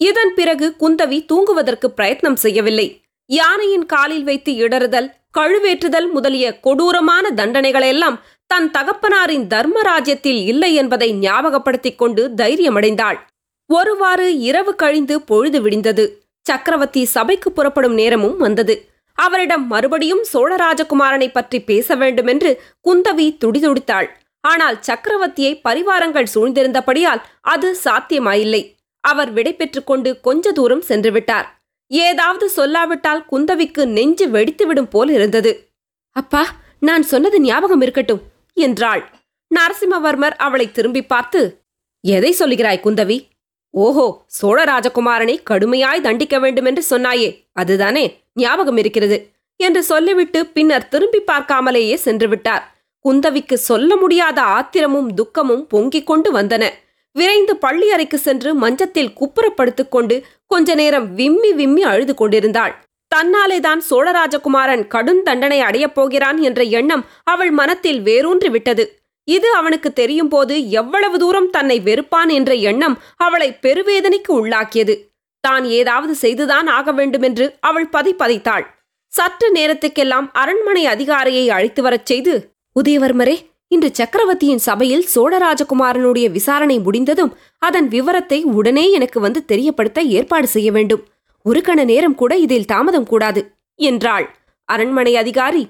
இதன் பிறகு குந்தவி தூங்குவதற்கு பிரயத்னம் செய்யவில்லை. யானையின் காலில் வைத்து இடறுதல் கழுவேற்றுதல் முதலிய கொடூரமான தண்டனைகளெல்லாம் தன் தகப்பனாரின் தர்மராஜ்யத்தில் இல்லை என்பதை ஞாபகப்படுத்திக் கொண்டு தைரியமடைந்தாள். ஒருவாறு இரவு கழிந்து பொழுது விடிந்தது. சக்கரவர்த்தி சபைக்கு புறப்படும் நேரமும் வந்தது. அவரிடம் மறுபடியும் சோழராஜகுமாரனை பற்றி பேச வேண்டுமென்று குந்தவி துடிதுடித்தாள். ஆனால் சக்கரவர்த்தியை பரிவாரங்கள் சூழ்ந்திருந்தபடியால் அது சாத்தியமாயில்லை. அவர் விடை கொண்டு கொஞ்ச தூரம் சென்றுவிட்டார். ஏதாவது சொல்லாவிட்டால் குந்தவிக்கு நெஞ்சு வெடித்துவிடும் போல் இருந்தது. அப்பா நான் சொன்னது ஞாபகம் இருக்கட்டும் என்றாள். நரசிம்மவர்மர் அவளை திரும்பி பார்த்து எதை சொல்லுகிறாய் குந்தவி? ஓஹோ சோழ ராஜகுமாரனை கடுமையாய் தண்டிக்க வேண்டுமென்று சொன்னாயே அதுதானே ஞாபகம் இருக்கிறது என்று சொல்லிவிட்டு பின்னர் திரும்பி பார்க்காமலேயே சென்று விட்டார். குந்தவிக்கு சொல்ல முடியாத ஆத்திரமும் துக்கமும் பொங்கிக் கொண்டு வந்தன. விரைந்து பள்ளி அறைக்கு சென்று மஞ்சத்தில் குப்புறப்படுத்திக் கொண்டு கொஞ்ச நேரம் விம்மி விம்மி அழுது கொண்டிருந்தாள். தன்னாலேதான் சோழராஜகுமாரன் கடும் தண்டனை அடையப் போகிறான் என்ற எண்ணம் அவள் மனத்தில் வேரூன்றி விட்டது. இது அவனுக்கு தெரியும் போது எவ்வளவு தூரம் தன்னை வெறுப்பான் என்ற எண்ணம் அவளை பெருவேதனைக்கு உள்ளாக்கியது. தான் ஏதாவது செய்துதான் ஆக வேண்டுமென்று அவள் பதைப்பதைத்தாள் சற்று நேரத்துக்கெல்லாம் அரண்மனை அதிகாரியை அழைத்து வரச் செய்து உதயவர்மரே இன்று சக்கரவர்த்தியின் சபையில் சோழராஜகுமாரனுடைய விசாரணை முடிந்ததும் அதன் விவரத்தை உடனே எனக்கு வந்து தெரியப்படுத்த ஏற்பாடு செய்ய வேண்டும். ஒரு கண நேரம் கூட இதில் தாமதம் கூடாது என்றாள். அரண்மனை அதிகாரி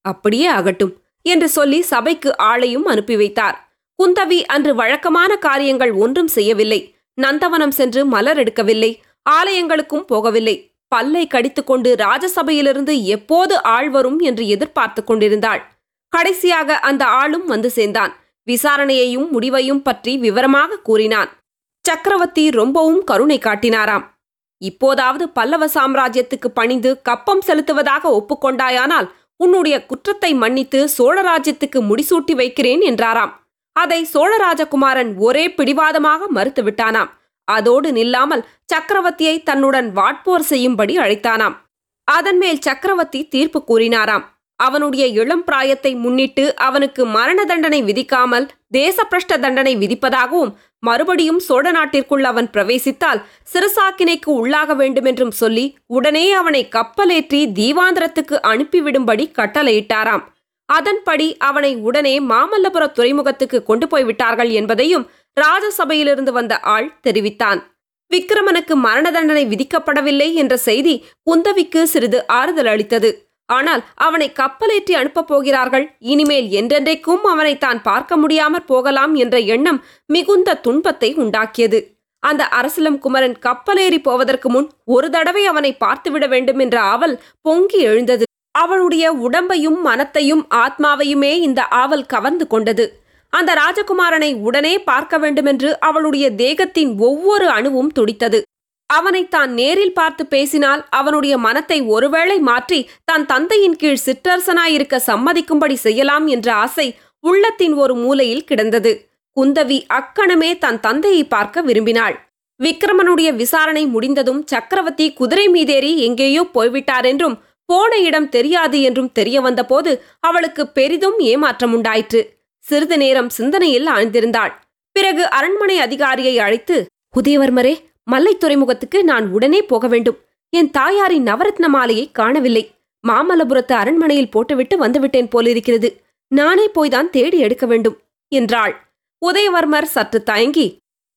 அப்படியே ஆகட்டும் என்று சொல்லி சபைக்கு ஆளையும் அனுப்பி வைத்தார். குந்தவி அன்று வழக்கமான காரியங்கள் ஒன்றும் செய்யவில்லை. நந்தவனம் சென்று மலர் எடுக்கவில்லை. ஆலயங்களுக்கும் போகவில்லை. பல்லை கடித்துக்கொண்டு ராஜசபையிலிருந்து எப்போது ஆள் வரும் என்று எதிர்பார்த்து கொண்டிருந்தாள். கடைசியாக அந்த ஆளும் வந்து சேர்ந்தான். விசாரணையையும் முடிவையும் பற்றி விவரமாக கூறினான். சக்கரவர்த்தி ரொம்பவும் கருணை காட்டினாராம். இப்போதாவது பல்லவ சாம்ராஜ்யத்துக்கு பணிந்து கப்பம் செலுத்துவதாக ஒப்புக்கொண்டாயானால் உன்னுடைய குற்றத்தை மன்னித்து சோழராஜ்யத்துக்கு முடிசூட்டி வைக்கிறேன் என்றாராம். அதை சோழராஜகுமாரன் ஒரே பிடிவாதமாக மறுத்துவிட்டானாம் அதோடு நில்லாமல் சக்கரவர்த்தியை தன்னுடன் வாட்போர் செய்யும்படி அழைத்தானாம். அதன்மேல் சக்கரவர்த்தி தீர்ப்பு கூறினாராம். அவனுடைய இளம் பிராயத்தை முன்னிட்டு அவனுக்கு மரண தண்டனை விதிக்காமல் தேசப்பிரஷ்ட தண்டனை விதிப்பதாகவும் மறுபடியும் சோழ நாட்டிற்குள் அவன் பிரவேசித்தால் சிறுசாக்கினைக்கு உள்ளாக வேண்டுமென்றும் சொல்லி உடனே அவனை கப்பலேற்றி தீவாந்திரத்துக்கு அனுப்பிவிடும்படி கட்டளையிட்டாராம். அதன்படி அவனை உடனே மாமல்லபுர துறைமுகத்துக்கு கொண்டு போய்விட்டார்கள் என்பதையும் ராஜசபையிலிருந்து வந்த ஆள் தெரிவித்தான். விக்கிரமனுக்கு மரண தண்டனை விதிக்கப்படவில்லை என்ற செய்தி குந்தவிக்கு சிறிது ஆறுதல் அளித்தது ஆனால் அவனை கப்பலேற்றி அனுப்பப் போகிறார்கள். இனிமேல் என்றென்றைக்கும் அவனை தான் பார்க்க முடியாமற் போகலாம் என்ற எண்ணம் மிகுந்த துன்பத்தை உண்டாக்கியது. அந்த அரசலம் குமரன் கப்பலேறி போவதற்கு முன் ஒரு தடவை அவனை பார்த்துவிட வேண்டும் என்ற ஆவல் பொங்கி எழுந்தது. அவளுடைய உடம்பையும் மனத்தையும் ஆத்மாவையுமே இந்த ஆவல் கவர்ந்து கொண்டது. அந்த ராஜகுமாரனை உடனே பார்க்க வேண்டுமென்று அவளுடைய தேகத்தின் ஒவ்வொரு அணுவும் துடித்தது. அவனை தான் நேரில் பார்த்து பேசினால் அவனுடைய மனத்தை ஒருவேளை மாற்றி தன் தந்தையின் கீழ் சிற்றரசனாயிருக்க சம்மதிக்கும்படி செய்யலாம் என்ற ஆசை உள்ளத்தின் ஒரு மூலையில் கிடந்தது. குந்தவி அக்கணமே தன் தந்தையை பார்க்க விரும்பினாள். விக்ரமனுடைய விசாரணை முடிந்ததும் சக்கரவர்த்தி குதிரை மீதேறி எங்கேயோ போய்விட்டார் என்றும் போன இடம் தெரியாது என்றும் தெரிய வந்தபோது அவளுக்கு பெரிதும் ஏமாற்றம் உண்டாயிற்று சிறிது நேரம் சிந்தனையில் ஆழ்ந்திருந்தாள். பிறகு அரண்மனை அதிகாரியை அழைத்து உதயவர்மரே மல்லை துறைமுகத்துக்கு நான் உடனே போக வேண்டும். என் தாயாரின் நவரத்ன மாலையை காணவில்லை. மாமல்லபுரத்து அரண்மனையில் போட்டுவிட்டு வந்துவிட்டேன் போலிருக்கிறது. நானே போய்தான் தேடி எடுக்க வேண்டும் என்றாள். உதயவர்மர் சற்று தயங்கி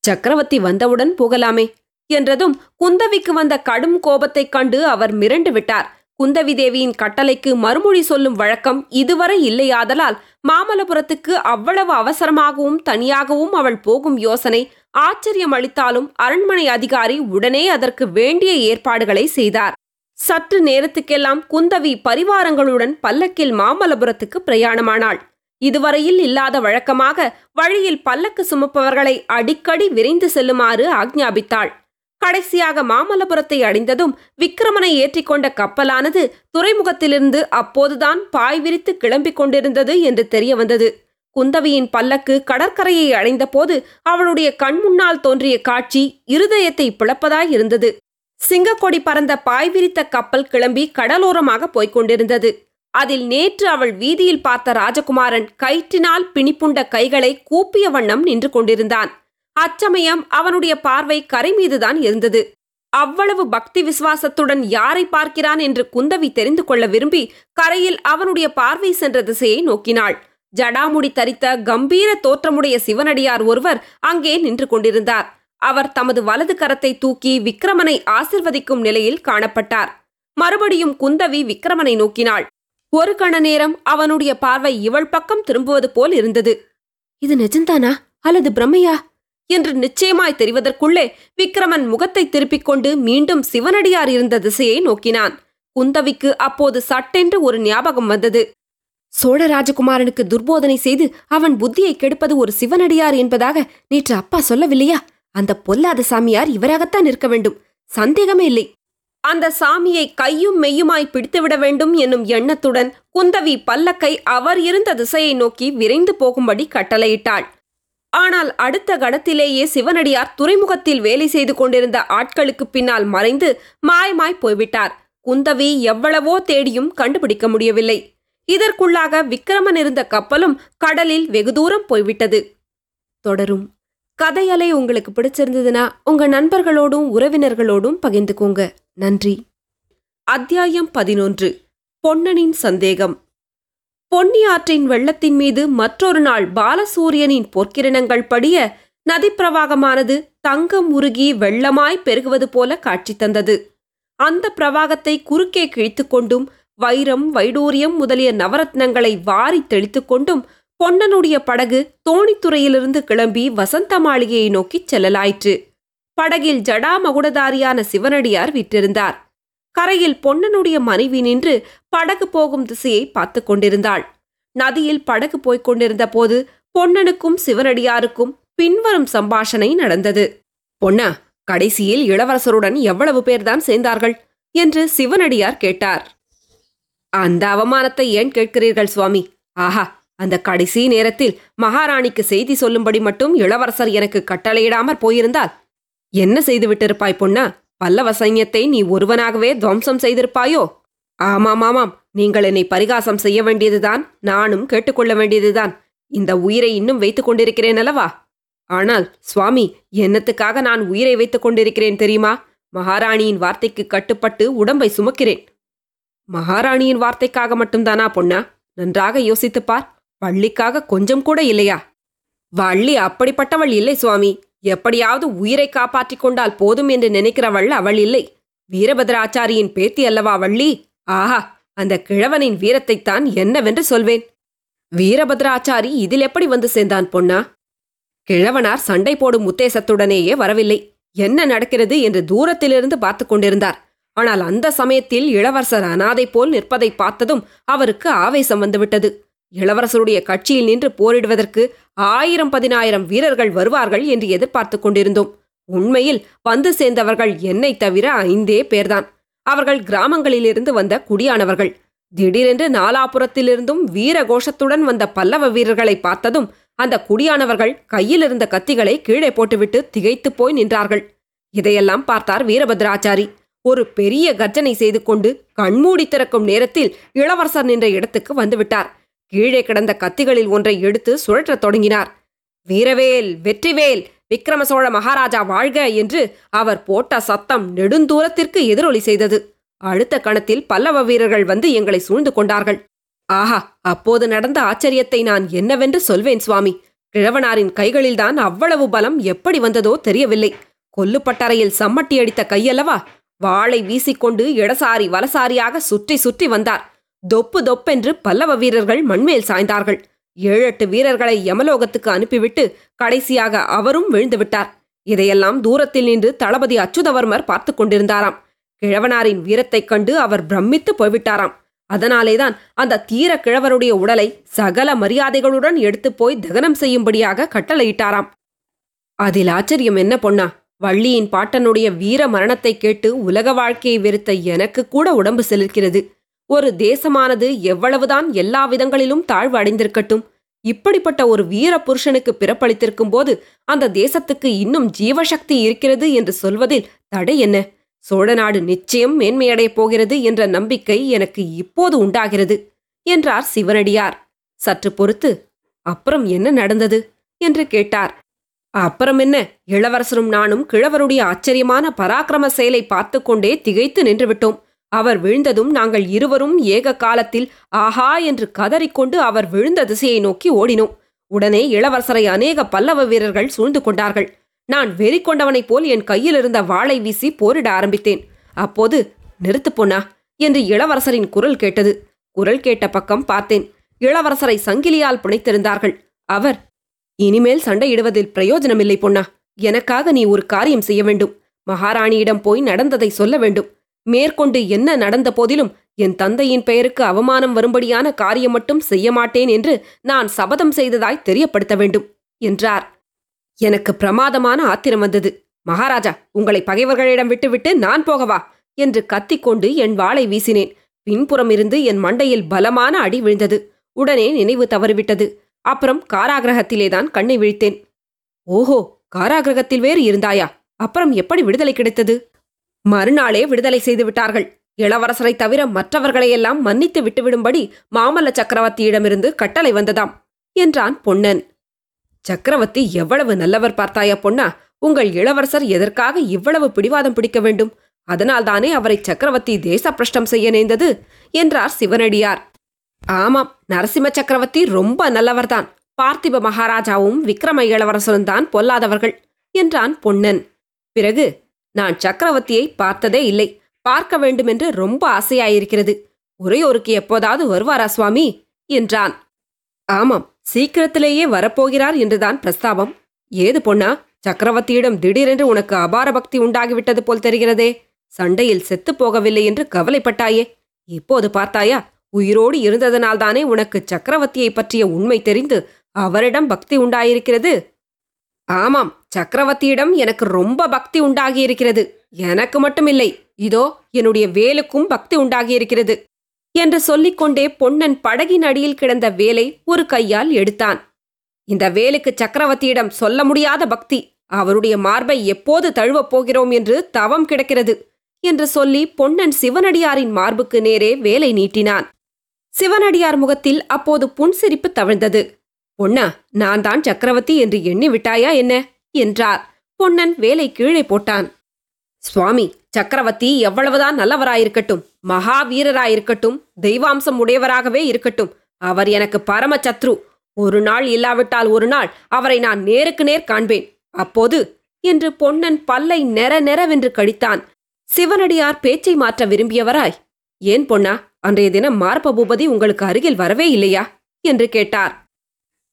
சக்கரவர்த்தி வந்தவுடன் போகலாமே என்றதும் குந்தவிக்கு வந்த கடும் கோபத்தைக் கண்டு அவர் மிரண்டு விட்டார். குந்தவி தேவியின் கட்டளைக்கு மறுமொழி சொல்லும் வழக்கம் இதுவரை இல்லையாதலால் மாமல்லபுரத்துக்கு அவ்வளவு அவசரமாகவும் தனியாகவும் அவள் போகும் யோசனை ஆச்சரியம் அளித்தாலும் அரண்மனை அதிகாரி உடனே அதற்கு வேண்டிய ஏற்பாடுகளை செய்தார். சற்று நேரத்துக்கெல்லாம் குந்தவி பரிவாரங்களுடன் பல்லக்கில் மாமல்லபுரத்துக்கு பிரயாணமானாள். இதுவரையில் இல்லாத வழக்கமாக வழியில் பல்லக்கு சுமப்பவர்களை அடிக்கடி விரைந்து செல்லுமாறு ஆக்ஞாபித்தாள். கடைசியாக மாமல்லபுரத்தை அடைந்ததும் விக்கிரமனை ஏற்றிக்கொண்ட கப்பலானது துறைமுகத்திலிருந்து அப்போதுதான் பாய் விரித்து கிளம்பிக் கொண்டிருந்தது என்று தெரிய வந்தது குந்தவியின் பல்லக்கு கடற்கரையை அடைந்தபோது அவளுடைய கண் முன்னால் தோன்றிய காட்சி இருதயத்தை பிளப்பதாய் இருந்தது. சிங்கக்கொடி பறந்த பாய் விரித்த கப்பல் கிளம்பி கடலோரமாக போய்க் கொண்டிருந்தது. அதில் நேற்று அவள் வீதியில் பார்த்த ராஜகுமாரன் கயிற்றினால் பிணிப்புண்ட கைகளை கூப்பிய வண்ணம் நின்று கொண்டிருந்தான். அச்சமயம் அவனுடைய பார்வை கரை மீதுதான் இருந்தது. அவ்வளவு பக்தி விசுவாசத்துடன் யாரை பார்க்கிறான் என்று குந்தவி தெரிந்து கொள்ள விரும்பி கரையில் அவனுடைய பார்வை சென்ற திசையை நோக்கினாள். ஜடாமுடி தரித்த கம்பீர தோற்றமுடைய சிவனடியார் ஒருவர் அங்கே நின்று கொண்டிருந்தார். அவர் தமது வலது கரத்தை தூக்கி விக்கிரமனை ஆசிர்வதிக்கும் நிலையில் காணப்பட்டார். மறுபடியும் குந்தவி விக்கிரமனை நோக்கினாள். ஒரு கண நேரம் அவனுடைய பார்வை இவள் பக்கம் திரும்புவது போல் இருந்தது. இது நிஜந்தானா அல்லது பிரமையா என்று நிச்சயமாய் தெரிவதற்குள்ளே விக்கிரமன் முகத்தை திருப்பிக் கொண்டு மீண்டும் சிவனடியார் இருந்த திசையை நோக்கினான். குந்தவிக்கு அப்போது சட்டென்று ஒரு ஞாபகம் வந்தது. சோழ ராஜகுமாரனுக்கு துர்போதனை செய்து அவன் புத்தியை கெடுப்பது ஒரு சிவனடியார் என்பதாக நேற்று அப்பா சொல்லவில்லையா? அந்த பொல்லாத சாமியார் இவராகத்தான் இருக்க வேண்டும். சந்தேகமே இல்லை. அந்த சாமியை கையும் மெய்யுமாய் பிடித்துவிட வேண்டும் என்னும் எண்ணத்துடன் குந்தவி பல்லக்கை அவர் இருந்த திசையை நோக்கி விரைந்து போகும்படி கட்டளையிட்டாள். ஆனால் அடுத்த கணத்திலேயே சிவனடியார் துறைமுகத்தில் வேலை செய்து கொண்டிருந்த ஆட்களுக்கு பின்னால் மறைந்து மாயமாய் போய்விட்டார். குந்தவி எவ்வளவோ தேடியும் கண்டுபிடிக்க முடியவில்லை. இதற்குள்ளாக விக்கிரமன் இருந்த கப்பலும் கடலில் வெகு தூரம் போய்விட்டது. தொடரும். கதையலை உங்களுக்கு பிடிச்சிருந்ததுன்னா உங்க நண்பர்களோடும் உறவினர்களோடும் பகிர்ந்துக்கோங்க. நன்றி. அத்தியாயம் பதினொன்று. பொன்னனின் சந்தேகம். பொன்னி ஆற்றின் வெள்ளத்தின் மீது மற்றொரு நாள் பாலசூரியனின் பொற்கிரணங்கள் படிய நதிப்பிரவாகமானது தங்கம் உருகி வெள்ளமாய் பெருகுவது போல காட்சி தந்தது. அந்த பிரவாகத்தை குறுக்கே கிழித்து கொண்டும் வைரம் வைடூரியம் முதலிய நவரத்னங்களை வாரி தெளித்து கொண்டும் பொன்னனுடைய படகு தோணித்துறையிலிருந்து கிளம்பி வசந்த மாளிகையை நோக்கிச் செல்லலாயிற்று. படகில் ஜடாமகுடதாரியான சிவனடியார் விட்டிருந்தார் கரையில் பொன்னனுடைய மனைவி நின்று படகு போகும் திசையை பார்த்து கொண்டிருந்தாள். நதியில் படகு போய்க் கொண்டிருந்த போது பொன்னனுக்கும் சிவனடியாருக்கும் பின்வரும் சம்பாஷணை நடந்தது. பொன்னா கடைசியில் இளவரசருடன் எவ்வளவு பேர்தான் சேர்ந்தார்கள்? என்று சிவனடியார் கேட்டார். அந்த அவமானத்தை ஏன் கேட்கிறீர்கள் சுவாமி? ஆஹா அந்த கடைசி நேரத்தில் மகாராணிக்கு செய்தி சொல்லும்படி மட்டும் இளவரசர் எனக்கு கட்டளையிடாமற் போயிருந்தால் என்ன செய்து விட்டிருப்பாய் பொன்னா? பல்லவ சைன்யத்தை நீ ஒருவனாகவே துவம்சம் செய்திருப்பாயோ? ஆமாம் ஆமாம் நீங்கள் என்னை பரிகாசம் செய்ய வேண்டியதுதான் நானும் கேட்டுக்கொள்ள வேண்டியதுதான். இந்த உயிரை இன்னும் வைத்துக் கொண்டிருக்கிறேன் அல்லவா? ஆனால் சுவாமி என்னத்துக்காக நான் உயிரை வைத்துக் கொண்டிருக்கிறேன் தெரியுமா? மகாராணியின் வார்த்தைக்கு கட்டுப்பட்டு உடம்பை சுமக்கிறேன். மகாராணியின் வார்த்தைக்காக மட்டும்தானா பொண்ணா நன்றாக யோசித்துப் பார். வள்ளிக்காக கொஞ்சம் கூட இல்லையா? வள்ளி அப்படிப்பட்டவள் இல்லை சுவாமி. எப்படியாவது உயிரை காப்பாற்றிக் கொண்டால் போதும் என்று நினைக்கிறவள் அவள் இல்லை. வீரபத்ராச்சாரியின் பேத்தி அல்லவா வள்ளி? ஆஹா அந்த கிழவனின் வீரத்தைத்தான் என்னவென்று சொல்வேன். வீரபத்ராச்சாரி இதில் எப்படி வந்து சேர்ந்தான் பொன்னா? கிழவனார் சண்டை போடும் உத்தேசத்துடனேயே வரவில்லை. என்ன நடக்கிறது என்று தூரத்திலிருந்து பார்த்து கொண்டிருந்தார். ஆனால் அந்த சமயத்தில் இளவரசர் அனாதை போல் நிற்பதை பார்த்ததும் அவருக்கு ஆவேசம் வந்துவிட்டது. இளவரசருடைய கட்சியில் நின்று போரிடுவதற்கு ஆயிரம் பதினாயிரம் வீரர்கள் வருவார்கள் என்று எதிர்பார்த்து கொண்டிருந்தோம். உண்மையில் வந்து சேர்ந்தவர்கள் என்னை தவிர ஐந்தே பேர்தான். அவர்கள் கிராமங்களிலிருந்து வந்த குடியானவர்கள். திடீரென்று நாலாபுரத்திலிருந்தும் வீர கோஷத்துடன் வந்த பல்லவ வீரர்களை பார்த்ததும் அந்த குடியானவர்கள் கையில் இருந்த கத்திகளை கீழே போட்டுவிட்டு திகைத்துப் போய் நின்றார்கள். இதையெல்லாம் பார்த்தார் வீரபத்ராச்சாரி. ஒரு பெரிய கர்ஜனை செய்து கொண்டு கண்மூடி திறக்கும் நேரத்தில் இளவரசர் நின்ற இடத்துக்கு வந்துவிட்டார். கீழே கிடந்த கத்திகளில் ஒன்றை எடுத்து சுழற்றத் தொடங்கினார். வீரவேல் வெற்றிவேல் விக்ரம சோழ மகாராஜா வாழ்க என்று அவர் போட்ட சத்தம் நெடுந்தூரத்திற்கு எதிரொலி செய்தது. அடுத்த கணத்தில் பல்லவ வீரர்கள் வந்து எங்களை சூழ்ந்து கொண்டார்கள். ஆஹா அப்போது நடந்த ஆச்சரியத்தை நான் என்னவென்று சொல்வேன் சுவாமி. கிழவனாரின் கைகளில்தான் அவ்வளவு பலம் எப்படி வந்ததோ தெரியவில்லை. கொல்லுப்பட்டறையில் சம்மட்டி அடித்த கையல்லவா? வாளை வீசிக்கொண்டு இடசாரி வலசாரியாக சுற்றி சுற்றி வந்தார். தொப்பு தொப்பென்று பல்லவ வீரர்கள் மண்மேல் சாய்ந்தார்கள். ஏழெட்டு வீரர்களை யமலோகத்துக்கு அனுப்பிவிட்டு கடைசியாக அவரும் விழுந்துவிட்டார். இதையெல்லாம் தூரத்தில் நின்று தளபதி அச்சுதவர்மர் பார்த்து கொண்டிருந்தாராம். கிழவனாரின் வீரத்தைக் கண்டு அவர் பிரமித்து போய்விட்டாராம். அதனாலேதான் அந்த தீர கிழவருடைய உடலை சகல மரியாதைகளுடன் எடுத்துப் போய் தகனம் செய்யும்படியாக கட்டளையிட்டாராம். அதில் ஆச்சரியம் என்ன பொன்னா? வள்ளியின் பாட்டனுடைய வீர மரணத்தை கேட்டு உலக வாழ்க்கையை வெறுத்த எனக்கு கூட உடம்பு செலுக்கிறது. ஒரு தேசமானது எவ்வளவுதான் எல்லா விதங்களிலும் தாழ்வு அடைந்திருக்கட்டும். இப்படிப்பட்ட ஒரு வீர புருஷனுக்கு பிறப்பளித்திருக்கும் போது அந்த தேசத்துக்கு இன்னும் ஜீவசக்தி இருக்கிறது என்று சொல்வதில் தடை என்ன? சோழநாடு நிச்சயம் மேன்மையடையப் போகிறது என்ற நம்பிக்கை எனக்கு இப்போது உண்டாகிறது என்றார் சிவனடியார். சற்று பொறுத்து அப்புறம் என்ன நடந்தது? என்று கேட்டார். அப்புறம் என்ன? இளவரசரும் நானும் கிழவருடைய ஆச்சரியமான பராக்கிரம செயலை பார்த்து கொண்டே திகைத்து நின்றுவிட்டோம். அவர் விழுந்ததும் நாங்கள் இருவரும் ஏக காலத்தில் ஆஹா என்று கதறிக்கொண்டு அவர் விழுந்த திசையை நோக்கி ஓடினோம். உடனே இளவரசரை அநேக பல்லவ வீரர்கள் சூழ்ந்து கொண்டார்கள். நான் வெறி கொண்டவனைப் போல் என் கையில் இருந்த வாளை வீசி போரிட ஆரம்பித்தேன். அப்போது நிறுத்து பொன்னா என்று இளவரசரின் குரல் கேட்டது. குரல் கேட்ட பக்கம் பார்த்தேன். இளவரசரை சங்கிலியால் பிணைத்திருந்தார்கள் அவர் இனிமேல் சண்டையிடுவதில் பிரயோஜனமில்லை பொன்னா. எனக்காக நீ ஒரு காரியம் செய்ய வேண்டும். மகாராணியிடம் போய் நடந்ததை சொல்ல வேண்டும். மேற்கொண்டு என்ன நடந்த போதிலும் என் தந்தையின் பெயருக்கு அவமானம் வரும்படியான காரியம் மட்டும் செய்ய மாட்டேன் என்று நான் சபதம் செய்ததாய் தெரியப்படுத்த வேண்டும் என்றார். எனக்கு பிரமாதமான ஆத்திரம் வந்தது. மகாராஜா உங்களை பகைவர்களிடம் விட்டுவிட்டு நான் போகவா? என்று கத்திக்கொண்டு என் வாளை வீசினேன். பின்புறம் இருந்து என் மண்டையில் பலமான அடி விழுந்தது. உடனே நினைவு தவறிவிட்டது. அப்புறம் காராகிரகத்திலேதான் கண்ணை விழித்தேன். ஓஹோ காராகிரகத்தில் வேறு இருந்தாயா? அப்புறம் எப்படி விடுதலை கிடைத்தது? மறுநாளே விடுதலை செய்து விட்டார்கள். இளவரசரை தவிர மற்றவர்களையெல்லாம் மன்னித்து விட்டுவிடும்படி மாமல்ல சக்கரவர்த்தியிடமிருந்து கட்டளை வந்ததாம் என்றான் பொன்னன். சக்கரவர்த்தி எவ்வளவு நல்லவர் பார்த்தாயா பொன்னா? உங்கள் இளவரசர் எதற்காக இவ்வளவு பிடிவாதம் பிடிக்க வேண்டும்? அதனால்தானே அவரை சக்கரவர்த்தி தேச பிரஷ்டம் செய்ய நேர்ந்தது என்றார் சிவனடியார். ஆமாம் நரசிம்ம சக்கரவர்த்தி ரொம்ப நல்லவர்தான். பார்த்திப மகாராஜாவும் விக்ரம இளவரசரும் தான் பொல்லாதவர்கள் என்றான் பொன்னன். பிறகு நான் சக்கரவர்த்தியை பார்த்ததே இல்லை. பார்க்க வேண்டுமென்று ரொம்ப ஆசையாயிருக்கிறது. உரையோருக்கு எப்போதாவது வருவாரா சுவாமி? என்றான். ஆமாம் சீக்கிரத்திலேயே வரப்போகிறார் என்றுதான் பிரஸ்தாபம். ஏது பொன்னா சக்கரவர்த்தியிடம் திடீரென்று உனக்கு அபார பக்தி உண்டாகிவிட்டது போல் தெரிகிறதே. சண்டையில் செத்துப் போகவில்லை என்று கவலைப்பட்டாயே. இப்போது பார்த்தாயா? உயிரோடு இருந்ததனால்தானே உனக்கு சக்கரவர்த்தியை பற்றிய உண்மை தெரிந்து அவரிடம் பக்தி உண்டாயிருக்கிறது? ஆமாம் சக்கரவர்த்தியிடம் எனக்கு ரொம்ப பக்தி உண்டாகியிருக்கிறது. எனக்கு மட்டுமில்லை இதோ என்னுடைய வேலுக்கும் பக்தி உண்டாகியிருக்கிறது என்று சொல்லிக்கொண்டே பொன்னன் படகின் அடியில் கிடந்த வேலை ஒரு கையால் எடுத்தான். இந்த வேலுக்கு சக்கரவர்த்தியிடம் சொல்ல முடியாத பக்தி அவருடைய மார்பை எப்போது தழுவப் போகிறோம் என்று தவம் கிடக்கிறது என்று சொல்லி பொன்னன் சிவனடியாரின் மார்புக்கு நேரே வேலை நீட்டினான். சிவனடியார் முகத்தில் அப்போது புன்சிரிப்பு தவிழ்ந்தது. பொன்னா நான் தான் சக்கரவர்த்தி என்று எண்ணி விட்டாயா என்ன? என்றார். பொன்னன் வேலை கீழே போட்டான். சுவாமி சக்கரவர்த்தி எவ்வளவுதான் நல்லவராயிருக்கட்டும் மகாவீரராயிருக்கட்டும் தெய்வாம்சம் உடையவராகவே இருக்கட்டும். அவர் எனக்கு பரம சத்ரு ஒரு நாள் இல்லாவிட்டால் ஒரு நாள் அவரை நான் நேருக்கு நேர் காண்பேன். அப்போது? என்று பொன்னன் பல்லை நெர நெரவென்று கடித்தான். சிவனடியார் பேச்சை மாற்ற விரும்பியவராய் ஏன் பொன்னா அன்றைய தினம் மார்ப பூபதி உங்களுக்கு அருகில் வரவே இல்லையா? என்று கேட்டார்.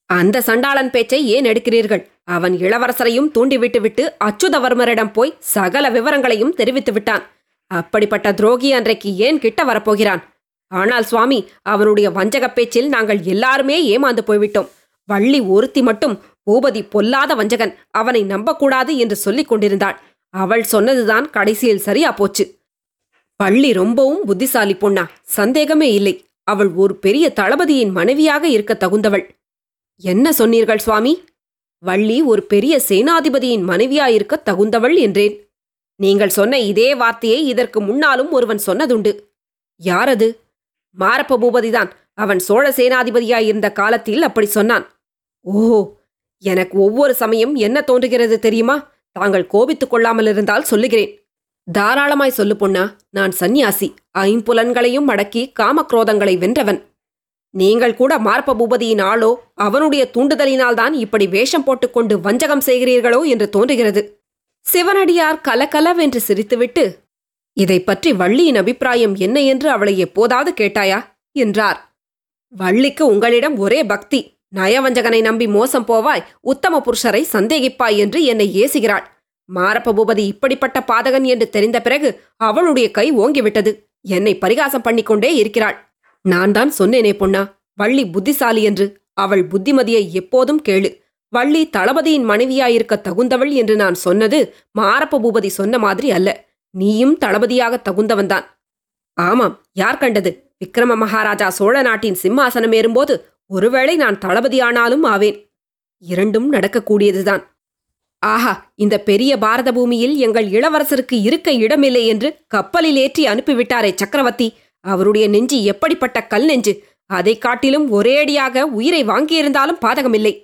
அந்த சண்டாளன் பேச்சை ஏன் எடுக்கிறீர்கள்? அவன் இளவரசரையும் தூண்டிவிட்டுவிட்டு அச்சுதவர்மரிடம் போய் சகல விவரங்களையும் தெரிவித்து விட்டான். அப்படிப்பட்ட துரோகி அன்றைக்கு ஏன் கிட்ட வரப்போகிறான்? ஆனால் சுவாமி அவனுடைய வஞ்சகப் பேச்சில் நாங்கள் எல்லாருமே ஏமாந்து போய்விட்டோம். வள்ளி ஒருத்தி மட்டும் பூபதி பொல்லாத வஞ்சகன் அவனை நம்பக்கூடாது என்று சொல்லிக் கொண்டிருந்தாள். அவள் சொன்னதுதான் கடைசியில் சரியா போச்சு. பள்ளி ரொம்பவும் புத்திசாலி பொண்ணா. சந்தேகமே இல்லை. அவள் ஒரு பெரிய தளபதியின் மனைவியாக இருக்க தகுந்தவள். என்ன சொன்னீர்கள் சுவாமி? வள்ளி ஒரு பெரிய சேனாதிபதியின் மனைவியாயிருக்க தகுந்தவள் என்றேன். நீங்கள் சொன்ன இதே வார்த்தையை இதற்கு முன்னாலும் ஒருவன் சொன்னதுண்டு. யாரது? மாரப்ப பூபதிதான். அவன் சோழ சேனாதிபதியாயிருந்த காலத்தில் அப்படி சொன்னான். ஓஹோ! எனக்கு ஒவ்வொரு சமயம் என்ன தோன்றுகிறது தெரியுமா? தாங்கள் கோபித்துக் கொள்ளாமல் இருந்தால் சொல்லுகிறேன். தாராளமாய் சொல்லு பொண்ணா நான் சந்நியாசி. ஐம்புலன்களையும் அடக்கி காமக்ரோதங்களை வென்றவன். நீங்கள் கூட மார்ப்ப பூபதியின் ஆளோ அவனுடைய தூண்டுதலினால்தான் இப்படி வேஷம் போட்டுக்கொண்டு வஞ்சகம் செய்கிறீர்களோ என்று தோன்றுகிறது. சிவனடியார் கலகலவென்று சிரித்துவிட்டு இதை பற்றி வள்ளியின் அபிப்பிராயம் என்ன என்று அவளை எப்போதாவது கேட்டாயா? என்றார். வள்ளிக்கு உங்களிடம் ஒரே பக்தி. நயவஞ்சகனை நம்பி மோசம் போவாய் உத்தம புருஷரை சந்தேகிப்பாய் என்று என்னை ஏசுகிறாள். மாரப்ப பூபதி இப்படிப்பட்ட பாதகன் என்று தெரிந்த பிறகு அவளுடைய கை ஓங்கிவிட்டது. என்னை பரிகாசம் பண்ணிக்கொண்டே இருக்கிறாள். நான் தான் சொன்னேனே பொன்னா வள்ளி புத்திசாலி என்று. அவள் புத்திமதியை எப்போதும் கேளு. வள்ளி தளபதியின் மனைவியாயிருக்க தகுந்தவள் என்று நான் சொன்னது மாரப்ப பூபதி சொன்ன மாதிரி அல்ல. நீயும் தளபதியாக தகுந்தவன்தான். ஆமாம் யார் கண்டது? விக்ரம மகாராஜா சோழ நாட்டின் சிம்மாசனம் ஏறும்போது ஒருவேளை நான் தளபதியானாலும் ஆவேன். இரண்டும் நடக்கக்கூடியதுதான். ஆஹா இந்த பெரிய பாரத பூமியில் எங்கள் இளவரசருக்கு இருக்க இடமில்லை என்று கப்பலில் ஏற்றி அனுப்பிவிட்டாரே சக்கரவர்த்தி. அவருடைய நெஞ்சு எப்படிப்பட்ட கல் நெஞ்சு? அதைக் காட்டிலும் ஒரேடியாக உயிரை வாங்கியிருந்தாலும் பாதகமில்லை.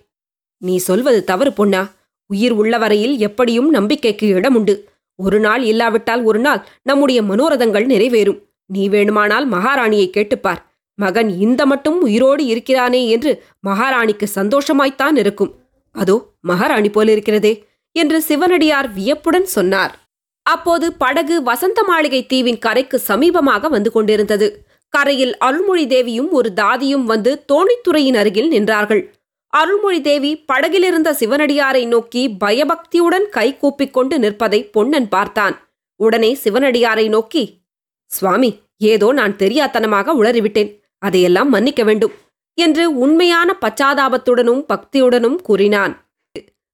நீ சொல்வது தவறு பொன்னா. உயிர் உள்ளவரையில் எப்படியும் நம்பிக்கைக்கு இடமுண்டு. ஒரு நாள் இல்லாவிட்டால் ஒரு நாள் நம்முடைய மனோரதங்கள் நிறைவேறும். நீ வேணுமானால் மகாராணியை கேட்டுப்பார். மகன் இந்த மட்டும் உயிரோடு இருக்கிறானே என்று மகாராணிக்கு சந்தோஷமாய்த்தான் இருக்கும். அதோ மகாராணி போலிருக்கிறதே என்று சிவனடியார் வியப்புடன் சொன்னார். அப்போது படகு வசந்த மாளிகை தீவின் கரைக்கு சமீபமாக வந்து கொண்டிருந்தது. கரையில் அருள்மொழி தேவியும் ஒரு தாதியும் வந்து தோணித்துறையின் அருகில் நின்றார்கள். அருள்மொழி தேவி படகிலிருந்த சிவனடியாரை நோக்கி பயபக்தியுடன் கை கூப்பிக் கொண்டு நிற்பதை பொன்னன் பார்த்தான். உடனே சிவனடியாரை நோக்கி சுவாமி ஏதோ நான் தெரியாத்தனமாக உளறிவிட்டேன். அதையெல்லாம் மன்னிக்க வேண்டும் என்று உண்மையான பச்சாதாபத்துடனும் பக்தியுடனும் கூறினான்.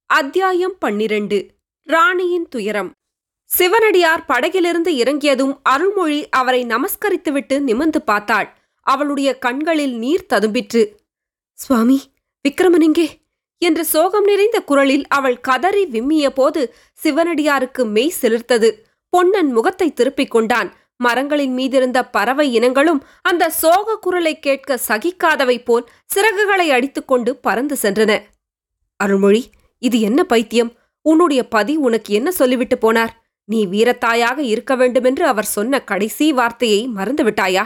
அத்தியாயம் பன்னிரண்டு. ராணியின் துயரம். சிவனடியார் படகிலிருந்து இறங்கியதும் அருள்மொழி அவரை நமஸ்கரித்துவிட்டு நிமிர்ந்து பார்த்தாள். அவளுடைய கண்களில் நீர் ததும்பிற்று. சுவாமி விக்ரமனிங்கே என்ற சோகம் நிறைந்த குரலில் அவள் கதறி விம்மிய போது சிவனடியாருக்கு மெய் சிலிர்த்தது. பொன்னன் முகத்தை திருப்பிக் கொண்டான். மரங்களின் மீதிருந்த பறவை இனங்களும் அந்த சோக குரலை கேட்க சகிக்காதவை போல் சிறகுகளை அடித்துக்கொண்டு பறந்து சென்றன. அருள்மொழி இது என்ன பைத்தியம்? உன்னுடைய பதி உனக்கு என்ன சொல்லிவிட்டு போனார்? நீ வீரத்தாயாக இருக்க வேண்டுமென்று அவர் சொன்ன கடைசி வார்த்தையை மறந்துவிட்டாயா?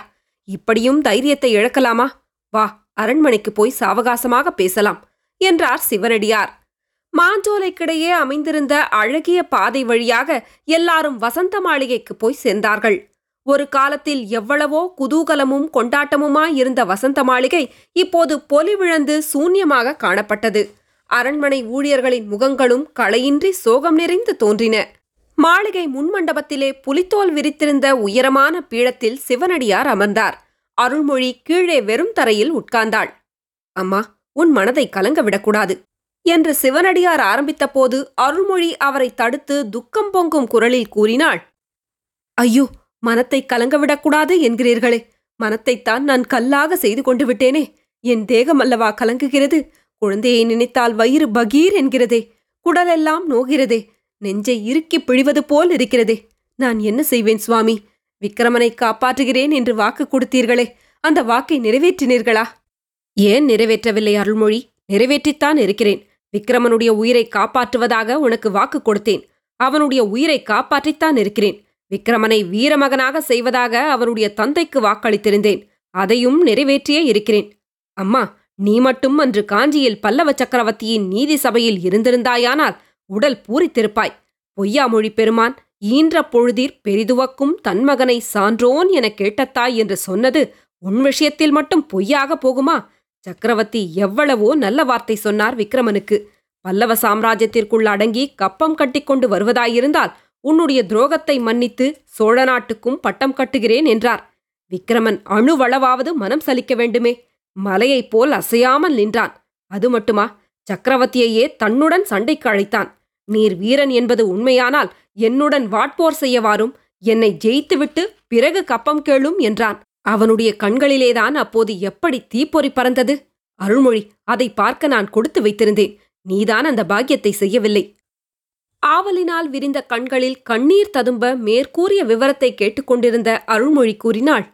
இப்படியும் தைரியத்தை இழக்கலாமா? வா அரண்மனைக்கு போய் சாவகாசமாக பேசலாம் என்றார் சிவனடியார். மாஞ்சோலைக்கிடையே அமைந்திருந்த அழகிய பாதை வழியாக எல்லாரும் வசந்த மாளிகைக்கு போய் சேர்ந்தார்கள். ஒரு காலத்தில் எவ்வளவோ குதூகலமும் கொண்டாட்டமுமாயிருந்த வசந்த மாளிகை இப்போது பொலிவிழந்து சூன்யமாக காணப்பட்டது. அரண்மனை ஊழியர்களின் முகங்களும் களையின்றி சோகம் நிறைந்து தோன்றின. மாளிகை முன்மண்டபத்திலே புலித்தோல் விரித்திருந்த உயரமான பீடத்தில் சிவனடியார் அமர்ந்தார். அருள்மொழி கீழே வெறும் தரையில் உட்கார்ந்தாள். அம்மா உன் மனதை கலங்க விடக்கூடாது என்று சிவனடியார் ஆரம்பித்தபோது அருள்மொழி அவரை தடுத்து துக்கம் பொங்கும் குரலில் கூறினாள். ஐயோ மனத்தை கலங்கவிடக்கூடாது என்கிறீர்களே. மனத்தைத்தான் நான் கல்லாக செய்து கொண்டு விட்டேனே. என் தேகம் அல்லவா கலங்குகிறது? குழந்தையை நினைத்தால் வயிறு பகீர் என்கிறதே குடலெல்லாம் நோகிறதே நெஞ்சை இறுக்கி பிழிவது போல் இருக்கிறதே. நான் என்ன செய்வேன் சுவாமி? விக்கிரமனை காப்பாற்றுகிறேன் என்று வாக்கு கொடுத்தீர்களே அந்த வாக்கை நிறைவேற்றினீர்களா? ஏன் நிறைவேற்றவில்லை அருள்மொழி? நிறைவேற்றித்தான் இருக்கிறேன். விக்கிரமனுடைய உயிரை காப்பாற்றுவதாக உனக்கு வாக்கு கொடுத்தேன். அவனுடைய உயிரை காப்பாற்றித்தான் இருக்கிறேன். விக்கிரமனை வீரமகனாக செய்வதாக அவனுடைய தந்தைக்கு வாக்களித்திருந்தேன். அதையும் நிறைவேற்றியே இருக்கிறேன். அம்மா நீ மட்டும் அன்று காஞ்சியில் பல்லவ சக்கரவர்த்தியின் நீதி சபையில் இருந்திருந்தாயானால் உடல் பூரித்திருப்பாய். பொய்யாமொழி பெருமான் ஈன்ற பொழுதிற் பெரிதுவக்கும் தன்மகனை சான்றோன் என கேட்டத்தாய் என்று சொன்னது உன் விஷயத்தில் மட்டும் பொய்யாக போகுமா? சக்கரவர்த்தி எவ்வளவோ நல்ல வார்த்தை சொன்னார் விக்ரமனுக்கு. பல்லவ சாம்ராஜ்யத்திற்குள் அடங்கி கப்பம் கட்டிக்கொண்டு வருவதாயிருந்தால் உன்னுடைய துரோகத்தை மன்னித்து சோழ நாட்டுக்கும் பட்டம் கட்டுகிறேன் என்றார். விக்ரமன் அணுவளவாவது மனம் சலிக்க வேண்டுமே. மலையைப் போல் அசையாமல் நின்றான். அது மட்டுமா? சக்கரவர்த்தியையே தன்னுடன் சண்டைக்கு அழைத்தான். நீர் வீரன் என்பது உண்மையானால் என்னுடன் வாட்போர் செய்ய வாரும். என்னை ஜெயித்துவிட்டு பிறகு கப்பம் கேளும் என்றான். அவனுடைய கண்களிலேதான் அப்போது எப்படி தீப்பொறி பறந்தது? அருள்மொழி அதை பார்க்க நான் கொடுத்து வைத்திருந்தேன். நீதான் அந்த பாக்கியத்தை செய்யவில்லை. ஆவலினால் விரிந்த கண்களில் கண்ணீர் ததும்ப மேற்கூறிய விவரத்தை கேட்டுக்கொண்டிருந்த அருள்மொழி கூறினாள்.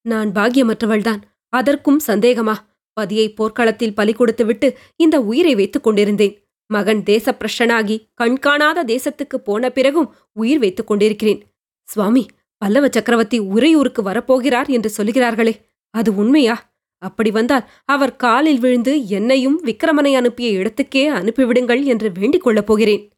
நான் பாக்கியமற்றவள்தான். அதற்கும் சந்தேகமா? பதியை போர்க்களத்தில் பலி கொடுத்துவிட்டு இந்த உயிரை வைத்துக் கொண்டிருந்தேன். மகன் தேசப்பிரஷனாகி கண்காணாத தேசத்துக்கு போன பிறகும் உயிர் வைத்துக் கொண்டிருக்கிறேன். சுவாமி பல்லவ சக்கரவர்த்தி உறையூருக்கு வரப்போகிறார் என்று சொல்கிறார்களே அது உண்மையா? அப்படி வந்தால் அவர் காலில் விழுந்து என்னையும் விக்கிரமனை அனுப்பிய இடத்துக்கே அனுப்பிவிடுங்கள் என்று வேண்டிக் கொள்ளப் போகிறேன்.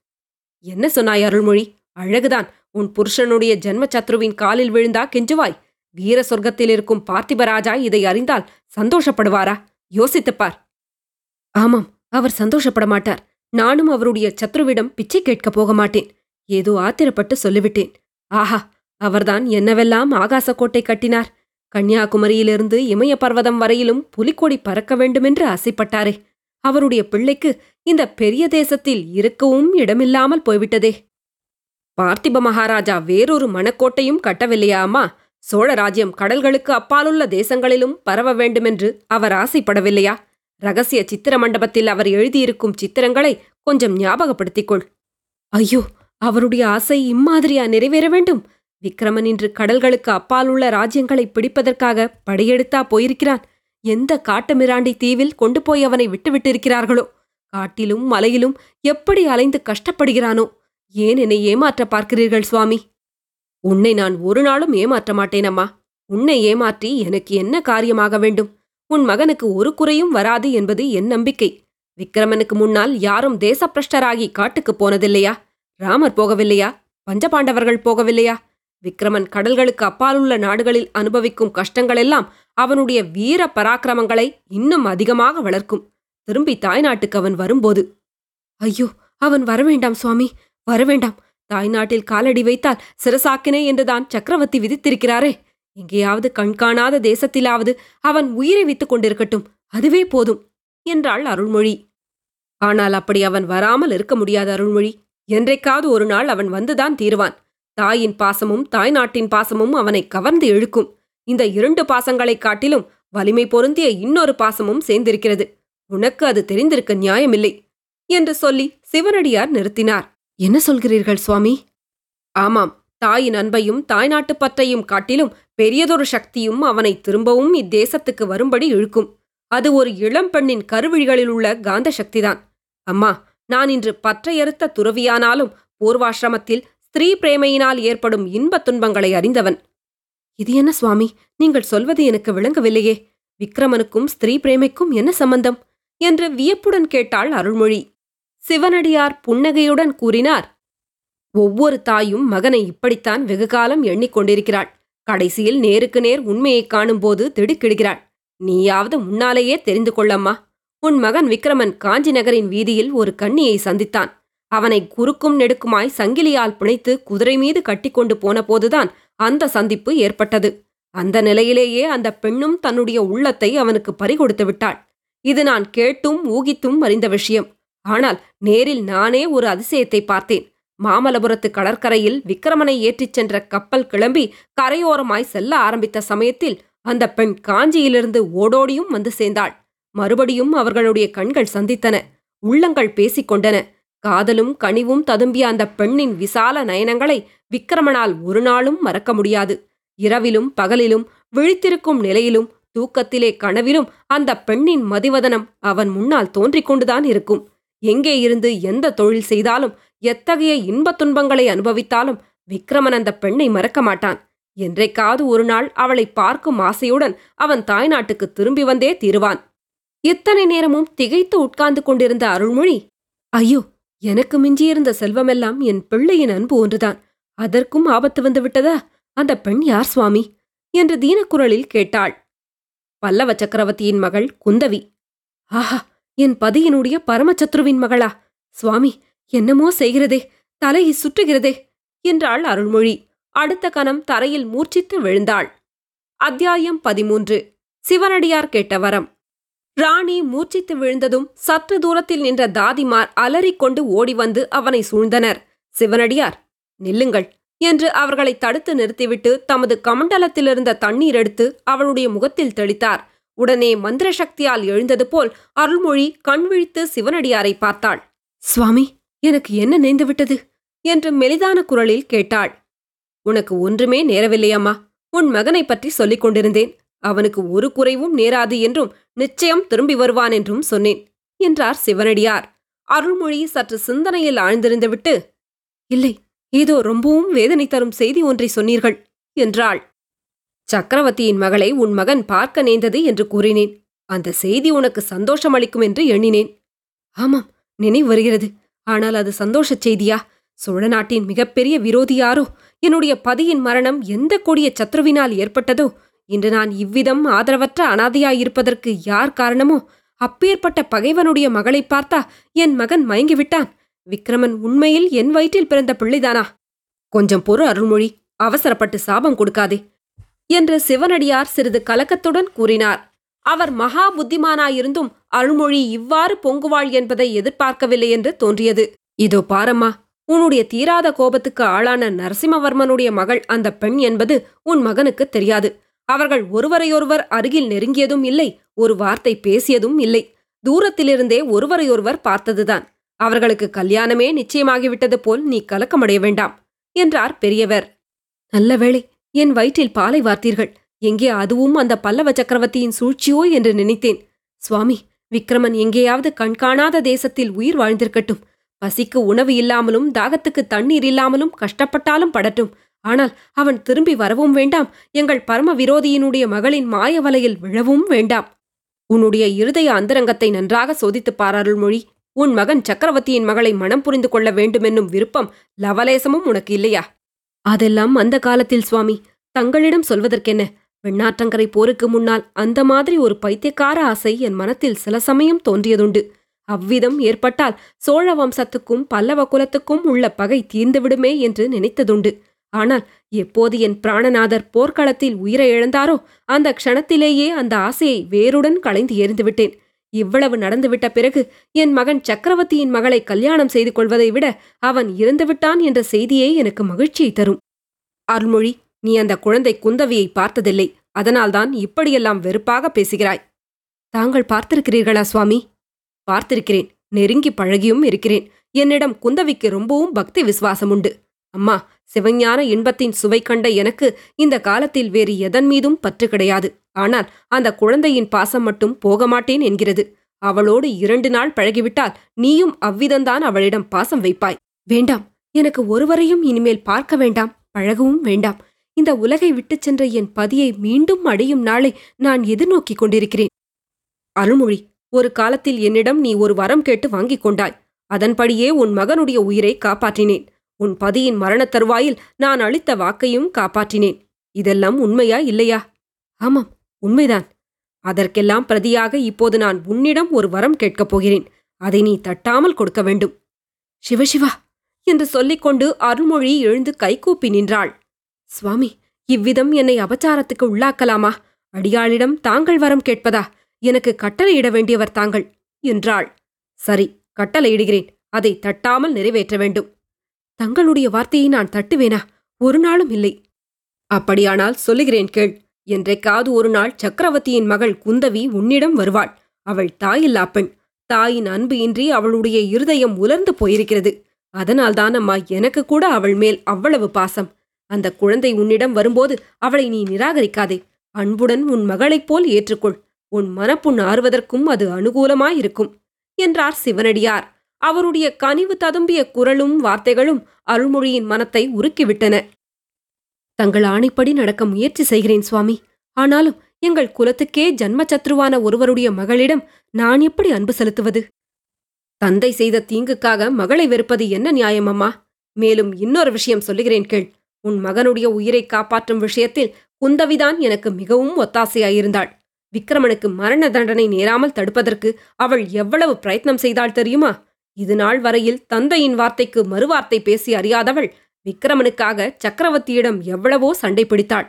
என்ன சொன்னாய் அருள்மொழி? அழகுதான். உன் புருஷனுடைய ஜென்ம சத்ருவின் காலில் விழுந்தா கெஞ்சுவாய். வீர சொர்க்கத்தில் இருக்கும் பார்த்திபராஜா இதை அறிந்தால் சந்தோஷப்படுவாரா? யோசித்துப்பார் ஆமாம் அவர் சந்தோஷப்பட மாட்டார். நானும் அவருடைய சத்ருவிடம் பிச்சை கேட்கப் போக மாட்டேன். ஏதோ ஆத்திரப்பட்டு சொல்லிவிட்டேன். ஆஹா அவர்தான் என்னவெல்லாம் ஆகாசக்கோட்டை கட்டினார். கன்னியாகுமரியிலிருந்து இமய பர்வதம் வரையிலும் புலிக்கொடி பறக்க வேண்டுமென்று ஆசைப்பட்டாரே. அவருடைய பிள்ளைக்கு இந்த பெரிய தேசத்தில் இருக்கவும் இடமில்லாமல் போய்விட்டதே. பார்த்திப மகாராஜா வேறொரு மணக்கோட்டையும் கட்டவில்லையாமா? சோழ ராஜ்யம் கடல்களுக்கு அப்பாலுள்ள தேசங்களிலும் பரவ வேண்டுமென்று அவர் ஆசைப்படவில்லையா? ரகசிய சித்திர மண்டபத்தில் அவர் எழுதியிருக்கும் சித்திரங்களை கொஞ்சம் ஞாபகப்படுத்திக் கொள் ஐயோ அவருடைய ஆசை இம்மாதிரியா நிறைவேற வேண்டும்? விக்ரமன் இன்று கடல்களுக்கு அப்பாலுள்ள ராஜ்யங்களை பிடிப்பதற்காக படையெடுத்தா போயிருக்கிறான். எந்த காட்டுமிராண்டி தீவில் கொண்டு போய் அவனை விட்டுவிட்டிருக்கிறார்களோ? காட்டிலும் மலையிலும் எப்படி அலைந்து கஷ்டப்படுகிறானோ? ஏன் என்னை ஏமாற்ற பார்க்கிறீர்கள் சுவாமி? உன்னை நான் ஒரு நாளும் ஏமாற்ற மாட்டேன் அம்மா. உன்னை ஏமாற்றி எனக்கு என்ன காரியமாக வேண்டும்? உன் மகனுக்கு ஒரு குறையும் வராது என்பது என் நம்பிக்கை. விக்ரமனுக்கு முன்னால் யாரும் தேசப்பிரஷ்டராகி காட்டுக்குப் போனதில்லையா? ராமர் போகவில்லையா? பஞ்சபாண்டவர்கள் போகவில்லையா? விக்ரமன் கடல்களுக்கு அப்பாலுள்ள நாடுகளில் அனுபவிக்கும் கஷ்டங்களெல்லாம் அவனுடைய வீர பராக்கிரமங்களை இன்னும் அதிகமாக வளர்க்கும். திரும்பி தாய்நாட்டுக்கு அவன் வரும்போது ஐயோ அவன் வரவேண்டாம் சுவாமி வரவேண்டாம். தாய்நாட்டில் காலடி வைத்தால் சிறசாக்கினே என்றுதான் சக்கரவர்த்தி விதித்திருக்கிறாரே. எங்கேயாவது கண்காணாத தேசத்திலாவது அவன் உயிரை வைத்துக் கொண்டிருக்கட்டும். அதுவே போதும் என்றாள் அருள்மொழி. ஆனால் அப்படி அவன் வராமல் இருக்க முடியாது அருள்மொழி. என்றைக்காவது ஒரு நாள் அவன் வந்துதான் தீருவான். தாயின் பாசமும் தாய் நாட்டின் பாசமும் அவனை கவர்ந்து இழுக்கும். இந்த இரண்டு பாசங்களைக் காட்டிலும் வலிமை பொருந்திய இன்னொரு பாசமும் சேர்ந்திருக்கிறது. உனக்கு அது தெரிந்திருக்க நியாயமில்லை என்று சொல்லி சிவனடியார் நிறுத்தினார். என்ன சொல்கிறீர்கள் சுவாமி? ஆமாம் தாயின் அன்பையும் தாய்நாட்டுப் பற்றையும் காட்டிலும் பெரியதொரு சக்தியும் அவனை திரும்பவும் இத்தேசத்துக்கு வரும்படி இழுக்கும். அது ஒரு இளம் பெண்ணின் கருவிழிகளில் உள்ள காந்த சக்திதான். அம்மா நான் இன்று பற்றையறுத்த துறவியானாலும் பூர்வாசிரமத்தில் ஸ்திரீ பிரேமையினால் ஏற்படும் இன்பத் துன்பங்களை அறிந்தவன். இது என்ன சுவாமி? நீங்கள் சொல்வது எனக்கு விளங்கவில்லையே. விக்ரமனுக்கும் ஸ்திரீ பிரேமைக்கும் என்ன சம்பந்தம்? என்று வியப்புடன் கேட்டாள் அருள்மொழி. சிவனடியார் புன்னகையுடன் கூறினார் ஒவ்வொரு தாயும் மகனை இப்படித்தான் வெகுகாலம் எண்ணிக்கொண்டிருக்கிறாள் கடைசியில் நேருக்கு நேர் உண்மையைக் காணும்போது திடுக்கிடுகிறாள். நீயாவது முன்னாலேயே தெரிந்து கொள்ளம்மா. உன் மகன் விக்ரமன் காஞ்சி நகரின் வீதியில் ஒரு கன்னியை சந்தித்தான். அவனை குறுக்கும் நெடுக்குமாய் சங்கிலியால் பிணைத்து குதிரை மீது கட்டிக்கொண்டு போன போதுதான் அந்த சந்திப்பு ஏற்பட்டது. அந்த நிலையிலேயே அந்த பெண்ணும் தன்னுடைய உள்ளத்தை அவனுக்கு பறிகொடுத்து விட்டாள். இது நான் கேட்டும் ஊகித்தும் அறிந்த விஷயம். ஆனால் நேரில் நானே ஒரு அதிசயத்தை பார்த்தேன். மாமல்லபுரத்து கடற்கரையில் விக்ரமனை ஏற்றிச் சென்ற கப்பல் கிளம்பி கரையோரமாய் செல்ல ஆரம்பித்த சமயத்தில் அந்த பெண் காஞ்சியிலிருந்து ஓடோடியும் வந்து சேர்ந்தாள். மறுபடியும் அவர்களுடைய கண்கள் சந்தித்தன. உள்ளங்கள் பேசிக்கொண்டன. காதலும் கனிவும் ததும்பிய அந்த பெண்ணின் விசால நயனங்களை விக்ரமனால் ஒரு நாளும் மறக்க முடியாது. இரவிலும் பகலிலும் விழித்திருக்கும் நிலையிலும் தூக்கத்திலே கனவிலும் அந்த பெண்ணின் மதிவதனம் அவன் முன்னால் தோன்றிக் கொண்டுதான் இருக்கும். எங்கே இருந்து எந்த தொழில் செய்தாலும் எத்தகைய இன்பத் துன்பங்களை அனுபவித்தாலும் விக்ரமன் அந்த பெண்ணை மறக்க மாட்டான். என்றைக்காவது ஒரு நாள் அவளை பார்க்கும் ஆசையுடன் அவன் தாய்நாட்டுக்கு திரும்பி வந்தே தீருவான். இத்தனை நேரமும் திகைத்து உட்கார்ந்து கொண்டிருந்த அருள்மொழி ஐயோ எனக்கு மிஞ்சியிருந்த செல்வமெல்லாம் என் பிள்ளையின் அன்பு ஒன்றுதான். அதற்கும் ஆபத்து வந்து விட்டதா? அந்த பெண் யார் சுவாமி என்று தீனக்குரலில் கேட்டாள். பல்லவ சக்கரவர்த்தியின் மகள் குந்தவி ஆஹா என் பதியினுடைய பரமச்சத்ருவின் மகளா. சுவாமி என்னமோ செய்கிறதே தலையை சுற்றுகிறதே என்றாள் அருள்மொழி. அடுத்த கணம் தரையில் மூர்ச்சித்து விழுந்தாள். அத்தியாயம் பதிமூன்று. சிவனடியார் கேட்ட வரம். ராணி மூர்ச்சித்து விழுந்ததும் சற்று தூரத்தில் நின்ற தாதிமார் அலறிக்கொண்டு ஓடி வந்து அவனை சூழ்ந்தனர். சிவனடியார் நில்லுங்கள் என்று அவர்களை தடுத்து நிறுத்திவிட்டு தமது கமண்டலத்திலிருந்த தண்ணீர் எடுத்து அவளுடைய முகத்தில் தெளித்தார். உடனே மந்திர சக்தியால் எழுந்தது போல் அருள்மொழி கண் விழித்து சிவனடியாரை பார்த்தாள். சுவாமி எனக்கு என்ன நேர்ந்து விட்டது? என்று மெலிதான குரலில் கேட்டாள். உனக்கு ஒன்றுமே நேரவில்லையம்மா உன் மகனை பற்றி சொல்லிக் கொண்டிருந்தேன். அவனுக்கு ஒரு குறைவும் நேராது என்றும் நிச்சயம் திரும்பி வருவான் என்றும் சொன்னேன் என்றார் சிவனடியார். அருள்மொழி சற்று சிந்தனையில் ஆழ்ந்திருந்துவிட்டு இல்லை ஏதோ ரொம்பவும் வேதனை தரும் செய்தி ஒன்றை சொன்னீர்கள் என்றாள். சக்கரவர்த்தியின் மகளை உன் மகன் பார்க்க நேர்ந்தது என்று கூறினேன். அந்த செய்தி உனக்கு சந்தோஷம் அளிக்கும் என்று எண்ணினேன். ஆமாம் நினைவு வருகிறது. ஆனால் அது சந்தோஷச் செய்தியா? சோழ நாட்டின் மிகப்பெரிய விரோதி யாரோ என்னுடைய பதியின் மரணம் எந்த கொடிய சத்ருவினால் ஏற்பட்டதோ? இன்று நான் இவ்விதம் ஆதரவற்ற அனாதையாயிருப்பதற்கு யார் காரணமோ? அப்பேற்பட்ட பகைவனுடைய மகளை பார்த்தா என் மகன் மயங்கிவிட்டான். விக்ரமன் உண்மையில் என் வயிற்றில் பிறந்த பிள்ளைதானா? கொஞ்சம் பொறு அருள்மொழி அவசரப்பட்டு சாபம் கொடுக்காதே. என்று சிவனடியார் சிறிது கலக்கத்துடன் கூறினார். அவர் மகா புத்திமானாயிருந்தும் அருள்மொழி இவ்வாறு பொங்குவாள் என்பதை எதிர்பார்க்கவில்லை என்று தோன்றியது. இதோ பாரம்மா உன்னுடைய தீராத கோபத்துக்கு ஆளான நரசிம்மவர்மனுடைய மகள் அந்த பெண் என்பது உன் மகனுக்கு தெரியாது. அவர்கள் ஒருவரையொருவர் அருகில் நெருங்கியதும் இல்லை ஒரு வார்த்தை பேசியதும் இல்லை. தூரத்திலிருந்தே ஒருவரையொருவர் பார்த்ததுதான். அவர்களுக்கு கல்யாணமே நிச்சயமாகிவிட்டது போல் நீ கலக்கமடைய வேண்டாம் என்றார் பெரியவர். நல்ல வேளை என் வயிற்றில் பாலை வார்த்தீர்கள். எங்கே அதுவும் அந்த பல்லவ சக்கரவர்த்தியின் சூழ்ச்சியோ என்று நினைத்தேன். சுவாமி விக்ரமன் எங்கேயாவது கண்காணாத தேசத்தில் உயிர் வாழ்ந்திருக்கட்டும். பசிக்கு உணவு இல்லாமலும் தாகத்துக்கு தண்ணீர் இல்லாமலும் கஷ்டப்பட்டாலும் படட்டும். ஆனால் அவன் திரும்பி வரவும் வேண்டாம். எங்கள் பரம விரோதியினுடைய மகளின் மாய வலையில் விழவும் வேண்டாம். உன்னுடைய இருதய அந்தரங்கத்தை நன்றாக சோதித்துப் பார் மொழி உன் மகன் சக்கரவர்த்தியின் மகளை மனம் புரிந்து கொள்ள வேண்டுமென்னும் விருப்பம் லவலேசமும் உனக்கு இல்லையா? அதெல்லாம் அந்த காலத்தில் சுவாமி. தங்களிடம் சொல்வதற்கென்ன? வெண்ணாற்றங்கரை போருக்கு முன்னால் அந்த மாதிரி ஒரு பைத்தியக்கார ஆசை என் மனத்தில் சில சமயம் தோன்றியதுண்டு. அவ்விதம் ஏற்பட்டால் சோழ வம்சத்துக்கும் பல்லவ குலத்துக்கும் உள்ள பகை தீர்ந்துவிடுமே என்று நினைத்ததுண்டு. ஆனால் எப்போது என் பிராணநாதர் போர்க்களத்தில் உயிரை இழந்தாரோ அந்த க்ஷணத்திலேயே அந்த ஆசையை வேருடன் களைந்து எறிந்துவிட்டேன். இவ்வளவு நடந்துவிட்ட பிறகு என் மகன் சக்கரவர்த்தியின் மகளை கல்யாணம் செய்து கொள்வதை விட அவன் இறந்துவிட்டான் என்ற செய்தியே எனக்கு மகிழ்ச்சியை தரும். அருள்மொழி நீ அந்த குழந்தை குந்தவியை பார்த்ததில்லை. அதனால்தான் இப்படியெல்லாம் வெறுப்பாக பேசுகிறாய். தாங்கள் பார்த்திருக்கிறீர்களா சுவாமி? பார்த்திருக்கிறேன். நெருங்கி பழகியும் இருக்கிறேன். என்னிடம் குந்தவிக்கு ரொம்பவும் பக்தி விசுவாசம் உண்டு. அம்மா சிவஞான இன்பத்தின் சுவை கண்ட எனக்கு இந்த காலத்தில் வேறு எதன் மீதும் பற்று கிடையாது. ஆனால் அந்த குழந்தையின் பாசம் மட்டும் போக மாட்டேன் என்கிறது. அவளோடு இரண்டு நாள் பழகிவிட்டால் நீயும் அவ்விதந்தான் அவளிடம் பாசம் வைப்பாய். வேண்டாம் எனக்கு ஒருவரையும் இனிமேல் பார்க்க வேண்டாம் பழகவும் வேண்டாம். இந்த உலகை விட்டுச் சென்ற என் பதியை மீண்டும் அடையும் நாளை நான் எதிர்நோக்கிக் கொண்டிருக்கிறேன். அருள்மொழி ஒரு காலத்தில் என்னிடம் நீ ஒரு வரம் கேட்டு வாங்கிக் கொண்டாய். அதன்படியே உன் மகனுடைய உயிரை காப்பாற்றினேன். உன் பதியின் மரணத் தருவாயில் நான் அளித்த வாக்கையும் காப்பாற்றினேன். இதெல்லாம் உண்மையா இல்லையா? ஆமாம் உண்மைதான். அதற்கெல்லாம் பிரதியாக இப்போது நான் உன்னிடம் ஒரு வரம் கேட்கப் போகிறேன். அதை நீ தட்டாமல் கொடுக்க வேண்டும். சிவசிவா என்று சொல்லிக்கொண்டு அருள்மொழி எழுந்து கைகூப்பி நின்றாள். சுவாமி இவ்விதம் என்னை அபச்சாரத்துக்கு உள்ளாக்கலாமா? அடியாளிடம் தாங்கள் வரம் கேட்பதா? எனக்கு கட்டளையிட வேண்டியவர் தாங்கள் என்றாள். சரி கட்டளையிடுகிறேன் அதை தட்டாமல் நிறைவேற்ற வேண்டும். தங்களுடைய வார்த்தையை நான் தட்டுவேனா? ஒரு நாளும் இல்லை. அப்படியானால் சொல்லுகிறேன் கேள். என்றைக்காவது ஒரு நாள் சக்கரவர்த்தியின் மகள் குந்தவி உன்னிடம் வருவாள். அவள் தாயில்லா பெண் தாயின் அன்பு இன்றி அவளுடைய இருதயம் உலர்ந்து போயிருக்கிறது. அதனால்தான் அம்மா எனக்கு கூட அவள் மேல் அவ்வளவு பாசம். அந்த குழந்தை உன்னிடம் வரும்போது அவளை நீ நிராகரிக்காதே. அன்புடன் உன் மகளைப் போல் ஏற்றுக்கொள். உன் மனப்புண் ஆறுவதற்கும் அது அனுகூலமாயிருக்கும் என்றார் சிவனடியார். அவருடைய கனிவு ததும்பிய குரலும் வார்த்தைகளும் அருள்மொழியின் மனத்தை உருக்கிவிட்டன. தங்கள் ஆணைப்படி நடக்க முயற்சி செய்கிறேன் சுவாமி. ஆனாலும் எங்கள் குலத்துக்கே ஜன்மச்சத்ருவான ஒருவருடைய மகளிடம் நான் எப்படி அன்பு செலுத்துவது? தந்தை செய்த தீங்குக்காக மகளை வெறுப்பது என்ன நியாயம் அம்மா? மேலும் இன்னொரு விஷயம் சொல்லுகிறேன் கேள். உன் மகனுடைய உயிரை காப்பாற்றும் விஷயத்தில் குந்தவிதான் எனக்கு மிகவும் ஒத்தாசையாயிருந்தாள். விக்ரமனுக்கு மரண தண்டனை நேராமல் தடுப்பதற்கு அவள் எவ்வளவு பிரயத்னம் செய்தாள் தெரியுமா? இது நாள் வரையில் தந்தையின் வார்த்தைக்கு மறுவார்த்தை பேசி அறியாதவள் விக்ரமனுக்காக சக்கரவர்த்தியிடம் எவ்வளவோ சண்டை பிடித்தாள்.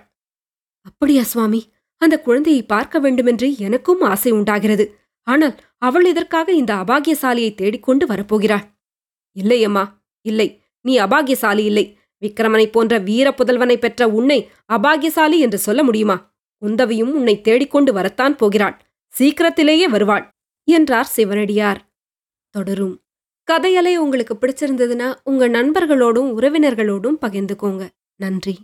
அப்படியா சுவாமி அந்த குழந்தையை பார்க்க வேண்டுமென்று எனக்கும் ஆசை உண்டாகிறது. ஆனால் அவள் இதற்காக இந்த அபாகியசாலியை தேடிக்கொண்டு வரப்போகிறாள்? இல்லை அம்மா இல்லை. நீ அபாகியசாலி இல்லை. விக்ரமனை போன்ற வீர புதல்வனை பெற்ற உன்னை அபாகியசாலி என்று சொல்ல முடியுமா? குந்தவியும் உன்னை தேடிக்கொண்டு வரத்தான் போகிறாள். சீக்கிரத்திலேயே வருவாள் என்றார் சிவனடியார். தொடரும். கதையலை உங்களுக்கு பிடிச்சிருந்ததுன்னா உங்க நண்பர்களோடும் உறவினர்களோடும் பகிர்ந்துக்கோங்க. நன்றி.